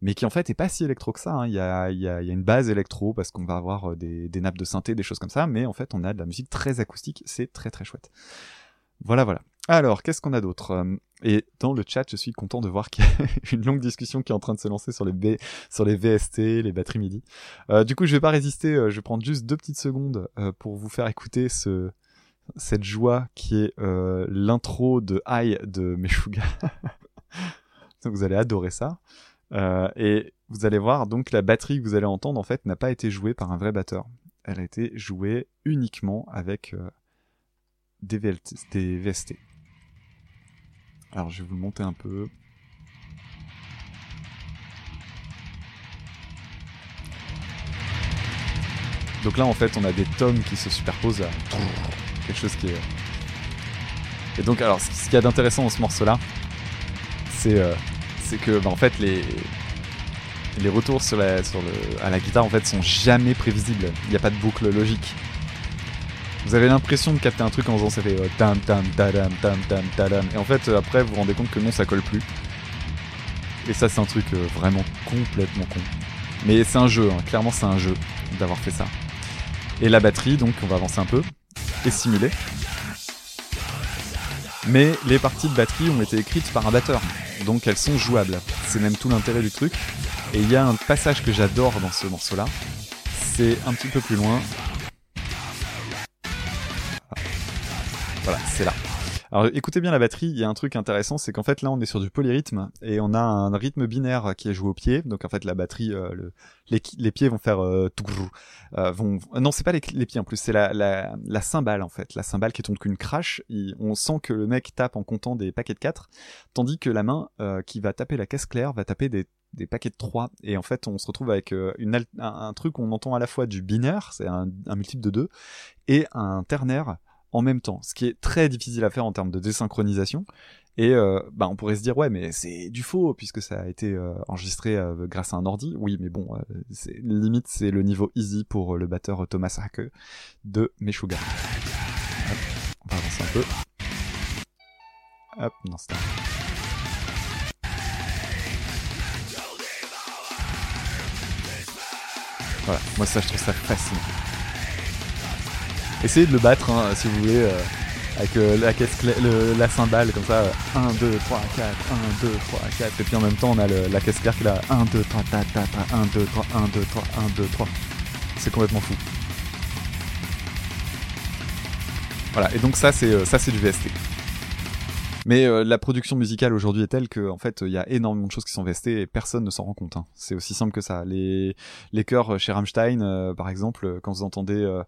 mais qui en fait est pas si électro que ça. hein. Il y, a, y a, y a une base électro parce qu'on va avoir euh, des, des nappes de synthé, des choses comme ça. Mais en fait, on a de la musique très acoustique. C'est très très chouette. Voilà, voilà. Alors, qu'est-ce qu'on a d'autre? Euh, Et dans le chat, je suis content de voir qu'il y a *laughs* une longue discussion qui est en train de se lancer sur les, B, sur les VST, les batteries MIDI. Euh, du coup, je vais pas résister. euh, je vais prendre juste deux petites secondes pour vous faire écouter ce, cette joie qui est l'intro de High de Meshuga. *laughs* vous allez adorer ça. Et vous allez voir, donc la batterie que vous allez entendre, en fait, n'a pas été jouée par un vrai batteur. Elle a été jouée uniquement avec des VST. Alors, je vais vous le monter un peu. Donc là, en fait, on a des tomes qui se superposent à quelque chose qui est. Et donc, alors, ce qu'il y a d'intéressant dans ce morceau-là, c'est euh, c'est que, bah, en fait, les les retours à la guitare, en fait, sont jamais prévisibles. Il n'y a pas de boucle logique. Vous avez l'impression de capter un truc en faisant ça fait euh, tam tam tadam tam tam tadam et en fait euh, après vous vous rendez compte que non ça colle plus. Et ça c'est un truc euh, vraiment complètement con. Mais c'est un jeu, hein. clairement c'est un jeu d'avoir fait ça. Et la batterie donc on va avancer un peu est simulée. Mais les parties de batterie ont été écrites par un batteur, donc elles sont jouables. C'est même tout l'intérêt du truc. Et il y a un passage que j'adore dans ce morceau-là. C'est un petit peu plus loin. Voilà, c'est là. Alors écoutez bien la batterie, il y a un truc intéressant, c'est qu'en fait là on est sur du polyrythme et on a un rythme binaire qui est joué au pied. Donc en fait la batterie, euh, le- les, pieds vont faire euh, euh, non c'est pas les, pieds en plus, c'est la, cymbale en fait, la cymbale qui est donc une crash. On sent que le mec tape en comptant des paquets de 4 tandis que la main qui va taper la caisse claire va taper des paquets de 3 et en fait on se retrouve avec un truc où on entend à la fois du binaire, c'est un, un multiple de 2 et un ternaire en même temps, ce qui est très difficile à faire en termes de désynchronisation. Et euh, bah, on pourrait se dire ouais mais c'est du faux puisque ça a été euh, enregistré euh, grâce à un ordi. Oui mais bon, euh, limite c'est le niveau easy pour le batteur Thomas Hake de Meshuggah. Hop, on va avancer un peu. Hop, non c'est Voilà, moi ça je trouve ça fascinant. Essayez de le battre hein, si vous voulez euh, avec euh, la caisse le- la cymbale comme ça 1 2 3 4 1 2 3 4 et puis en même temps on a le- la caisse claire qui là 1 2 3 ta ta ta 1 2 3 1 2 3 1 2 3 c'est complètement fou. Voilà et donc ça c'est euh, ça c'est du VST mais euh, la production musicale aujourd'hui est telle que en fait il y a énormément de choses qui sont VST et personne ne s'en rend compte hein. c'est aussi simple que ça. Les les chœurs chez Rammstein euh, par exemple euh, quand vous entendez euh,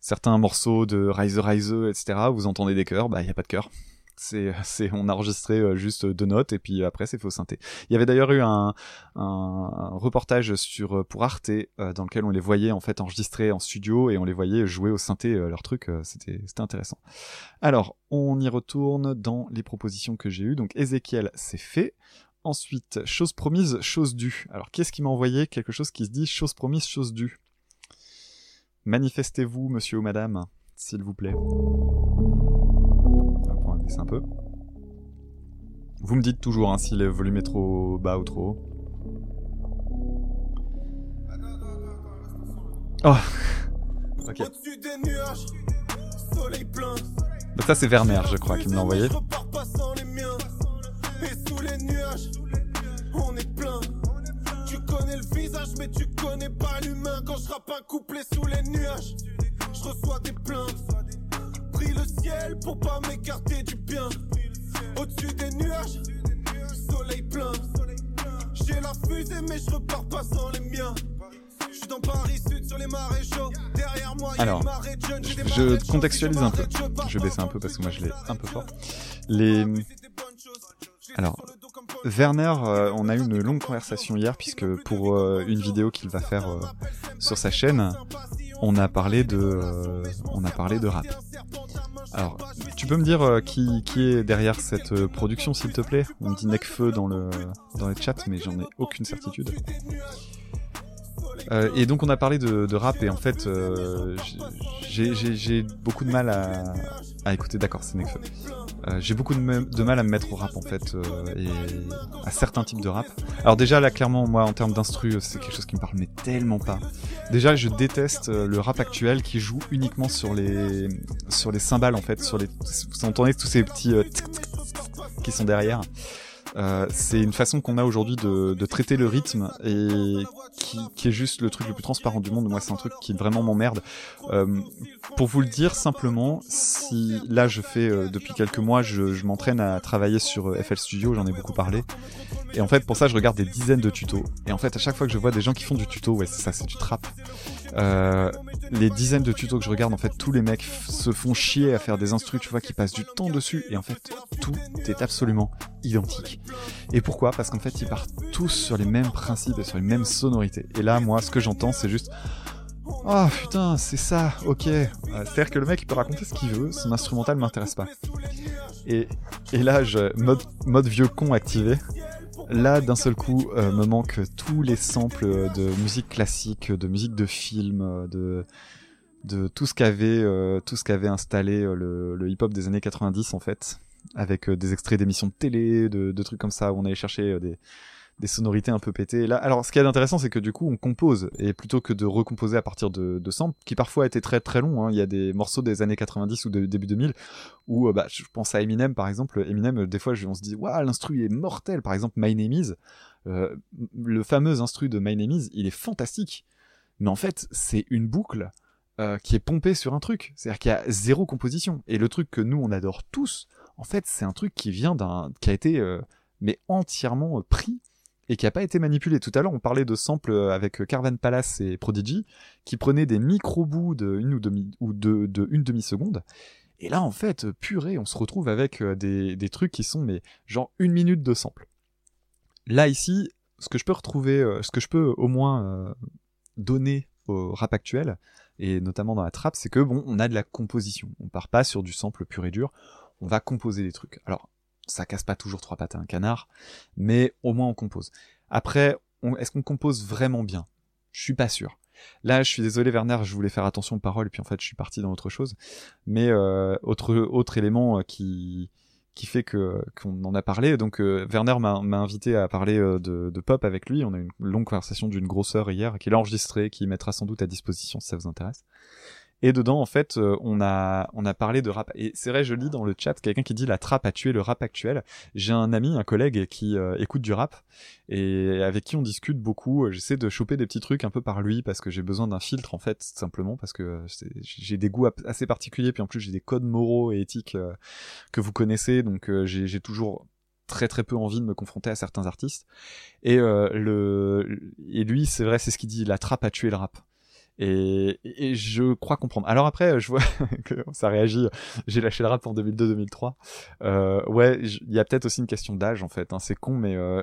certains morceaux de Rise Rise, etc., vous entendez des chœurs, bah il y a pas de chœur. *laughs* C'est, c'est, on a enregistré euh, juste deux notes et puis après c'est faux synthé. Il y avait d'ailleurs eu un, un, reportage sur euh, pour Arte euh, dans lequel on les voyait en fait enregistrer en studio et on les voyait jouer au synthé leur truc. c'était, c'était intéressant. Alors on y retourne dans les propositions que j'ai eues. Donc Ezekiel c'est fait. Ensuite, chose promise, chose due. Alors, qu'est-ce qui m'a envoyé quelque chose qui se dit chose promise, chose due? Manifestez-vous, monsieur ou madame, s'il vous plaît. Hop, on va baisser un peu. Vous me dites toujours hein, si le volume est trop bas ou trop haut. Oh Ok. Bah, ça c'est Werner, je crois, qui me l'a envoyé. Visage, mais tu connais pas l'humain. Quand je rappe un couplet sous les nuages, je reçois des plaintes. Pris le ciel pour pas m'écarter du bien. Au-dessus des nuages, soleil plein. J'ai la fusée, mais je repars pas sans les miens. Je suis dans Paris Sud sur les maréchaux. Derrière moi, y a Alors, Je de contextualise un peu. Je vais baisser un peu parce que moi je l'ai un peu fort. Les... Alors, Werner, euh, on a eu une longue conversation hier puisque pour euh, une vidéo qu'il va faire euh, sur sa chaîne, on a parlé de, on a parlé de rap. Alors, tu peux me dire qui, est derrière cette production, s'il te plaît? On me dit Necfeu dans le dans chat, mais j'en ai aucune certitude. Et donc on a parlé de, rap et en fait j'ai beaucoup de mal à, à écouter. D'accord, c'est Necfeu. Euh, j'ai beaucoup de, de mal à me mettre au rap en fait euh, et à certains types de rap. Alors déjà là clairement moi en termes d'instru c'est quelque chose qui me parle mais tellement pas. Déjà je déteste euh, le rap actuel qui joue uniquement sur les sur les cymbales en fait sur les vous entendez tous ces petits euh, qui sont derrière. Euh, c'est une façon qu'on a aujourd'hui de, de traiter le rythme et qui, qui est juste le truc le plus transparent du monde. Moi, c'est un truc qui vraiment m'emmerde. Euh, pour vous le dire simplement, si là je fais euh, depuis quelques mois, je, je m'entraîne à travailler sur euh, FL Studio, j'en ai beaucoup parlé. Et en fait, pour ça, je regarde des dizaines de tutos. Et en fait, à chaque fois que je vois des gens qui font du tuto, ouais, c'est ça, c'est du trap. Euh, les dizaines de tutos que je regarde, en fait, tous les mecs se font chier à faire des instrus, tu vois, qui passent du temps dessus. Et en fait, tout est absolument identique. Et pourquoi? Parce qu'en fait, ils partent tous sur les mêmes principes et sur les mêmes sonorités. Et là, moi, ce que j'entends, c'est juste. Oh putain, c'est ça, ok. Euh, C'est-à-dire que le mec il peut raconter ce qu'il veut, son instrumental m'intéresse pas. Et, et là, je, mode, mode vieux con activé. Là, d'un seul coup, euh, me manquent tous les samples de musique classique, de musique de film, de de tout ce qu'avait euh, tout ce qu'avait installé euh, le, hip-hop des années 90 en fait, avec des extraits d'émissions de télé, de, trucs comme ça où on allait chercher des des sonorités un peu pétées. Là, alors, ce qui est intéressant, c'est que du coup, on compose et plutôt que de recomposer à partir de, de samples, qui parfois étaient très très longs. Hein, il y a des morceaux des années 90 ou de début 2000 où, euh, bah, je pense à Eminem par exemple. Eminem, euh, des fois, on se dit, waouh, l'instru est mortel. Par exemple, My Name Is, euh, le fameux instru de My Name Is, il est fantastique. Mais en fait, c'est une boucle qui est pompée sur un truc. C'est-à-dire qu'il y a zéro composition. Et le truc que nous, on adore tous, en fait, c'est un truc qui vient d'un, qui a été, mais entièrement pris et qui a pas été manipulé. Tout à l'heure, on parlait de samples euh, avec euh, Carvan Palace et Prodigy qui prenaient des micro-bouts de une ou, ou de, une demi-seconde. Et là, en fait, euh, purée, on se retrouve avec des, des trucs qui sont, mais genre une minute de sample. Là, ici, ce que je peux retrouver, ce que je peux au moins donner au rap actuel, et notamment dans la trap, c'est que bon, on a de la composition. On part pas sur du sample pur et dur, on va composer des trucs. Alors, ça casse pas toujours trois pattes à un canard, mais au moins on compose. Après, est-ce qu'on compose vraiment bien? Je suis pas sûr. Là, je suis désolé Werner, je voulais faire attention aux paroles, et puis en fait, je suis parti dans autre chose. Mais euh, autre autre élément euh, qui qui fait que qu'on en a parlé. Donc euh, Werner m'a invité à parler de, de pop avec lui. On a eu une longue conversation d'une grosse heure hier, qu'il a enregistrée, qui mettra sans doute à disposition si ça vous intéresse. Et dedans, en fait, euh, on a on a parlé de rap. Et c'est vrai, je lis dans le chat quelqu'un qui dit la trappe a tué le rap actuel. J'ai un ami, un collègue qui euh, écoute du rap et avec qui on discute beaucoup. J'essaie de choper des petits trucs un peu par lui parce que j'ai besoin d'un filtre en fait, simplement parce que j'ai des goûts assez particuliers. Puis en plus, j'ai des codes moraux et éthiques euh, que vous connaissez, donc j'ai toujours très très peu envie de me confronter à certains artistes. Et le et lui, c'est vrai, c'est ce qu'il dit. La trappe a tué le rap. Et, et je crois comprendre. Alors après, je vois *laughs* que ça réagit. J'ai lâché le rap en 2002-2003. Euh, ouais, il y a peut-être aussi une question d'âge en fait. Hein, c'est con, mais euh,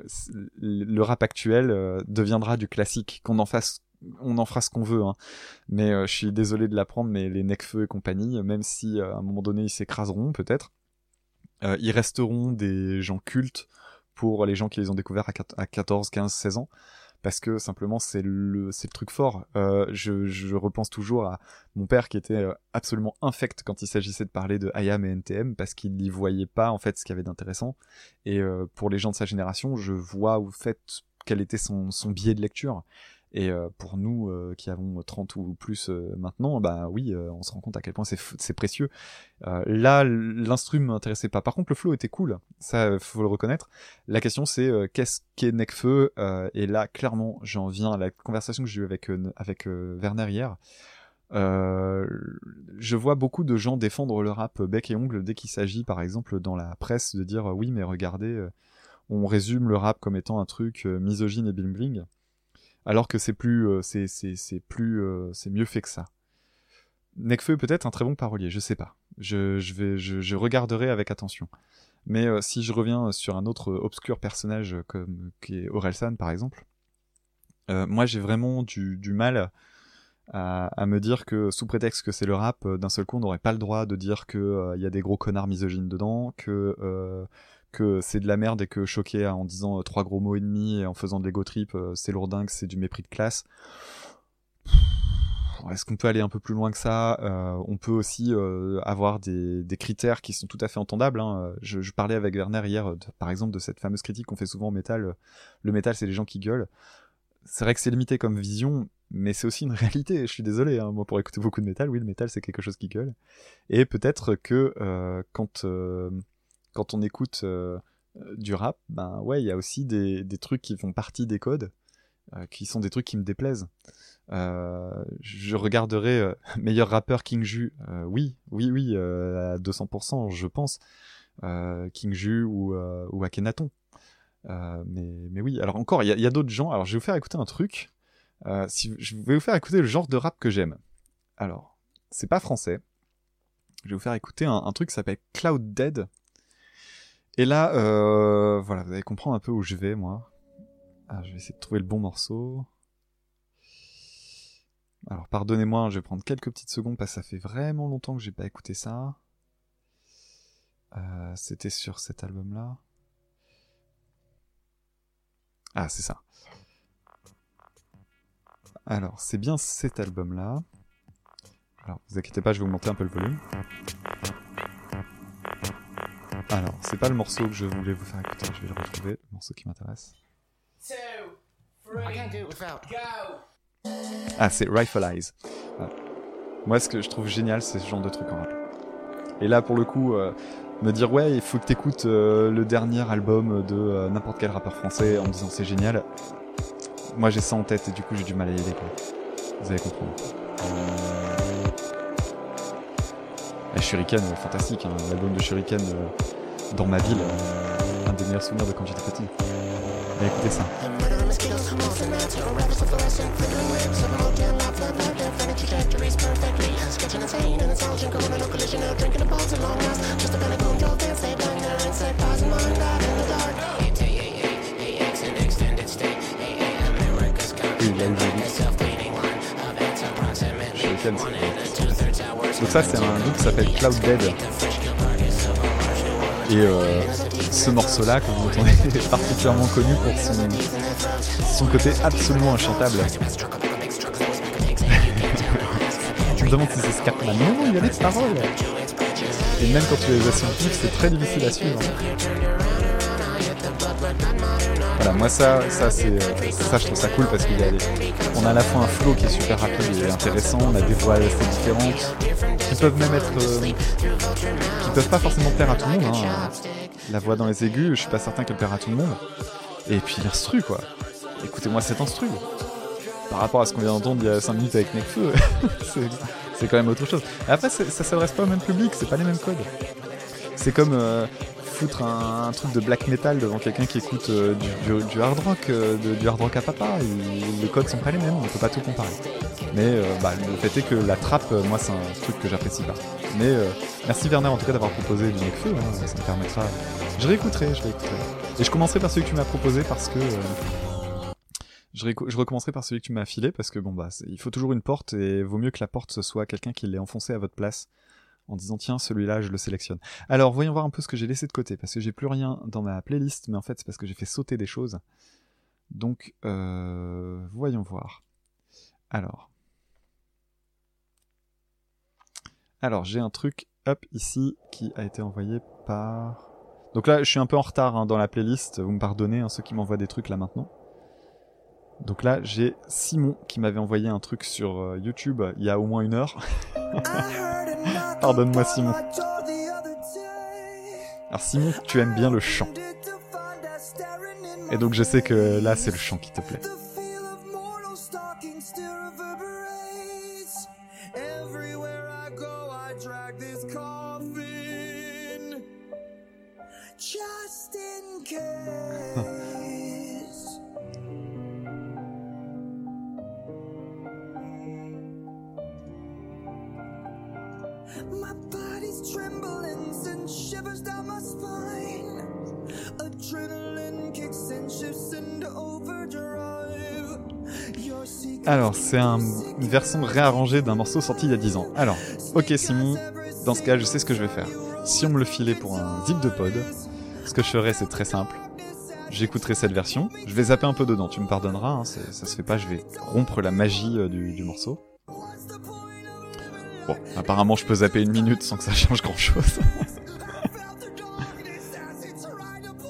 le rap actuel euh, deviendra du classique. Qu'on en fasse, on en fera ce qu'on veut. Hein. Mais euh, je suis désolé de l'apprendre, mais les Necfeu et compagnie, même si euh, à un moment donné ils s'écraseront peut-être, euh, ils resteront des gens cultes pour les gens qui les ont découverts à 14, 15, 16 ans parce que simplement c'est le c'est le truc fort. Euh, je, repense toujours à mon père qui était euh, absolument infect quand il s'agissait de parler de IAM et NTM parce qu'il n'y voyait pas en fait ce qu'il y avait d'intéressant. Et euh, pour les gens de sa génération, je vois au fait quel était son, son biais de lecture. Et euh, pour nous euh, qui avons 30 ou plus euh, maintenant, bah oui, on se rend compte à quel point c'est précieux. Là, l'instru m'intéressait pas. Par contre, le flow était cool, ça faut le reconnaître. La question c'est qu'est-ce qu'est Necfeu Et là, clairement, j'en viens à la conversation que j'ai eue avec avec Werner hier. Euh, je vois beaucoup de gens défendre le rap bec et ongle dès qu'il s'agit, par exemple, dans la presse, de dire oui, mais regardez, on résume le rap comme étant un truc misogyne et bling bling, alors que c'est plus, euh, c'est c'est plus, euh, c'est mieux fait que ça. Necfeu est peut-être un très bon parolier, je sais pas. Je, vais, je, regarderai avec attention. Mais euh, si je reviens sur un autre obscur personnage comme qui est Orelsan par exemple, moi j'ai vraiment du, du mal à, me dire que sous prétexte que c'est le rap, d'un seul coup on n'aurait pas le droit de dire que il y a des gros connards misogynes dedans, que que c'est de la merde et que choquer en disant euh, trois gros mots et demi et en faisant de l'ego trip, euh, c'est lourdingue, c'est du mépris de classe. Est-ce qu'on peut aller un peu plus loin que ça? Euh, On peut aussi avoir des, critères qui sont tout à fait entendables. Hein. Je, parlais avec Werner hier, par exemple, de cette fameuse critique qu'on fait souvent au métal. Le métal, c'est les gens qui gueulent. C'est vrai que c'est limité comme vision, mais c'est aussi une *laughs* réalité. Je suis désolé, hein. moi pour écouter beaucoup de métal, oui, le métal c'est quelque chose qui gueule. Et peut-être que quand quand on écoute euh, euh, du rap, ben ouais, il y a aussi des, trucs qui font partie des codes, euh, qui sont des trucs qui me déplaisent. Je regarderai *laughs* meilleur rappeur King Ju, oui, oui, oui, à 200%, je pense. King Ju ou, ou Akhenaton. Mais, mais oui, alors encore, il y a, d'autres gens. Alors je vais vous faire écouter un truc. Je vais vous faire écouter le genre de rap que j'aime. Alors, c'est pas français. Je vais vous faire écouter un truc qui s'appelle Cloud Dead. Et là, euh, voilà, vous allez comprendre un peu où je vais, moi. Ah, je vais essayer de trouver le bon morceau. Alors, pardonnez-moi, hein, je vais prendre quelques petites secondes parce que ça fait vraiment longtemps que j'ai pas écouté ça. Euh, C'était sur cet album-là. Ah, c'est ça. Alors, c'est bien cet album-là. Alors, vous inquiétez pas, je vais augmenter un peu le volume. Alors, c'est pas le morceau que je voulais vous faire écouter, je vais le retrouver, le morceau qui m'intéresse. Ah, c'est Rifle Eyes. Voilà. Moi, ce que je trouve génial, c'est ce genre de truc en rap. Et là, pour le coup, euh, me dire, ouais, il faut que t'écoutes euh, le dernier album de euh, n'importe quel rappeur français en me disant c'est génial. Moi, j'ai ça en tête et du coup, j'ai du mal à y aller, quoi. Vous allez comprendre. Et Shuriken, fantastique, hein, l'album de Shuriken dans ma ville, un des meilleurs souvenirs de quand j'étais petit. Mais écoutez ça. Donc ça, c'est un groupe qui s'appelle Cloud Dead. Et euh, ce morceau-là, que vous entendez, *laughs* est particulièrement connu pour son, son côté absolument inchantable. *laughs* tu me demandes si c'est Scatman. Non, il y a des paroles. Et même quand tu les as scientifiques, c'est très difficile à suivre. Moi ça, c'est, euh, ça je trouve ça cool parce qu'il y a à la fois un flow qui est super rapide et intéressant, on a des voix assez différentes, qui peuvent même être, euh, qui peuvent pas forcément plaire à tout le monde. Hein. La voix dans les aigus, je suis pas certain qu'elle plaira à tout le monde. Et puis l'instru quoi. Écoutez-moi cet instru. Par rapport à ce qu'on vient d'entendre il y a 5 minutes avec Nekfeu, *laughs* c'est, c'est quand même autre chose. Après, ça s'adresse pas au même public, c'est pas les mêmes codes. C'est comme euh, foutre un, truc de black metal devant quelqu'un qui écoute euh, du, hard rock, euh, du hard rock à papa. Les codes sont pas les mêmes, on peut pas tout comparer. Mais euh, bah, le fait est que la trappe, moi, c'est un truc que j'apprécie pas. Mais merci Werner en tout cas d'avoir proposé du Nekfeu, hein, ça me permettra. Je réécouterai, je réécouterai. Et je commencerai par celui que tu m'as proposé parce que. je, recommencerai par celui que tu m'as filé parce que bon bah il faut toujours une porte et vaut mieux que la porte ce soit quelqu'un qui l'ait enfoncé à votre place en disant tiens celui-là je le sélectionne. Alors voyons voir un peu ce que j'ai laissé de côté parce que j'ai plus rien dans ma playlist mais en fait c'est parce que j'ai fait sauter des choses. Donc euh, voyons voir. Alors alors j'ai un truc hop ici qui a été envoyé par donc là je suis un peu en retard hein, dans la playlist vous me pardonnez hein, ceux qui m'envoient des trucs là maintenant. Donc là, j'ai Simon qui m'avait envoyé un truc sur euh, YouTube il y a au moins une heure. *laughs* Pardonne-moi, Simon. Alors Simon, tu aimes bien le chant. Et donc je sais que là, c'est le chant qui te plaît. Just in case. Body's trembling, sends shivers down my spine. Adrenaline kicks and shifts into overdrive. Your secret Alors, c'est un- une version réarrangée d'un morceau sorti il y a 10 ans. Alors, ok Simon, dans ce cas, je sais ce que je vais faire. Si on me le filait pour un zip de pod, ce que je ferais, c'est très simple. J'écouterai cette version, je vais zapper un peu dedans, tu me pardonneras, hein, ça se fait pas, je vais rompre la magie euh, du, du morceau. Bon, apparemment je peux zapper une minute sans que ça change grand chose. *laughs*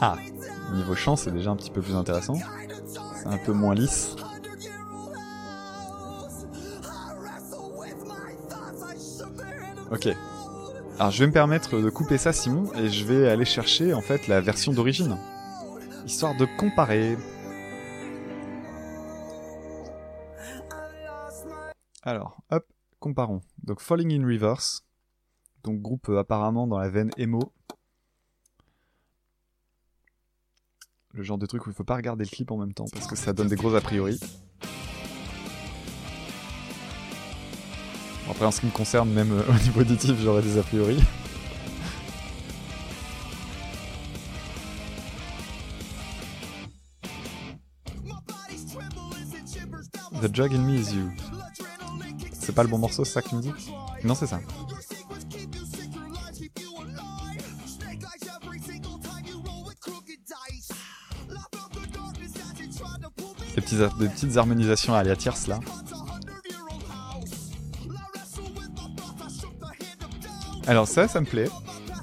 ah, niveau chant c'est déjà un petit peu plus intéressant. C'est un peu moins lisse. Ok. Alors je vais me permettre de couper ça Simon et je vais aller chercher en fait la version d'origine. Histoire de comparer. Alors, hop, Donc Falling in Reverse, donc groupe euh, apparemment dans la veine emo. Le genre de truc où il faut pas regarder le clip en même temps parce que ça donne des gros a priori. Après en ce qui me concerne, même euh, *laughs* au niveau auditif, j'aurais des a priori. The Drug in Me is You. C'est pas le bon morceau, c'est ça que tu me dis Non, c'est ça. Des, petits- des petites harmonisations à tierce là. Alors ça, ça me plaît.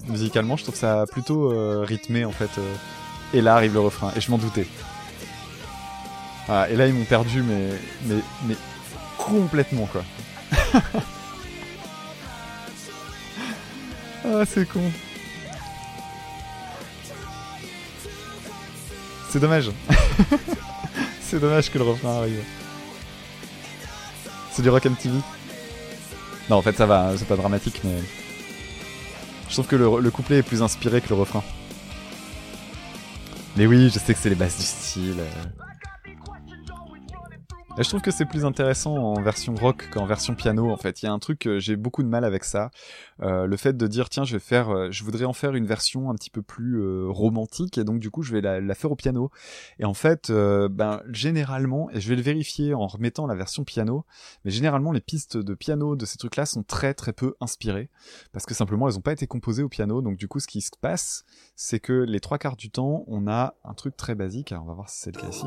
Musicalement, je trouve ça plutôt euh, rythmé en fait. euh. Et là arrive le refrain, et je m'en doutais. Voilà, et là ils m'ont perdu, mais, mais, mais complètement quoi. Ah, c'est con. C'est dommage. *laughs* c'est dommage que le refrain arrive. C'est du Rock MTV. Non, en fait, ça va, c'est pas dramatique, mais. Je trouve que le, le couplet est plus inspiré que le refrain. Mais oui, je sais que c'est les bases du style. euh. Je trouve que c'est plus intéressant en version rock qu'en version piano. En fait, il y a un truc, euh, j'ai beaucoup de mal avec ça. Euh, le fait de dire tiens, je vais faire, euh, je voudrais en faire une version un petit peu plus euh, romantique, et donc du coup, je vais la, faire au piano. Et en fait, ben généralement, et je vais le vérifier en remettant la version piano, mais généralement les pistes de piano de ces trucs-là sont très très peu inspirées parce que simplement elles n'ont pas été composées au piano. Donc du coup, ce qui se passe, c'est que les trois quarts du temps, on a un truc très basique. Alors, on va voir si c'est le cas ici.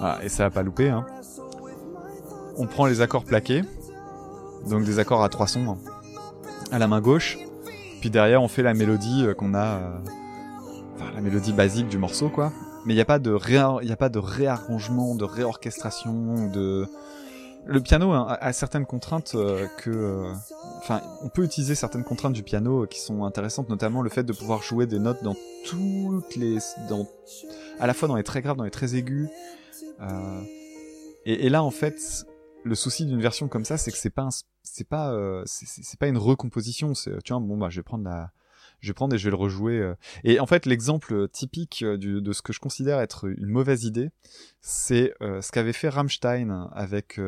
Voilà, et ça va pas louper. Hein. On prend les accords plaqués, donc des accords à trois sons à la main gauche. Puis derrière, on fait la mélodie euh, qu'on a, euh, enfin la mélodie basique du morceau, quoi. Mais il n'y a pas de a pas de réarrangement, de réorchestration, de le piano hein, a, a certaines contraintes euh, que, euh, enfin, on peut utiliser certaines contraintes du piano euh, qui sont intéressantes, notamment le fait de pouvoir jouer des notes dans toutes les, dans, à la fois dans les très graves, dans les très aigus. Euh, et, là, en fait, le souci d'une version comme ça, c'est que c'est pas, c'est pas, euh, c'est- pas une recomposition. C'est, vois, bon bah, je vais prendre la, je vais prendre et je vais le rejouer. euh. Et en fait, l'exemple typique de ce que je considère être une mauvaise idée, c'est ce qu'avait fait Rammstein avec.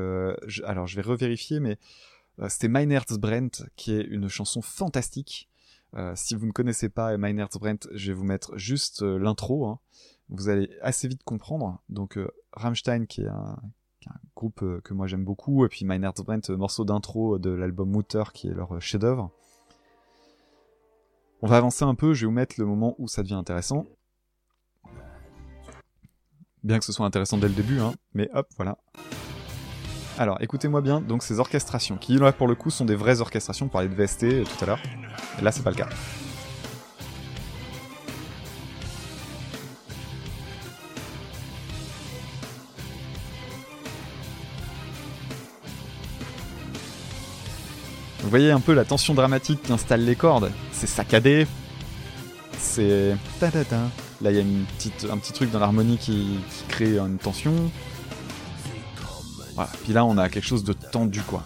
alors, je vais revérifier, mais c'était Mein Herzbrennt, qui est une chanson fantastique. Si vous ne connaissez pas Mein Herzbrennt, je vais vous mettre juste l'intro. hein. Vous allez assez vite comprendre. Donc, euh, Rammstein, qui est un, groupe euh, que moi j'aime beaucoup, et puis Mein Herzbrennt, euh, morceau d'intro de l'album Mutter, qui est leur chef-d'œuvre. On va avancer un peu, je vais vous mettre le moment où ça devient intéressant. Bien que ce soit intéressant dès le début, hein, mais hop, voilà. Alors, écoutez-moi bien, donc ces orchestrations, qui là pour le coup sont des vraies orchestrations, on parlait de VST tout à l'heure, là c'est pas le cas. Voyez un peu la tension dramatique qui installe les cordes. C'est saccadé. C'est. Là, il y a un petit truc dans l'harmonie qui, crée une tension. Voilà. Puis là, on a quelque chose de tendu, quoi.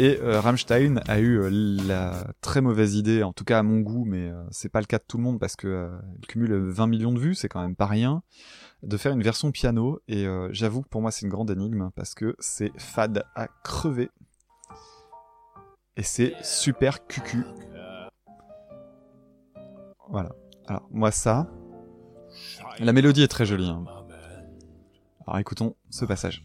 Et euh, Rammstein a eu euh, la très mauvaise idée, en tout cas à mon goût, mais euh, c'est pas le cas de tout le monde parce que euh, il cumule 20 millions de vues, c'est quand même pas rien, de faire une version piano. Et j'avoue que pour moi, c'est une grande énigme parce que c'est fade à crever. Et c'est super cucu. Voilà. Alors, moi, ça. La mélodie est très jolie. hein. Alors, écoutons ce passage.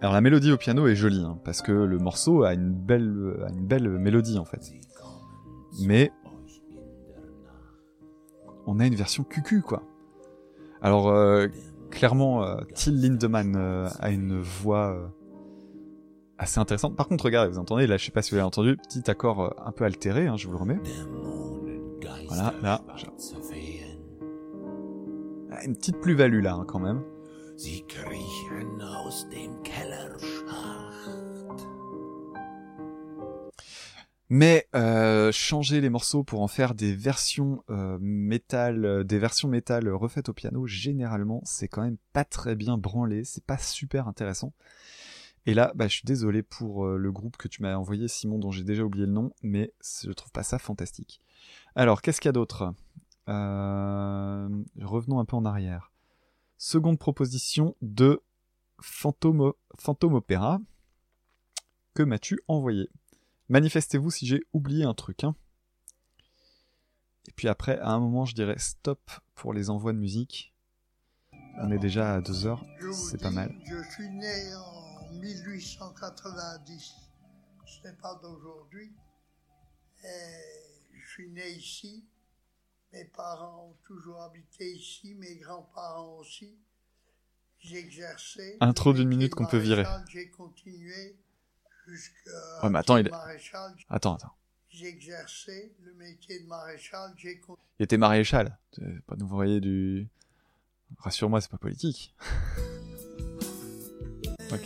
Alors, la mélodie au piano est jolie, hein, parce que le morceau a une belle, a une belle mélodie, en fait. Mais on a une version cucu, quoi. Alors, euh, clairement, euh, Till Lindemann euh, a une voix euh, assez intéressante. Par contre, regardez, vous entendez, là, je sais pas si vous l'avez entendu, petit accord un peu altéré, hein, je vous le remets. Voilà, là. Ah, Une petite plus-value là, hein, quand même. Mais euh, changer les morceaux pour en faire des versions euh, métal, euh, des versions métal refaites au piano, généralement, c'est quand même pas très bien branlé, c'est pas super intéressant. Et là, bah, je suis désolé pour le groupe que tu m'as envoyé, Simon, dont j'ai déjà oublié le nom, mais je trouve pas ça fantastique. Alors, qu'est-ce qu'il y a d'autre? Revenons un peu en arrière. Seconde proposition de Fantôme, Fantôme Opéra. Que m'as-tu envoyé? Manifestez-vous si j'ai oublié un truc. Hein. Et puis après, à un moment, je dirais stop pour les envois de musique. On est déjà à deux heures, Je vous c'est pas mal. Je suis né en 1890. Ce n'est pas d'aujourd'hui. Je suis né ici. Mes parents ont toujours habité ici, mes grands-parents aussi. Exercé. Intro d'une minute qu'on peut virer. J'ai continué jusqu'à. Ouais, mais attends, il est- maréchal. Attends, attends. J'ai exercé le métier de maréchal. J'ai Il était maréchal. Pas nous envoyer du... Rassure-moi, c'est pas politique. *laughs* ok.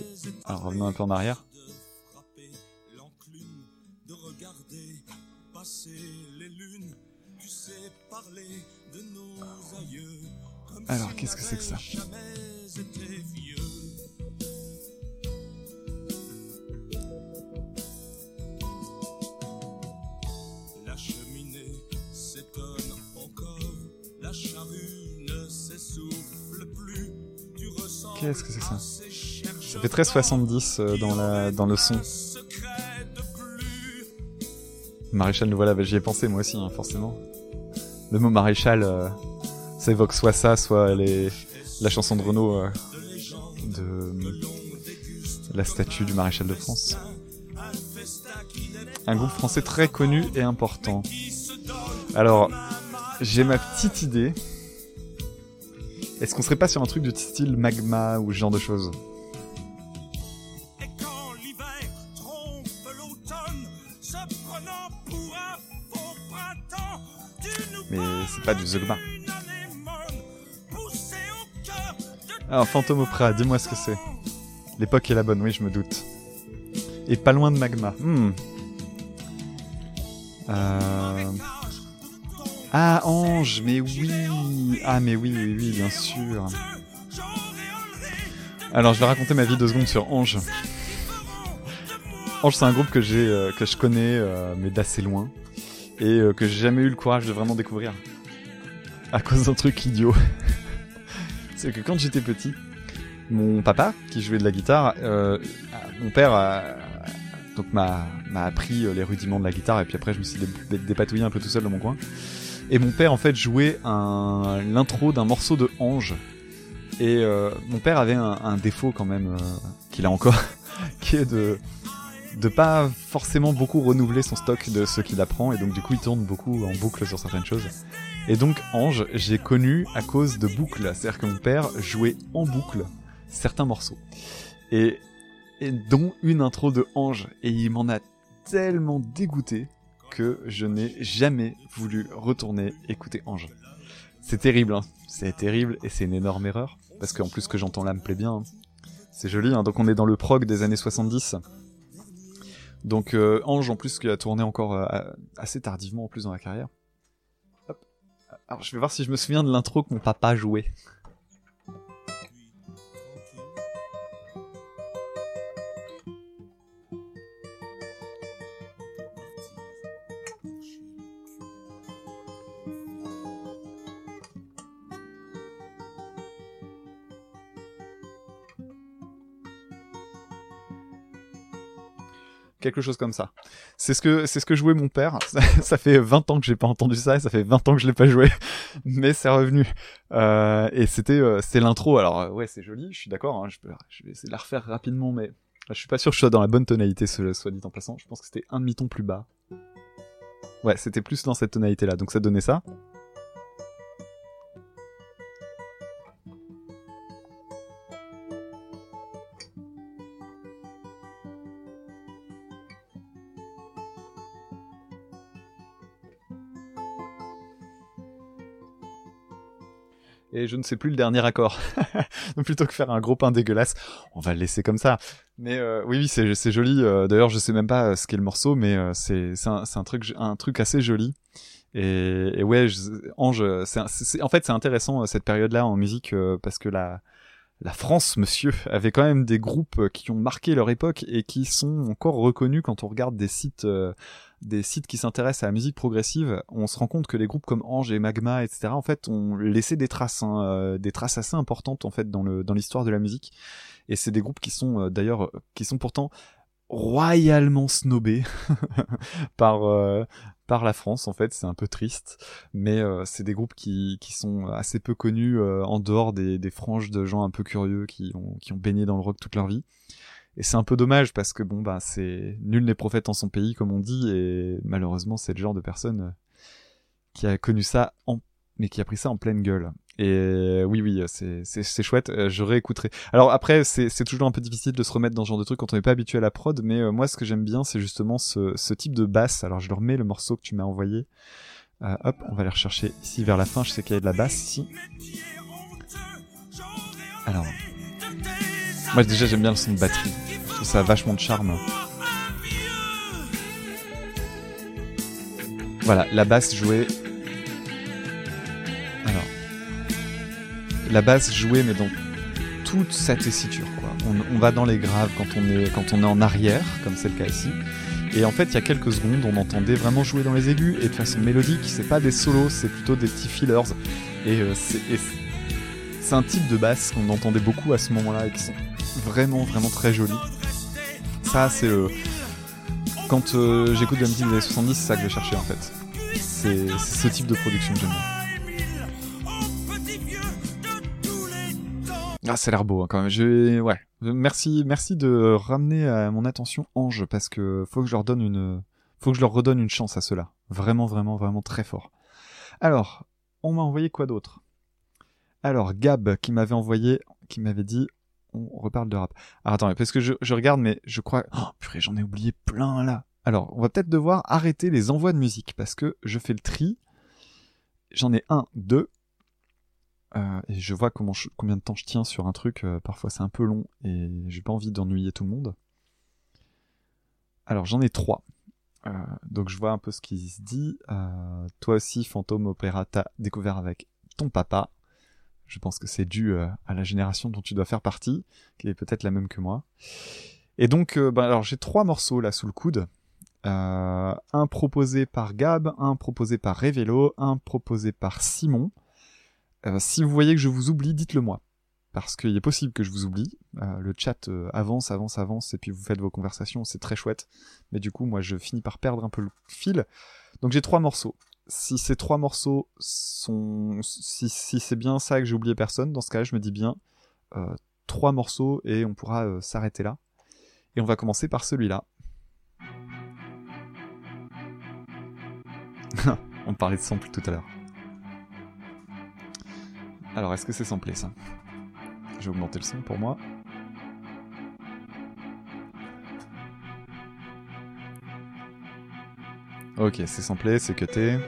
Alors revenons un peu en arrière. Alors, qu'est-ce que c'est que ça? Qu'est-ce que c'est ça Ça fait très 70 euh, dans, la... dans le son. Maréchal, voilà, j'y ai pensé moi aussi, hein, forcément. Le mot maréchal, euh, ça évoque soit ça, soit la chanson de Renaud euh, de la statue du maréchal de France. Un groupe français très connu et important. Alors, j'ai ma petite idée. Est-ce qu'on serait pas sur un truc du style magma ou ce genre de choses Mais c'est pas du Zogma. Alors, Fantôme Opéra, dis-moi ce que c'est. L'époque est la bonne, oui, je me doute. Et pas loin de magma. Hmm. Euh... Ah, Ange, mais oui Ah, mais oui, oui, oui, bien sûr. Alors, je vais raconter ma vie deux secondes sur Ange. Ange, c'est un groupe que j'ai, euh, que je connais, euh, mais d'assez loin, et euh, que j'ai jamais eu le courage de vraiment découvrir. À cause d'un truc idiot. *laughs* c'est que quand j'étais petit, mon papa, qui jouait de la guitare, mon père donc m'a m'a appris les rudiments de la guitare et puis après je me suis dé- dé- dépatouillé un peu tout seul dans mon coin. Et mon père en fait jouait un l'intro d'un morceau de Ange. Et euh, mon père avait un, un défaut quand même euh, qu'il a encore, *laughs* qui est de de pas forcément beaucoup renouveler son stock de ce qu'il apprend et donc du coup il tourne beaucoup en boucle sur certaines choses. Et donc Ange, j'ai connu à cause de boucles, c'est-à-dire que mon père jouait en boucle certains morceaux. Et, et dont une intro de Ange. Et il m'en a tellement dégoûté que je n'ai jamais voulu retourner écouter Ange. C'est terrible, hein. C'est terrible et c'est une énorme erreur. Parce qu'en plus, que j'entends là me plaît bien. hein. C'est joli, hein. Donc on est dans le prog des années 70. Donc euh, Ange, en plus, qui a tourné encore euh, assez tardivement en plus dans la carrière. Alors je vais voir si je me souviens de l'intro que mon papa jouait. Quelque chose comme ça. C'est ce que c'est ce que jouait mon père. *laughs* Ça, fait 20 ans que j'ai pas entendu ça ça fait 20 ans que je l'ai pas joué, *laughs* mais c'est revenu. Euh, et c'était euh, c'est l'intro. Alors euh, ouais, c'est joli, je suis d'accord. hein, je, peux- vais essayer de la refaire rapidement, mais je suis pas sûr que je sois dans la bonne tonalité, soit dit en passant. Je pense que c'était un demi-ton plus bas. Ouais, c'était plus dans cette tonalité-là, donc ça donnait ça. Et je ne sais plus le dernier accord. *laughs* Donc plutôt que faire un gros pain dégueulasse, on va le laisser comme ça. Mais euh, oui, oui, c'est joli. euh, D'ailleurs, je sais même pas euh, ce qu'est le morceau, mais euh, c'est un, un truc assez joli. Et, ouais, Ange, c'est en fait c'est intéressant cette période-là en musique parce que la la France, monsieur, *laughs* avait quand même des groupes qui ont marqué leur époque et qui sont encore reconnus quand on regarde des sites, des sites qui s'intéressent à la musique progressive. On se rend compte que les groupes comme Ange et Magma, etc., en fait, ont laissé des traces, hein, euh, des traces assez importantes en fait dans l'histoire de la musique. Et c'est des groupes qui sont euh, d'ailleurs, qui sont pourtant royalement snobés *laughs* par euh, par la France en fait c'est un peu triste mais c'est des groupes qui, sont assez peu connus en dehors des, franges de gens un peu curieux qui ont baigné dans le rock toute leur vie et c'est un peu dommage parce que bon bah c'est nul n'est prophète en son pays comme on dit et malheureusement c'est le genre de personne euh, qui a connu ça en mais qui a pris ça en pleine gueule et oui oui c'est chouette euh, je réécouterai alors après c'est c'est toujours un peu difficile de se remettre dans ce genre de truc quand on n'est pas habitué à la prod mais euh, moi ce que j'aime bien c'est justement ce ce type de basse alors je leur mets le morceau que tu m'as envoyé euh, hop, on va aller rechercher ici vers la fin. Je sais qu'il y a de la basse ici. Alors, moi déjà j'aime bien le son de batterie. Ça a vachement de charme. Voilà, la basse jouée. Alors, la basse jouée mais dans toute sa tessiture. On, va dans les graves quand on est en arrière, comme c'est le cas ici. Et en fait, il y a quelques secondes, on entendait vraiment jouer dans les aigus et de façon mélodique. C'est pas des solos, c'est plutôt des petits fillers. Et euh, c'est un type de basse qu'on entendait beaucoup à ce moment-là et qui sont vraiment, vraiment très jolis. Ça, c'est euh, quand euh, j'écoute de des années 70, c'est ça que je vais chercher en fait. C'est ce type de production que j'aime. Ah, ça a l'air beau hein, quand même. Je ouais. Merci, merci de ramener à mon attention Ange parce que faut que je leur donne une, faut que je leur redonne une chance à ceux-là. Vraiment, vraiment, vraiment très fort. Alors, on m'a envoyé quoi d'autre? Alors Gab qui m'avait envoyé, qui m'avait dit, on reparle de rap. Alors attends, parce que je, regarde, mais je crois, oh purée, j'en ai oublié plein là. Alors, on va peut-être devoir arrêter les envois de musique parce que je fais le tri. J'en ai un, deux, euh, et je vois combien de temps je tiens sur un truc. euh, parfois c'est un peu long et j'ai pas envie d'ennuyer tout le monde. Alors j'en ai trois. Euh, donc je vois un peu ce qui se dit. Toi aussi, Fantôme Opéra, t'as découvert avec ton papa. Je pense que c'est dû euh, à la génération dont tu dois faire partie, qui est peut-être la même que moi. Et donc, euh, ben, alors j'ai trois morceaux là sous le coude. Euh, un proposé par Gab, un proposé par Revelo, un proposé par Simon. Si vous voyez que je vous oublie, dites-le moi. Parce qu'il est possible que je vous oublie. Le chat avance, avance, avance, et puis vous faites vos conversations, c'est très chouette. Mais du coup, moi, je finis par perdre un peu le fil. Donc j'ai trois morceaux. Si ces trois morceaux sont... Si, c'est bien ça que j'ai oublié personne, dans ce cas-là, je me dis bien euh, trois morceaux et on pourra euh, s'arrêter là. Et on va commencer par celui-là. *laughs* on parlait de sample tout à l'heure. Alors, est-ce que c'est samplé ça? Je vais augmenter le son pour moi. Ok, c'est samplé, c'est cuté.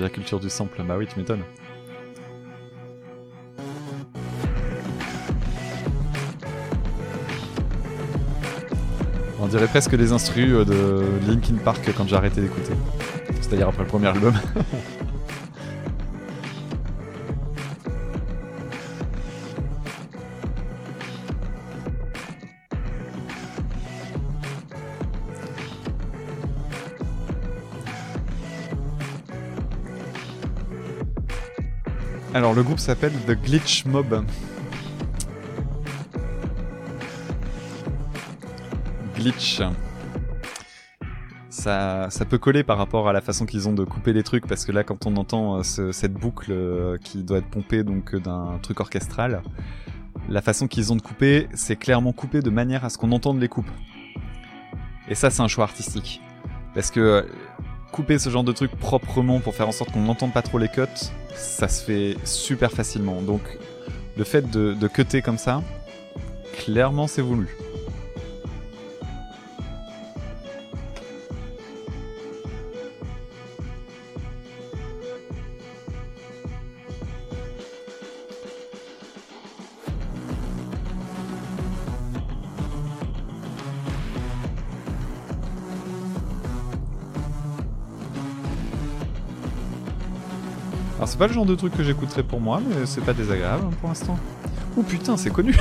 J'ai la culture du sample, bah oui, tu m'étonnes. On dirait presque les instrus euh, de Linkin Park quand j'ai arrêté d'écouter. C'est-à-dire après le premier album. *laughs* Alors le groupe s'appelle The Glitch Mob. Glitch. Ça, peut coller par rapport à la façon qu'ils ont de couper les trucs, parce que là, quand on entend euh, ce- cette boucle euh, qui doit être pompée donc euh, d'un truc orchestral, la façon qu'ils ont de couper, c'est clairement coupé de manière à ce qu'on entende les coupes. Et ça, c'est un choix artistique, parce que couper ce genre de truc proprement pour faire en sorte qu'on n'entende pas trop les cuts, ça se fait super facilement. Donc le fait de, de cutter comme ça, clairement c'est voulu. Alors c'est pas le genre de truc que j'écouterais pour moi, mais c'est pas désagréable hein, pour l'instant. Oh putain, c'est connu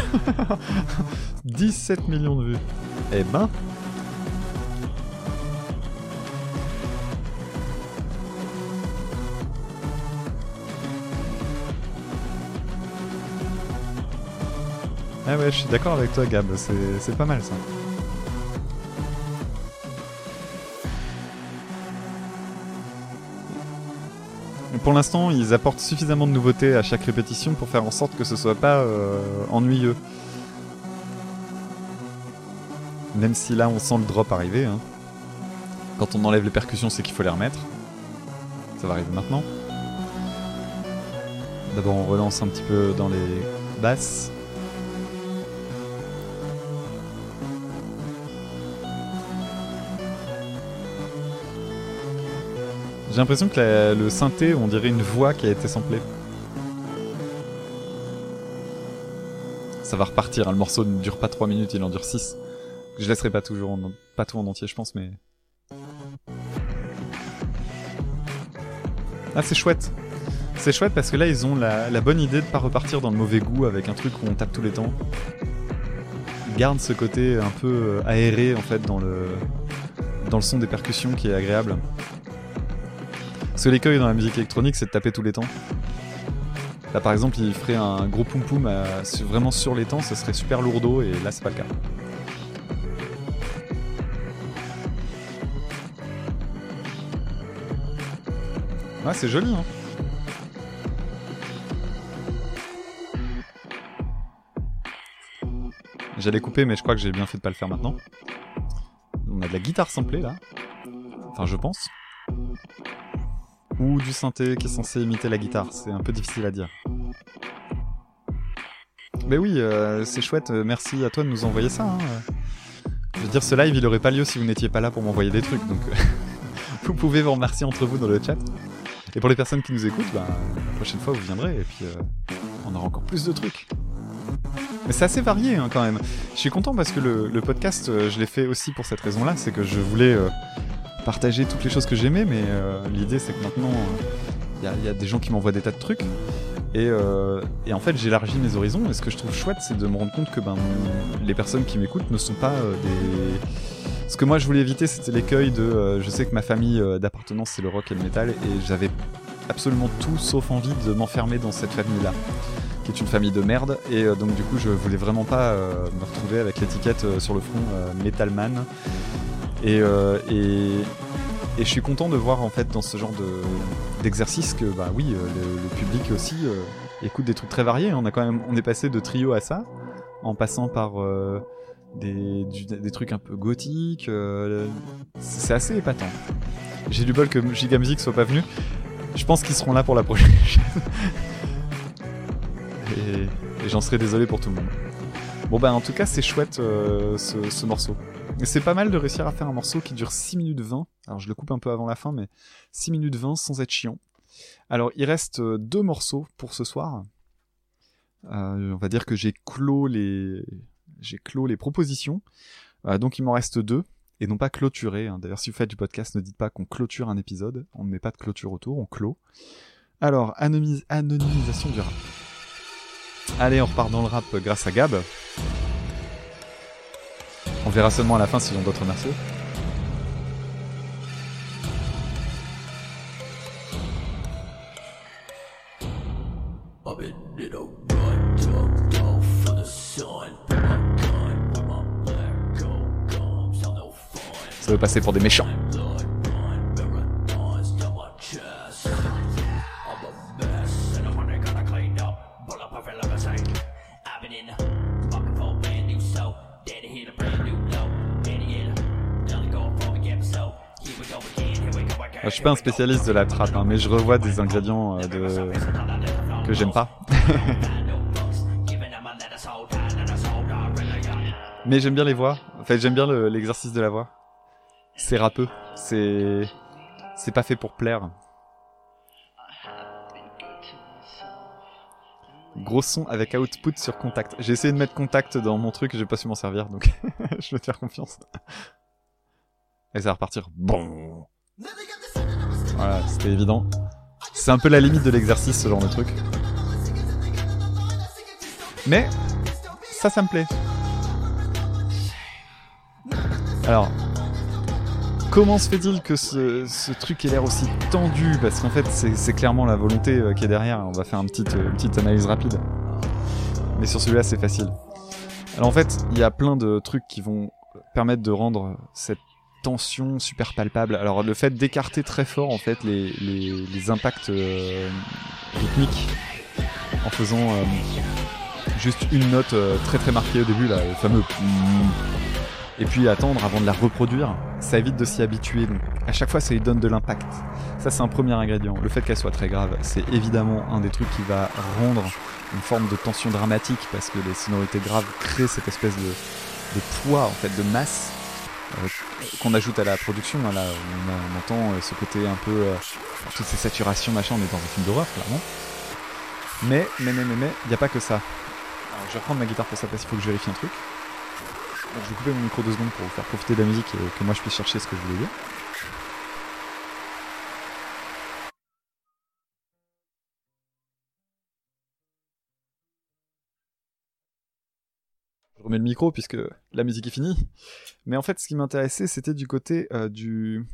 *laughs* 17 millions de vues. Eh ben... Ah ouais, je suis d'accord avec toi Gab, c'est c'est pas mal ça. Pour l'instant, ils apportent suffisamment de nouveautés à chaque répétition pour faire en sorte que ce soit pas euh, ennuyeux. Même si là, on sent le drop arriver. hein. Quand on enlève les percussions, c'est qu'il faut les remettre. Ça va arriver maintenant. D'abord, on relance un petit peu dans les basses. J'ai l'impression que le synthé, on dirait une voix qui a été samplée. Ça va repartir, hein, le morceau ne dure pas 3 minutes, il en dure 6. Je laisserai pas toujours pas tout en entier, je pense, mais. Ah, c'est chouette. C'est chouette parce que là, ils ont la, la bonne idée de pas repartir dans le mauvais goût avec un truc où on tape tous les temps. Ils gardent ce côté un peu euh, aéré en fait dans le dans le son des percussions qui est agréable. Parce que l'écueil dans la musique électronique, c'est de taper tous les temps. Là, par exemple, il ferait un gros poum poum sur- vraiment sur les temps, ce serait super lourdeau, et là, c'est pas le cas. Ouais, c'est joli, hein. J'allais couper, mais je crois que j'ai bien fait de pas le faire maintenant. On a de la guitare samplée là. Enfin, je pense ou du synthé qui est censé imiter la guitare. C'est un peu difficile à dire. Mais oui, euh, c'est chouette. euh, Merci à toi de nous envoyer ça. hein. Je veux dire, ce live, il aurait pas lieu si vous n'étiez pas là pour m'envoyer des trucs. Donc, euh, *laughs* vous pouvez vous remercier entre vous dans le chat. Et pour les personnes qui nous écoutent, bah, la prochaine fois, vous viendrez et puis on aura encore plus de trucs. Mais c'est assez varié hein, quand même. Je suis content parce que le, podcast, je l'ai fait aussi pour cette raison-là. C'est que je voulais partager toutes les choses que j'aimais, mais euh, l'idée c'est que maintenant il y, a- des gens qui m'envoient des tas de trucs. Et, euh, et en fait, j'élargis mes horizons. Et ce que je trouve chouette, c'est de me rendre compte que ben, les personnes qui m'écoutent ne sont pas euh, des. Ce que moi je voulais éviter, c'était l'écueil de. je sais que ma famille d'appartenance c'est le rock et le métal, et j'avais absolument tout sauf envie de m'enfermer dans cette famille-là, qui est une famille de merde. Et donc du coup, je voulais vraiment pas me retrouver avec l'étiquette sur le front Metalman. Et, euh, et, et je suis content de voir en fait dans ce genre de d'exercice que bah oui, euh, le, public aussi euh, écoute des trucs très variés. On a quand même, on est passé de trio à ça, en passant par des, des trucs un peu gothiques. c'est assez épatant. J'ai du bol que Giga Music soit pas venu. Je pense qu'ils seront là pour la prochaine. *laughs* et et j'en serais désolé pour tout le monde. Bon bah en tout cas c'est chouette ce morceau. C'est pas mal de réussir à faire un morceau qui dure 6 minutes 20. Alors je le coupe un peu avant la fin mais 6 minutes 20 sans être chiant. Alors il reste euh, deux morceaux pour ce soir. Euh, on va dire que j'ai clos les propositions. Euh, donc il m'en reste deux et non pas clôturé. hein. D'ailleurs si vous faites du podcast ne dites pas qu'on clôture un épisode. On ne met pas de clôture autour, on clôt. Alors anonymis- anonymisation du rap. Allez, on repart dans le rap grâce à Gab. On verra seulement à la fin s'ils ont d'autres morceaux. Fun. Ça veut passer pour des méchants. Je suis pas un spécialiste de la trap, hein, mais je revois des ingrédients euh, de... que j'aime pas. *laughs* mais j'aime bien les voix. En fait, j'aime bien le- l'exercice de la voix. C'est rappeux. C'est c'est pas fait pour plaire. Gros son avec output sur contact. J'ai essayé de mettre contact dans mon truc, j'ai pas su m'en servir, donc *laughs* je vais te faire confiance. Et ça va repartir. Bon. Voilà, c'était évident. C'est un peu la limite de l'exercice, ce genre de truc. Mais, ça, ça me plaît. Alors, comment se fait-il que ce, truc ait l'air aussi tendu? Parce qu'en fait, c'est clairement la volonté euh, qui est derrière. On va faire euh, une petite analyse rapide. Mais sur celui-là, c'est facile. Alors en fait, il y a plein de trucs qui vont permettre de rendre cette tension super palpable. Alors le fait d'écarter très fort en fait les, les, impacts euh, rythmiques en faisant euh, juste une note euh, très très marquée au début, là, le fameux et puis attendre avant de la reproduire, ça évite de s'y habituer. Donc à chaque fois, ça lui donne de l'impact. Ça, c'est un premier ingrédient. Le fait qu'elle soit très grave, c'est évidemment un des trucs qui va rendre une forme de tension dramatique parce que les sonorités graves créent cette espèce de, poids, en fait, de masse euh, qu'on ajoute à la production. hein. Là, on, entend euh, ce côté un peu. euh, toutes ces saturations, machin, on est dans un film d'horreur, clairement. Mais, mais, mais, mais, mais, il n'y a pas que ça. Alors, je vais reprendre ma guitare pour ça parce qu'il faut que je vérifie un truc. Donc, je vais couper mon micro deux secondes pour vous faire profiter de la musique et que moi je puisse chercher ce que je voulais dire. Remets le micro puisque la musique est finie. Mais en fait, ce qui m'intéressait, c'était du côté euh, du.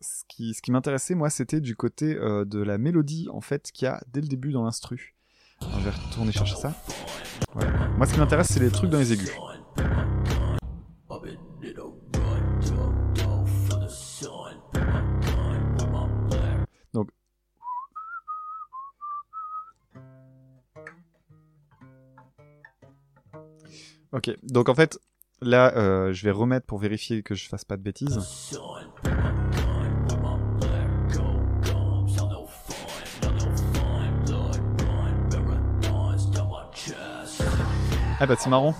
Ce qui, ce qui m'intéressait, moi, c'était du côté euh, de la mélodie, en fait, qu'il y a dès le début dans l'instru. Alors, je vais retourner chercher ça. Moi, ce qui m'intéresse, c'est les trucs dans les aigus. Ok, donc en fait, là, euh, je vais remettre pour vérifier que je fasse pas de bêtises. Ah bah c'est marrant.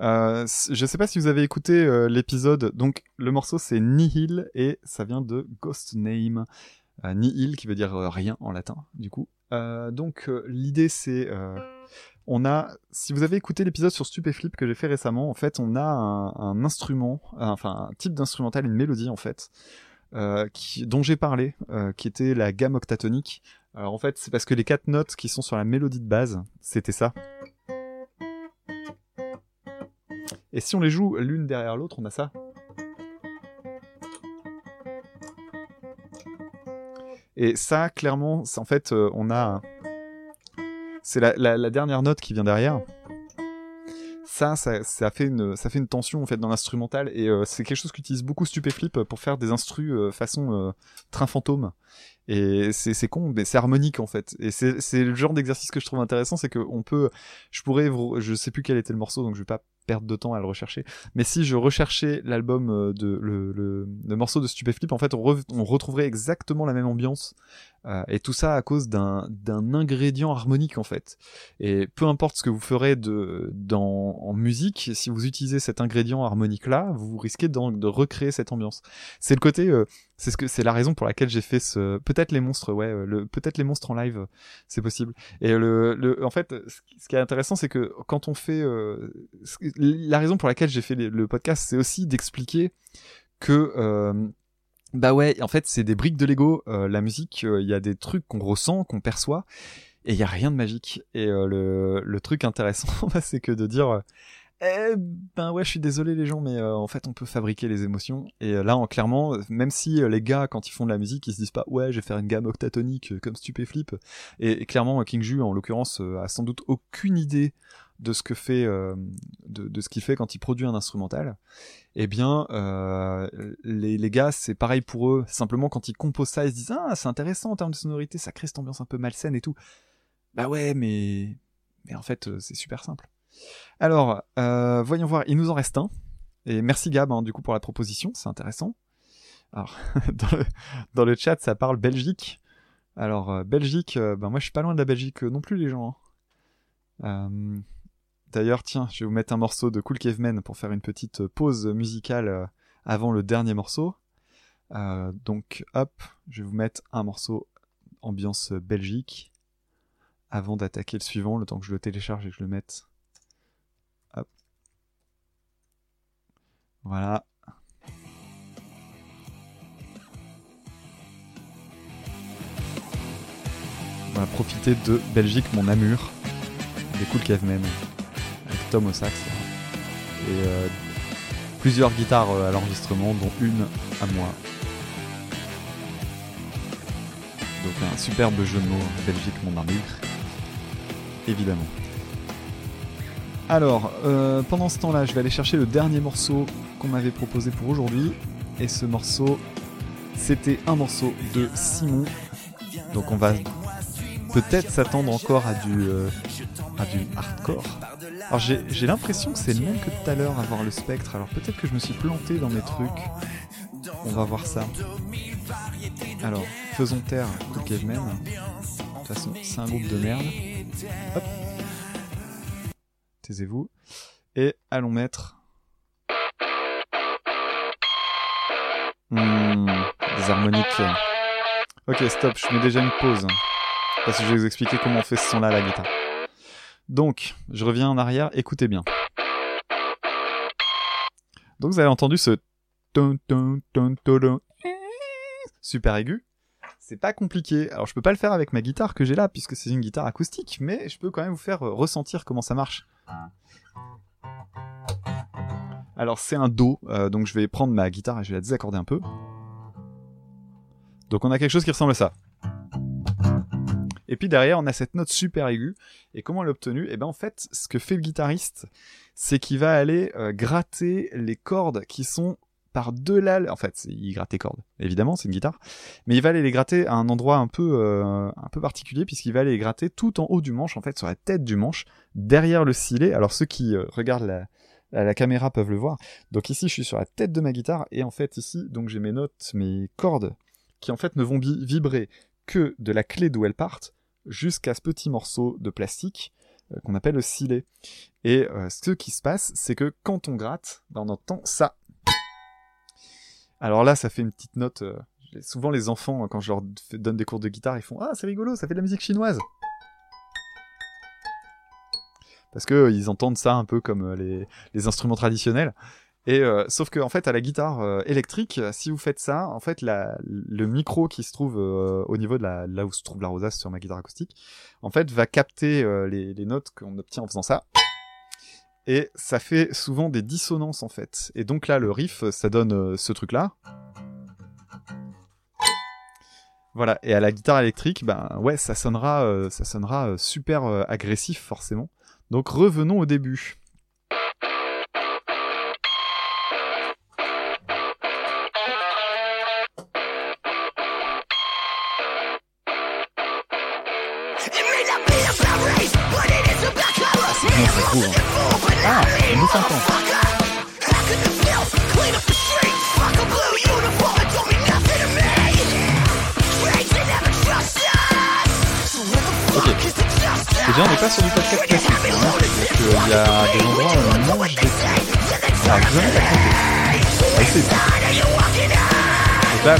Euh, je sais pas si vous avez écouté euh, l'épisode. Donc le morceau c'est Nihil et ça vient de Ghost Name. Euh, Nihil qui veut dire rien en latin du coup. Donc l'idée c'est on a si vous avez écouté l'épisode sur Stupéflip que j'ai fait récemment en fait on a un, instrument euh, enfin un type d'instrumental une mélodie en fait euh, qui, dont j'ai parlé euh, qui était la gamme octatonique. Alors en fait c'est parce que les quatre notes qui sont sur la mélodie de base c'était ça. Et si on les joue l'une derrière l'autre, on a ça. Et ça, clairement, en fait, on a. C'est la, dernière note qui vient derrière. Ça, ça, ça fait une, ça fait une tension en fait dans l'instrumental et euh, c'est quelque chose qu'utilise beaucoup Stupéflip pour faire des instrus euh, façon euh, train fantôme. Et c'est con, mais c'est harmonique en fait. Et c'est le genre d'exercice que je trouve intéressant, c'est que on peut, je pourrais, je sais plus quel était le morceau, donc je vais pas perdre de temps à le rechercher. Mais si je recherchais l'album euh, de le, le, morceau de Stupéflip, en fait, on retrouverait exactement la même ambiance. Euh, et tout ça à cause d'un ingrédient harmonique en fait. Et peu importe ce que vous ferez de dans en musique, si vous utilisez cet ingrédient harmonique là, vous risquez d'en- de recréer cette ambiance. C'est le côté, euh, c'est ce que c'est la raison pour laquelle j'ai fait ce peut-être les monstres, ouais, euh, le peut-être les monstres en live, euh, c'est possible. Et le, le en fait, ce qui- est intéressant, c'est que quand on fait euh, la raison pour laquelle j'ai fait le podcast, c'est aussi d'expliquer que bah ouais, en fait, c'est des briques de Lego. Euh, la musique, euh, il y a des trucs qu'on ressent, qu'on perçoit, et il y a rien de magique. Et euh, le, truc intéressant, *laughs* bah, c'est que de dire, euh, eh ben ouais, je suis désolé les gens, mais en fait, on peut fabriquer les émotions. Et là, en, clairement, même si les gars, quand ils font de la musique, ils se disent pas, ouais, je vais faire une gamme octatonique comme Stupéflip. Et, et clairement, King Ju, en l'occurrence, a sans doute aucune idée de ce que fait, euh, de, ce qu'il fait quand il produit un instrumental eh bien, euh, les, les gars, c'est pareil pour eux. Simplement, quand ils composent ça, ils se disent Ah, c'est intéressant en termes de sonorité, ça crée cette ambiance un peu malsaine et tout. Bah ouais, mais. Mais en fait, euh, c'est super simple. Alors, voyons voir, il nous en reste un. Et merci Gab, hein, du coup, pour la proposition, c'est intéressant. Alors, *laughs* dans le, chat, ça parle Belgique. Alors, Belgique, ben moi je suis pas loin de la Belgique non plus, les gens. hein. Euh, D'ailleurs, tiens, je vais vous mettre un morceau de Cool Caveman pour faire une petite pause musicale euh, avant le dernier morceau. Euh, donc, hop, je vais vous mettre un morceau ambiance Belgique avant d'attaquer le suivant, le temps que je le télécharge et que je le mette. Hop. Voilà. On va profiter de Belgique, mon Namur, des Cool Cavemen, Tom au sax. là. Et euh, plusieurs guitares euh, à l'enregistrement, dont une à moi. Donc un superbe jeu de mots, Belgique, mon Namur. Évidemment. Alors, euh, pendant ce temps-là, je vais aller chercher le dernier morceau qu'on m'avait proposé pour aujourd'hui. Et ce morceau, c'était un morceau de Simon. Donc on va peut-être s'attendre encore à du hardcore. Alors j'ai l'impression que c'est le même que tout à l'heure à voir le spectre. Alors peut-être que je me suis planté dans mes trucs. On va voir ça. Alors, faisons taire Cool Caveman. De toute façon, c'est un groupe de merde. Hop. Taisez-vous. Et allons mettre. Hmm, des harmoniques. Ok, stop, je mets déjà une pause. Parce que je vais vous expliquer comment on fait ce son-là à la guitare. Donc, je reviens en arrière, écoutez bien. Donc vous avez entendu ce super aigu. C'est pas compliqué. Alors je peux pas le faire avec ma guitare que j'ai là puisque c'est une guitare acoustique, mais je peux quand même vous faire euh, ressentir comment ça marche. Alors c'est un do, euh, donc je vais prendre ma guitare et je vais la désaccorder un peu. Donc on a quelque chose qui ressemble à ça. Et puis derrière, on a cette note super aiguë. Et comment on l'a obtenue? Eh ben en fait, ce que fait le guitariste, c'est qu'il va aller euh, gratter les cordes qui sont par-delà... En fait, il gratte les cordes, évidemment, c'est une guitare. Mais il va aller les gratter à un endroit un peu, euh, particulier, puisqu'il va aller les gratter tout en haut du manche, en fait, sur la tête du manche, derrière le silet. Alors ceux qui euh, regardent la, caméra peuvent le voir. Donc ici, je suis sur la tête de ma guitare, et en fait ici, donc j'ai mes notes, mes cordes, qui en fait ne vont vibrer que de la clé d'où elles partent jusqu'à ce petit morceau de plastique euh, qu'on appelle le silet. Et euh, ce qui se passe, c'est que quand on gratte, ben, on entend ça. Alors là, ça fait une petite note. euh, souvent, les enfants, euh, quand je leur donne des cours de guitare, ils font Ah, c'est rigolo, ça fait de la musique chinoise. Parce que euh, ils entendent ça un peu comme les instruments traditionnels. Et euh, sauf que en fait à la guitare euh, électrique, euh, si vous faites ça, en fait le micro qui se trouve au niveau de là où se trouve la rosace sur ma guitare acoustique, en fait va capter les, les notes qu'on obtient en faisant ça. Et ça fait souvent des dissonances en fait. Et donc là le riff, ça donne ce truc là. Voilà. Et à la guitare électrique, ben ouais, ça sonnera, ça sonnera super agressif forcément. Donc revenons au début.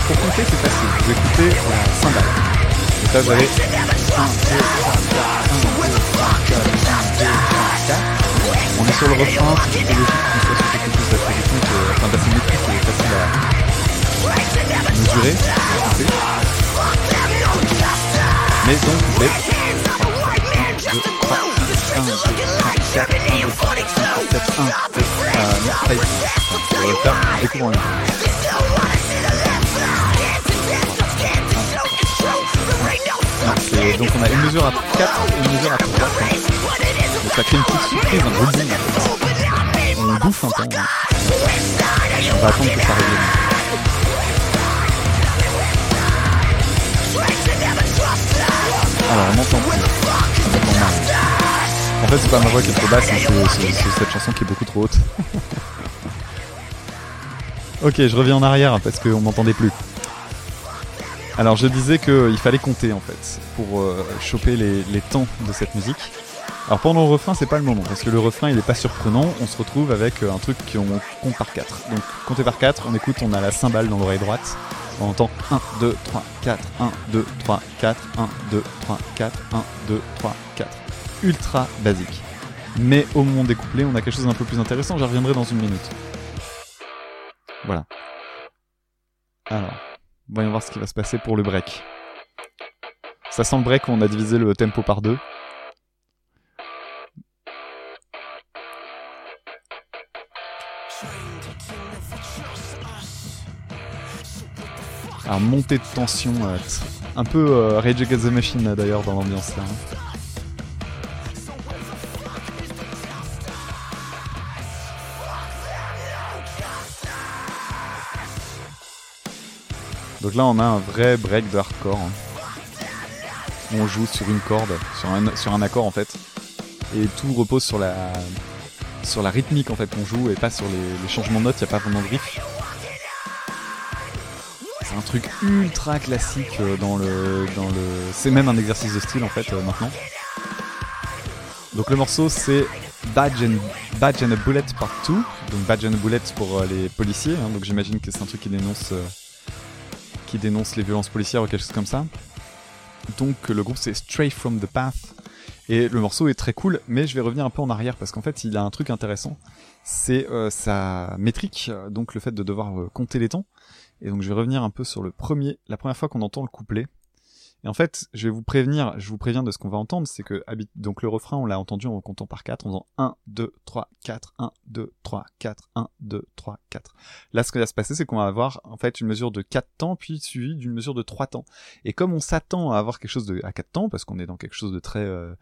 Pour compter, c'est facile. Vous écoutez la cymbale. Là, vous avez On est sur le refrain, c'est juste logique qu'on soit sur quelque chose enfin d'assez métrique et facile à mesurer. Mais donc, vous êtes Donc on a une mesure à 4 et une mesure à 3. Donc ça crée une petite surprise, hein, un gros. On bouffe un peu. Hein. On va attendre que ça revienne. Alors ah, on entend plus. En fait c'est pas ma voix qui est trop basse, c'est cette chanson qui est beaucoup trop haute. *laughs* ok, je reviens en arrière parce qu'on m'entendait plus. Alors je disais qu'il fallait compter en fait pour euh, choper les, les temps de cette musique. Alors pendant le refrain c'est pas le moment parce que le refrain il est pas surprenant, on se retrouve avec euh, un truc qu'on compte par 4. Donc compter par 4, on écoute, on a la cymbale dans l'oreille droite, on entend 1, 2, 3, 4, 1, 2, 3, 4, 1, 2, 3, 4, 1, 2, 3, 4. Ultra basique. Mais au moment des couplets, on a quelque chose d'un peu plus intéressant, j'y reviendrai dans une minute. Voilà. Alors, voyons voir ce qui va se passer pour le break. Ça sent le break où on a divisé le tempo par deux. Alors montée de tension, euh, un peu euh, Rage Against the Machine d'ailleurs dans l'ambiance là. hein. Donc là on a un vrai break de hardcore. hein. On joue sur une corde, sur un, accord en fait. Et tout repose sur la, sur la rythmique en fait qu'on joue et pas sur les, changements de notes, il n'y a pas vraiment de riff. C'est un truc ultra classique euh, dans le, dans le. C'est même un exercice de style en fait euh, maintenant. Donc le morceau c'est Badge and, Badge and a Bullet Part 2. Donc Badge and a Bullet pour euh, les policiers. hein. donc j'imagine que c'est un truc qui dénonce, qui dénonce les violences policières ou quelque chose comme ça. Donc le groupe c'est Stray from the Path. Et le morceau est très cool, mais je vais revenir un peu en arrière parce qu'en fait il a un truc intéressant. C'est euh, sa métrique, euh, donc le fait de devoir euh, compter les temps. Et donc je vais revenir un peu sur le premier, la première fois qu'on entend le couplet. Et en fait, je vais vous prévenir, je vous préviens de ce qu'on va entendre, c'est que donc le refrain, on l'a entendu en comptant par 4, en faisant 1, 2, 3, 4, 1, 2, 3, 4, 1, 2, 3, 4. Là, ce qui va se passer, c'est qu'on va avoir en fait une mesure de 4 temps, puis suivi d'une mesure de 3 temps. Et comme on s'attend à avoir quelque chose de, à 4 temps, parce qu'on est dans quelque chose de très, euh,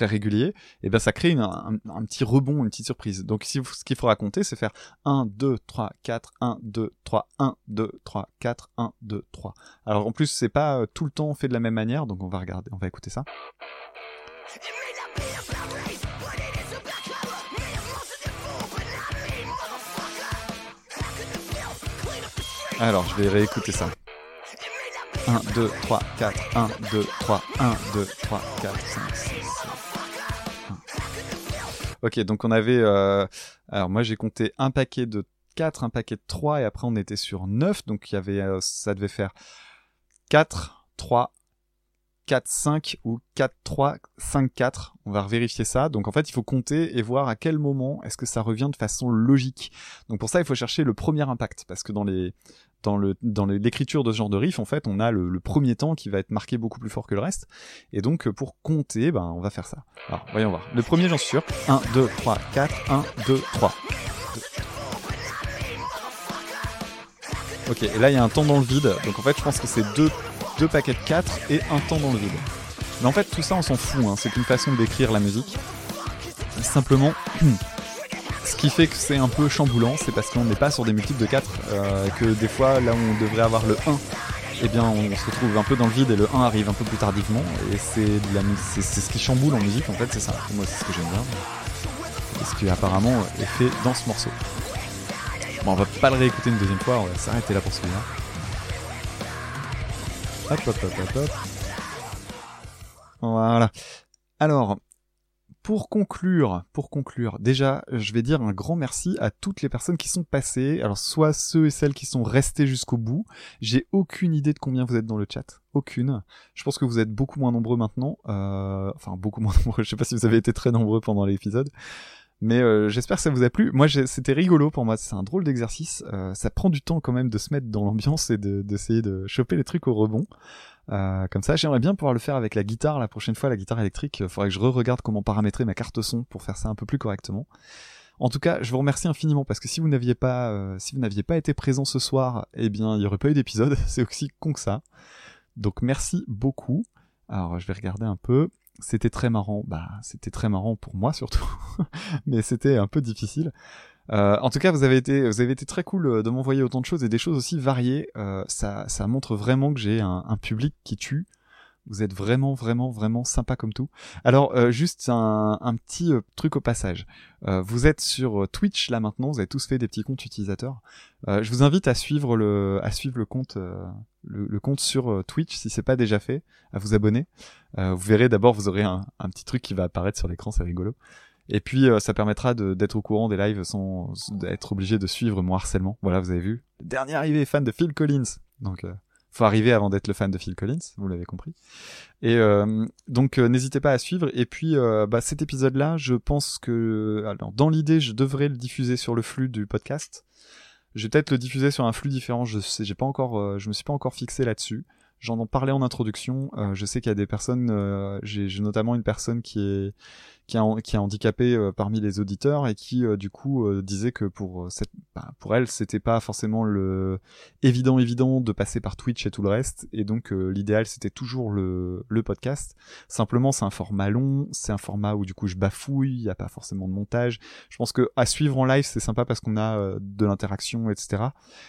régulier, et ben ça crée un, petit rebond, une petite surprise. Donc ce qu'il faudra compter, c'est faire 1, 2, 3, 4, 1, 2, 3, 1, 2, 3, 4, 1, 2, 3. Alors en plus, c'est pas euh, tout le temps fait de la même manière, donc on va regarder, on va écouter ça. Alors, je vais réécouter ça. 1, 2, 3, 4, 1, 2, 3, 1, 2, 3, 4, 5, 6, 7. Ok, donc on avait... euh, Alors moi j'ai compté un paquet de 4, un paquet de 3, et après on était sur 9, donc euh, ça devait faire 4, 3, 4, 5 ou 4, 3, 5, 4. On va vérifier ça. Donc en fait, il faut compter et voir à quel moment est-ce que ça revient de façon logique. Donc pour ça, il faut chercher le premier impact. Parce que dans les dans l'écriture de ce genre de riff, en fait, on a le, premier temps qui va être marqué beaucoup plus fort que le reste. Et donc euh, pour compter, ben on va faire ça. Alors, voyons voir. Le premier, j'en suis sûr. 1, 2, 3, 4, 1, 2, 3. Ok, et là il y a un temps dans le vide, donc en fait je pense que c'est deux, paquets de 4 et un temps dans le vide. Mais en fait tout ça on s'en fout, hein. c'est une façon décrire la musique. Simplement, *clears throat* ce qui fait que c'est un peu chamboulant, c'est parce qu'on n'est pas sur des multiples de 4, euh, que des fois là où on devrait avoir le 1, eh bien on se retrouve un peu dans le vide et le 1 arrive un peu plus tardivement, et c'est ce qui chamboule en musique en fait, c'est ça. Moi c'est ce que j'aime bien. Et ce qui apparemment est fait dans ce morceau. Bon, on va pas le réécouter une deuxième fois, on va s'arrêter là pour celui-là. Hop, hop, hop, hop, hop. Voilà. Alors, pour conclure, pour conclure, déjà, je vais dire un grand merci à toutes les personnes qui sont passées. Alors, soit ceux et celles qui sont restés jusqu'au bout. J'ai aucune idée de combien vous êtes dans le chat. Aucune. Je pense que vous êtes beaucoup moins nombreux maintenant. Euh, enfin, beaucoup moins *laughs* nombreux. Je sais pas si vous avez été très nombreux pendant l'épisode. Mais euh, j'espère que ça vous a plu. Moi, c'était rigolo pour moi. C'est un drôle d'exercice. Euh, ça prend du temps quand même de se mettre dans l'ambiance et de- d'essayer de, choper les trucs au rebond. Euh, comme ça, j'aimerais bien pouvoir le faire avec la guitare la prochaine fois, la guitare électrique. Il faudrait que je re-regarde comment paramétrer ma carte son pour faire ça un peu plus correctement. En tout cas, je vous remercie infiniment parce que si vous n'aviez pas, euh, si vous n'aviez pas été présent ce soir, eh bien, il y aurait pas eu d'épisode. *laughs* C'est aussi con que ça. Donc, merci beaucoup. Alors, je vais regarder un peu. C'était très marrant. Bah, c'était très marrant pour moi surtout, *laughs* mais c'était un peu difficile. Euh, en tout cas, vous avez été, vous avez été très cool euh, de m'envoyer autant de choses et des choses aussi variées. Euh, ça, ça montre vraiment que j'ai un, un public qui tue. Vous êtes vraiment, vraiment, vraiment sympa comme tout. Alors, euh, juste un, un petit euh, truc au passage. Euh, vous êtes sur Twitch là maintenant, vous avez tous fait des petits comptes utilisateurs. Je vous invite à suivre le, à suivre le compte, le, le compte sur Twitch si c'est pas déjà fait, à vous abonner. Euh, vous verrez d'abord, vous aurez un, un petit truc qui va apparaître sur l'écran, c'est rigolo. Et puis euh, ça permettra d'être au courant des lives sans être obligé de suivre mon harcèlement. Voilà, vous avez vu. Dernier arrivé fan de Phil Collins. Donc euh, faut arriver avant d'être le fan de Phil Collins, vous l'avez compris. Et euh, donc euh, n'hésitez pas à suivre. Et puis euh, bah, cet épisode-là, je pense que alors dans l'idée, je devrais le diffuser sur le flux du podcast. Je vais peut-être le diffuser sur un flux différent. Je sais, j'ai pas encore, euh, je me suis pas encore fixé là-dessus. J'en en parlais en introduction. Euh, je sais qu'il y a des personnes. euh, j'ai notamment une personne qui est qui a, handicapé euh, parmi les auditeurs et qui euh, du coup euh, disait que pour cette, bah, pour elle c'était pas forcément le évident évident de passer par Twitch et tout le reste et donc l'idéal c'était toujours le le podcast. Simplement c'est un format long, c'est un format où du coup je bafouille, il y a pas forcément de montage. Je pense que à suivre en live c'est sympa parce qu'on a de l'interaction etc.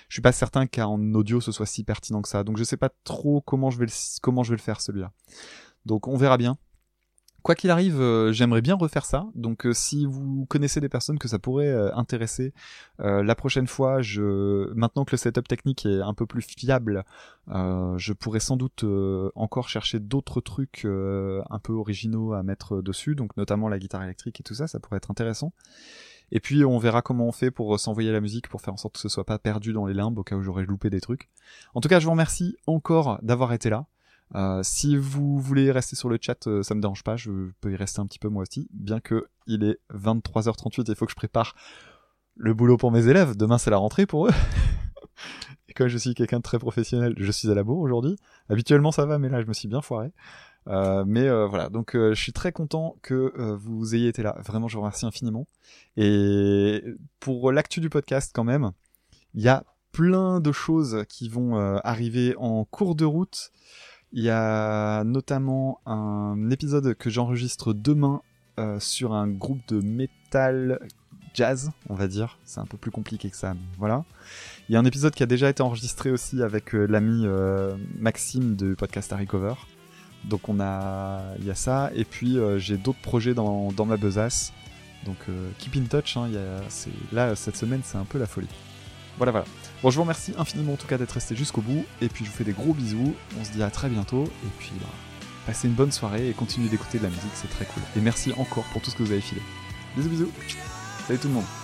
Je suis pas certain qu'en audio ce soit si pertinent que ça donc je sais pas trop comment je vais comment je vais le faire celui-là. Donc on verra bien. Quoi qu'il arrive, euh, j'aimerais bien refaire ça. Donc, euh, si vous connaissez des personnes que ça pourrait euh, intéresser, la prochaine fois, je, maintenant que le setup technique est un peu plus fiable, je pourrais sans doute encore chercher d'autres trucs un peu originaux à mettre dessus. Donc, notamment la guitare électrique et tout ça, ça pourrait être intéressant. Et puis, on verra comment on fait pour s'envoyer la musique pour faire en sorte que ce soit pas perdu dans les limbes au cas où j'aurais loupé des trucs. En tout cas, je vous remercie encore d'avoir été là. Euh, si vous voulez rester sur le chat, euh, ça me dérange pas, je peux y rester un petit peu moi aussi, bien que il est 23h38 et il faut que je prépare le boulot pour mes élèves. Demain c'est la rentrée pour eux. *laughs* et comme je suis quelqu'un de très professionnel, je suis à la bourre aujourd'hui. Habituellement ça va, mais là je me suis bien foiré. Euh, mais euh, voilà, donc je suis très content que vous ayez été là. Vraiment, je vous remercie infiniment. Et pour l'actu du podcast, quand même, il y a plein de choses qui vont arriver en cours de route. Il y a notamment un épisode que j'enregistre demain euh, sur un groupe de metal jazz, on va dire. C'est un peu plus compliqué que ça, mais voilà. Il y a un épisode qui a déjà été enregistré aussi avec euh, l'ami euh, Maxime de podcast Harry Cover. Donc on a, il y a ça, et puis euh, j'ai d'autres projets dans, dans ma besace. Donc euh, keep in touch. Hein, il y a, là cette semaine c'est un peu la folie. Voilà voilà. Bon, je vous remercie infiniment en tout cas d'être resté jusqu'au bout, et puis je vous fais des gros bisous, on se dit à très bientôt, et puis bah, passez une bonne soirée et continuez d'écouter de la musique, c'est très cool. Et merci encore pour tout ce que vous avez filé. Bisous bisous. Salut tout le monde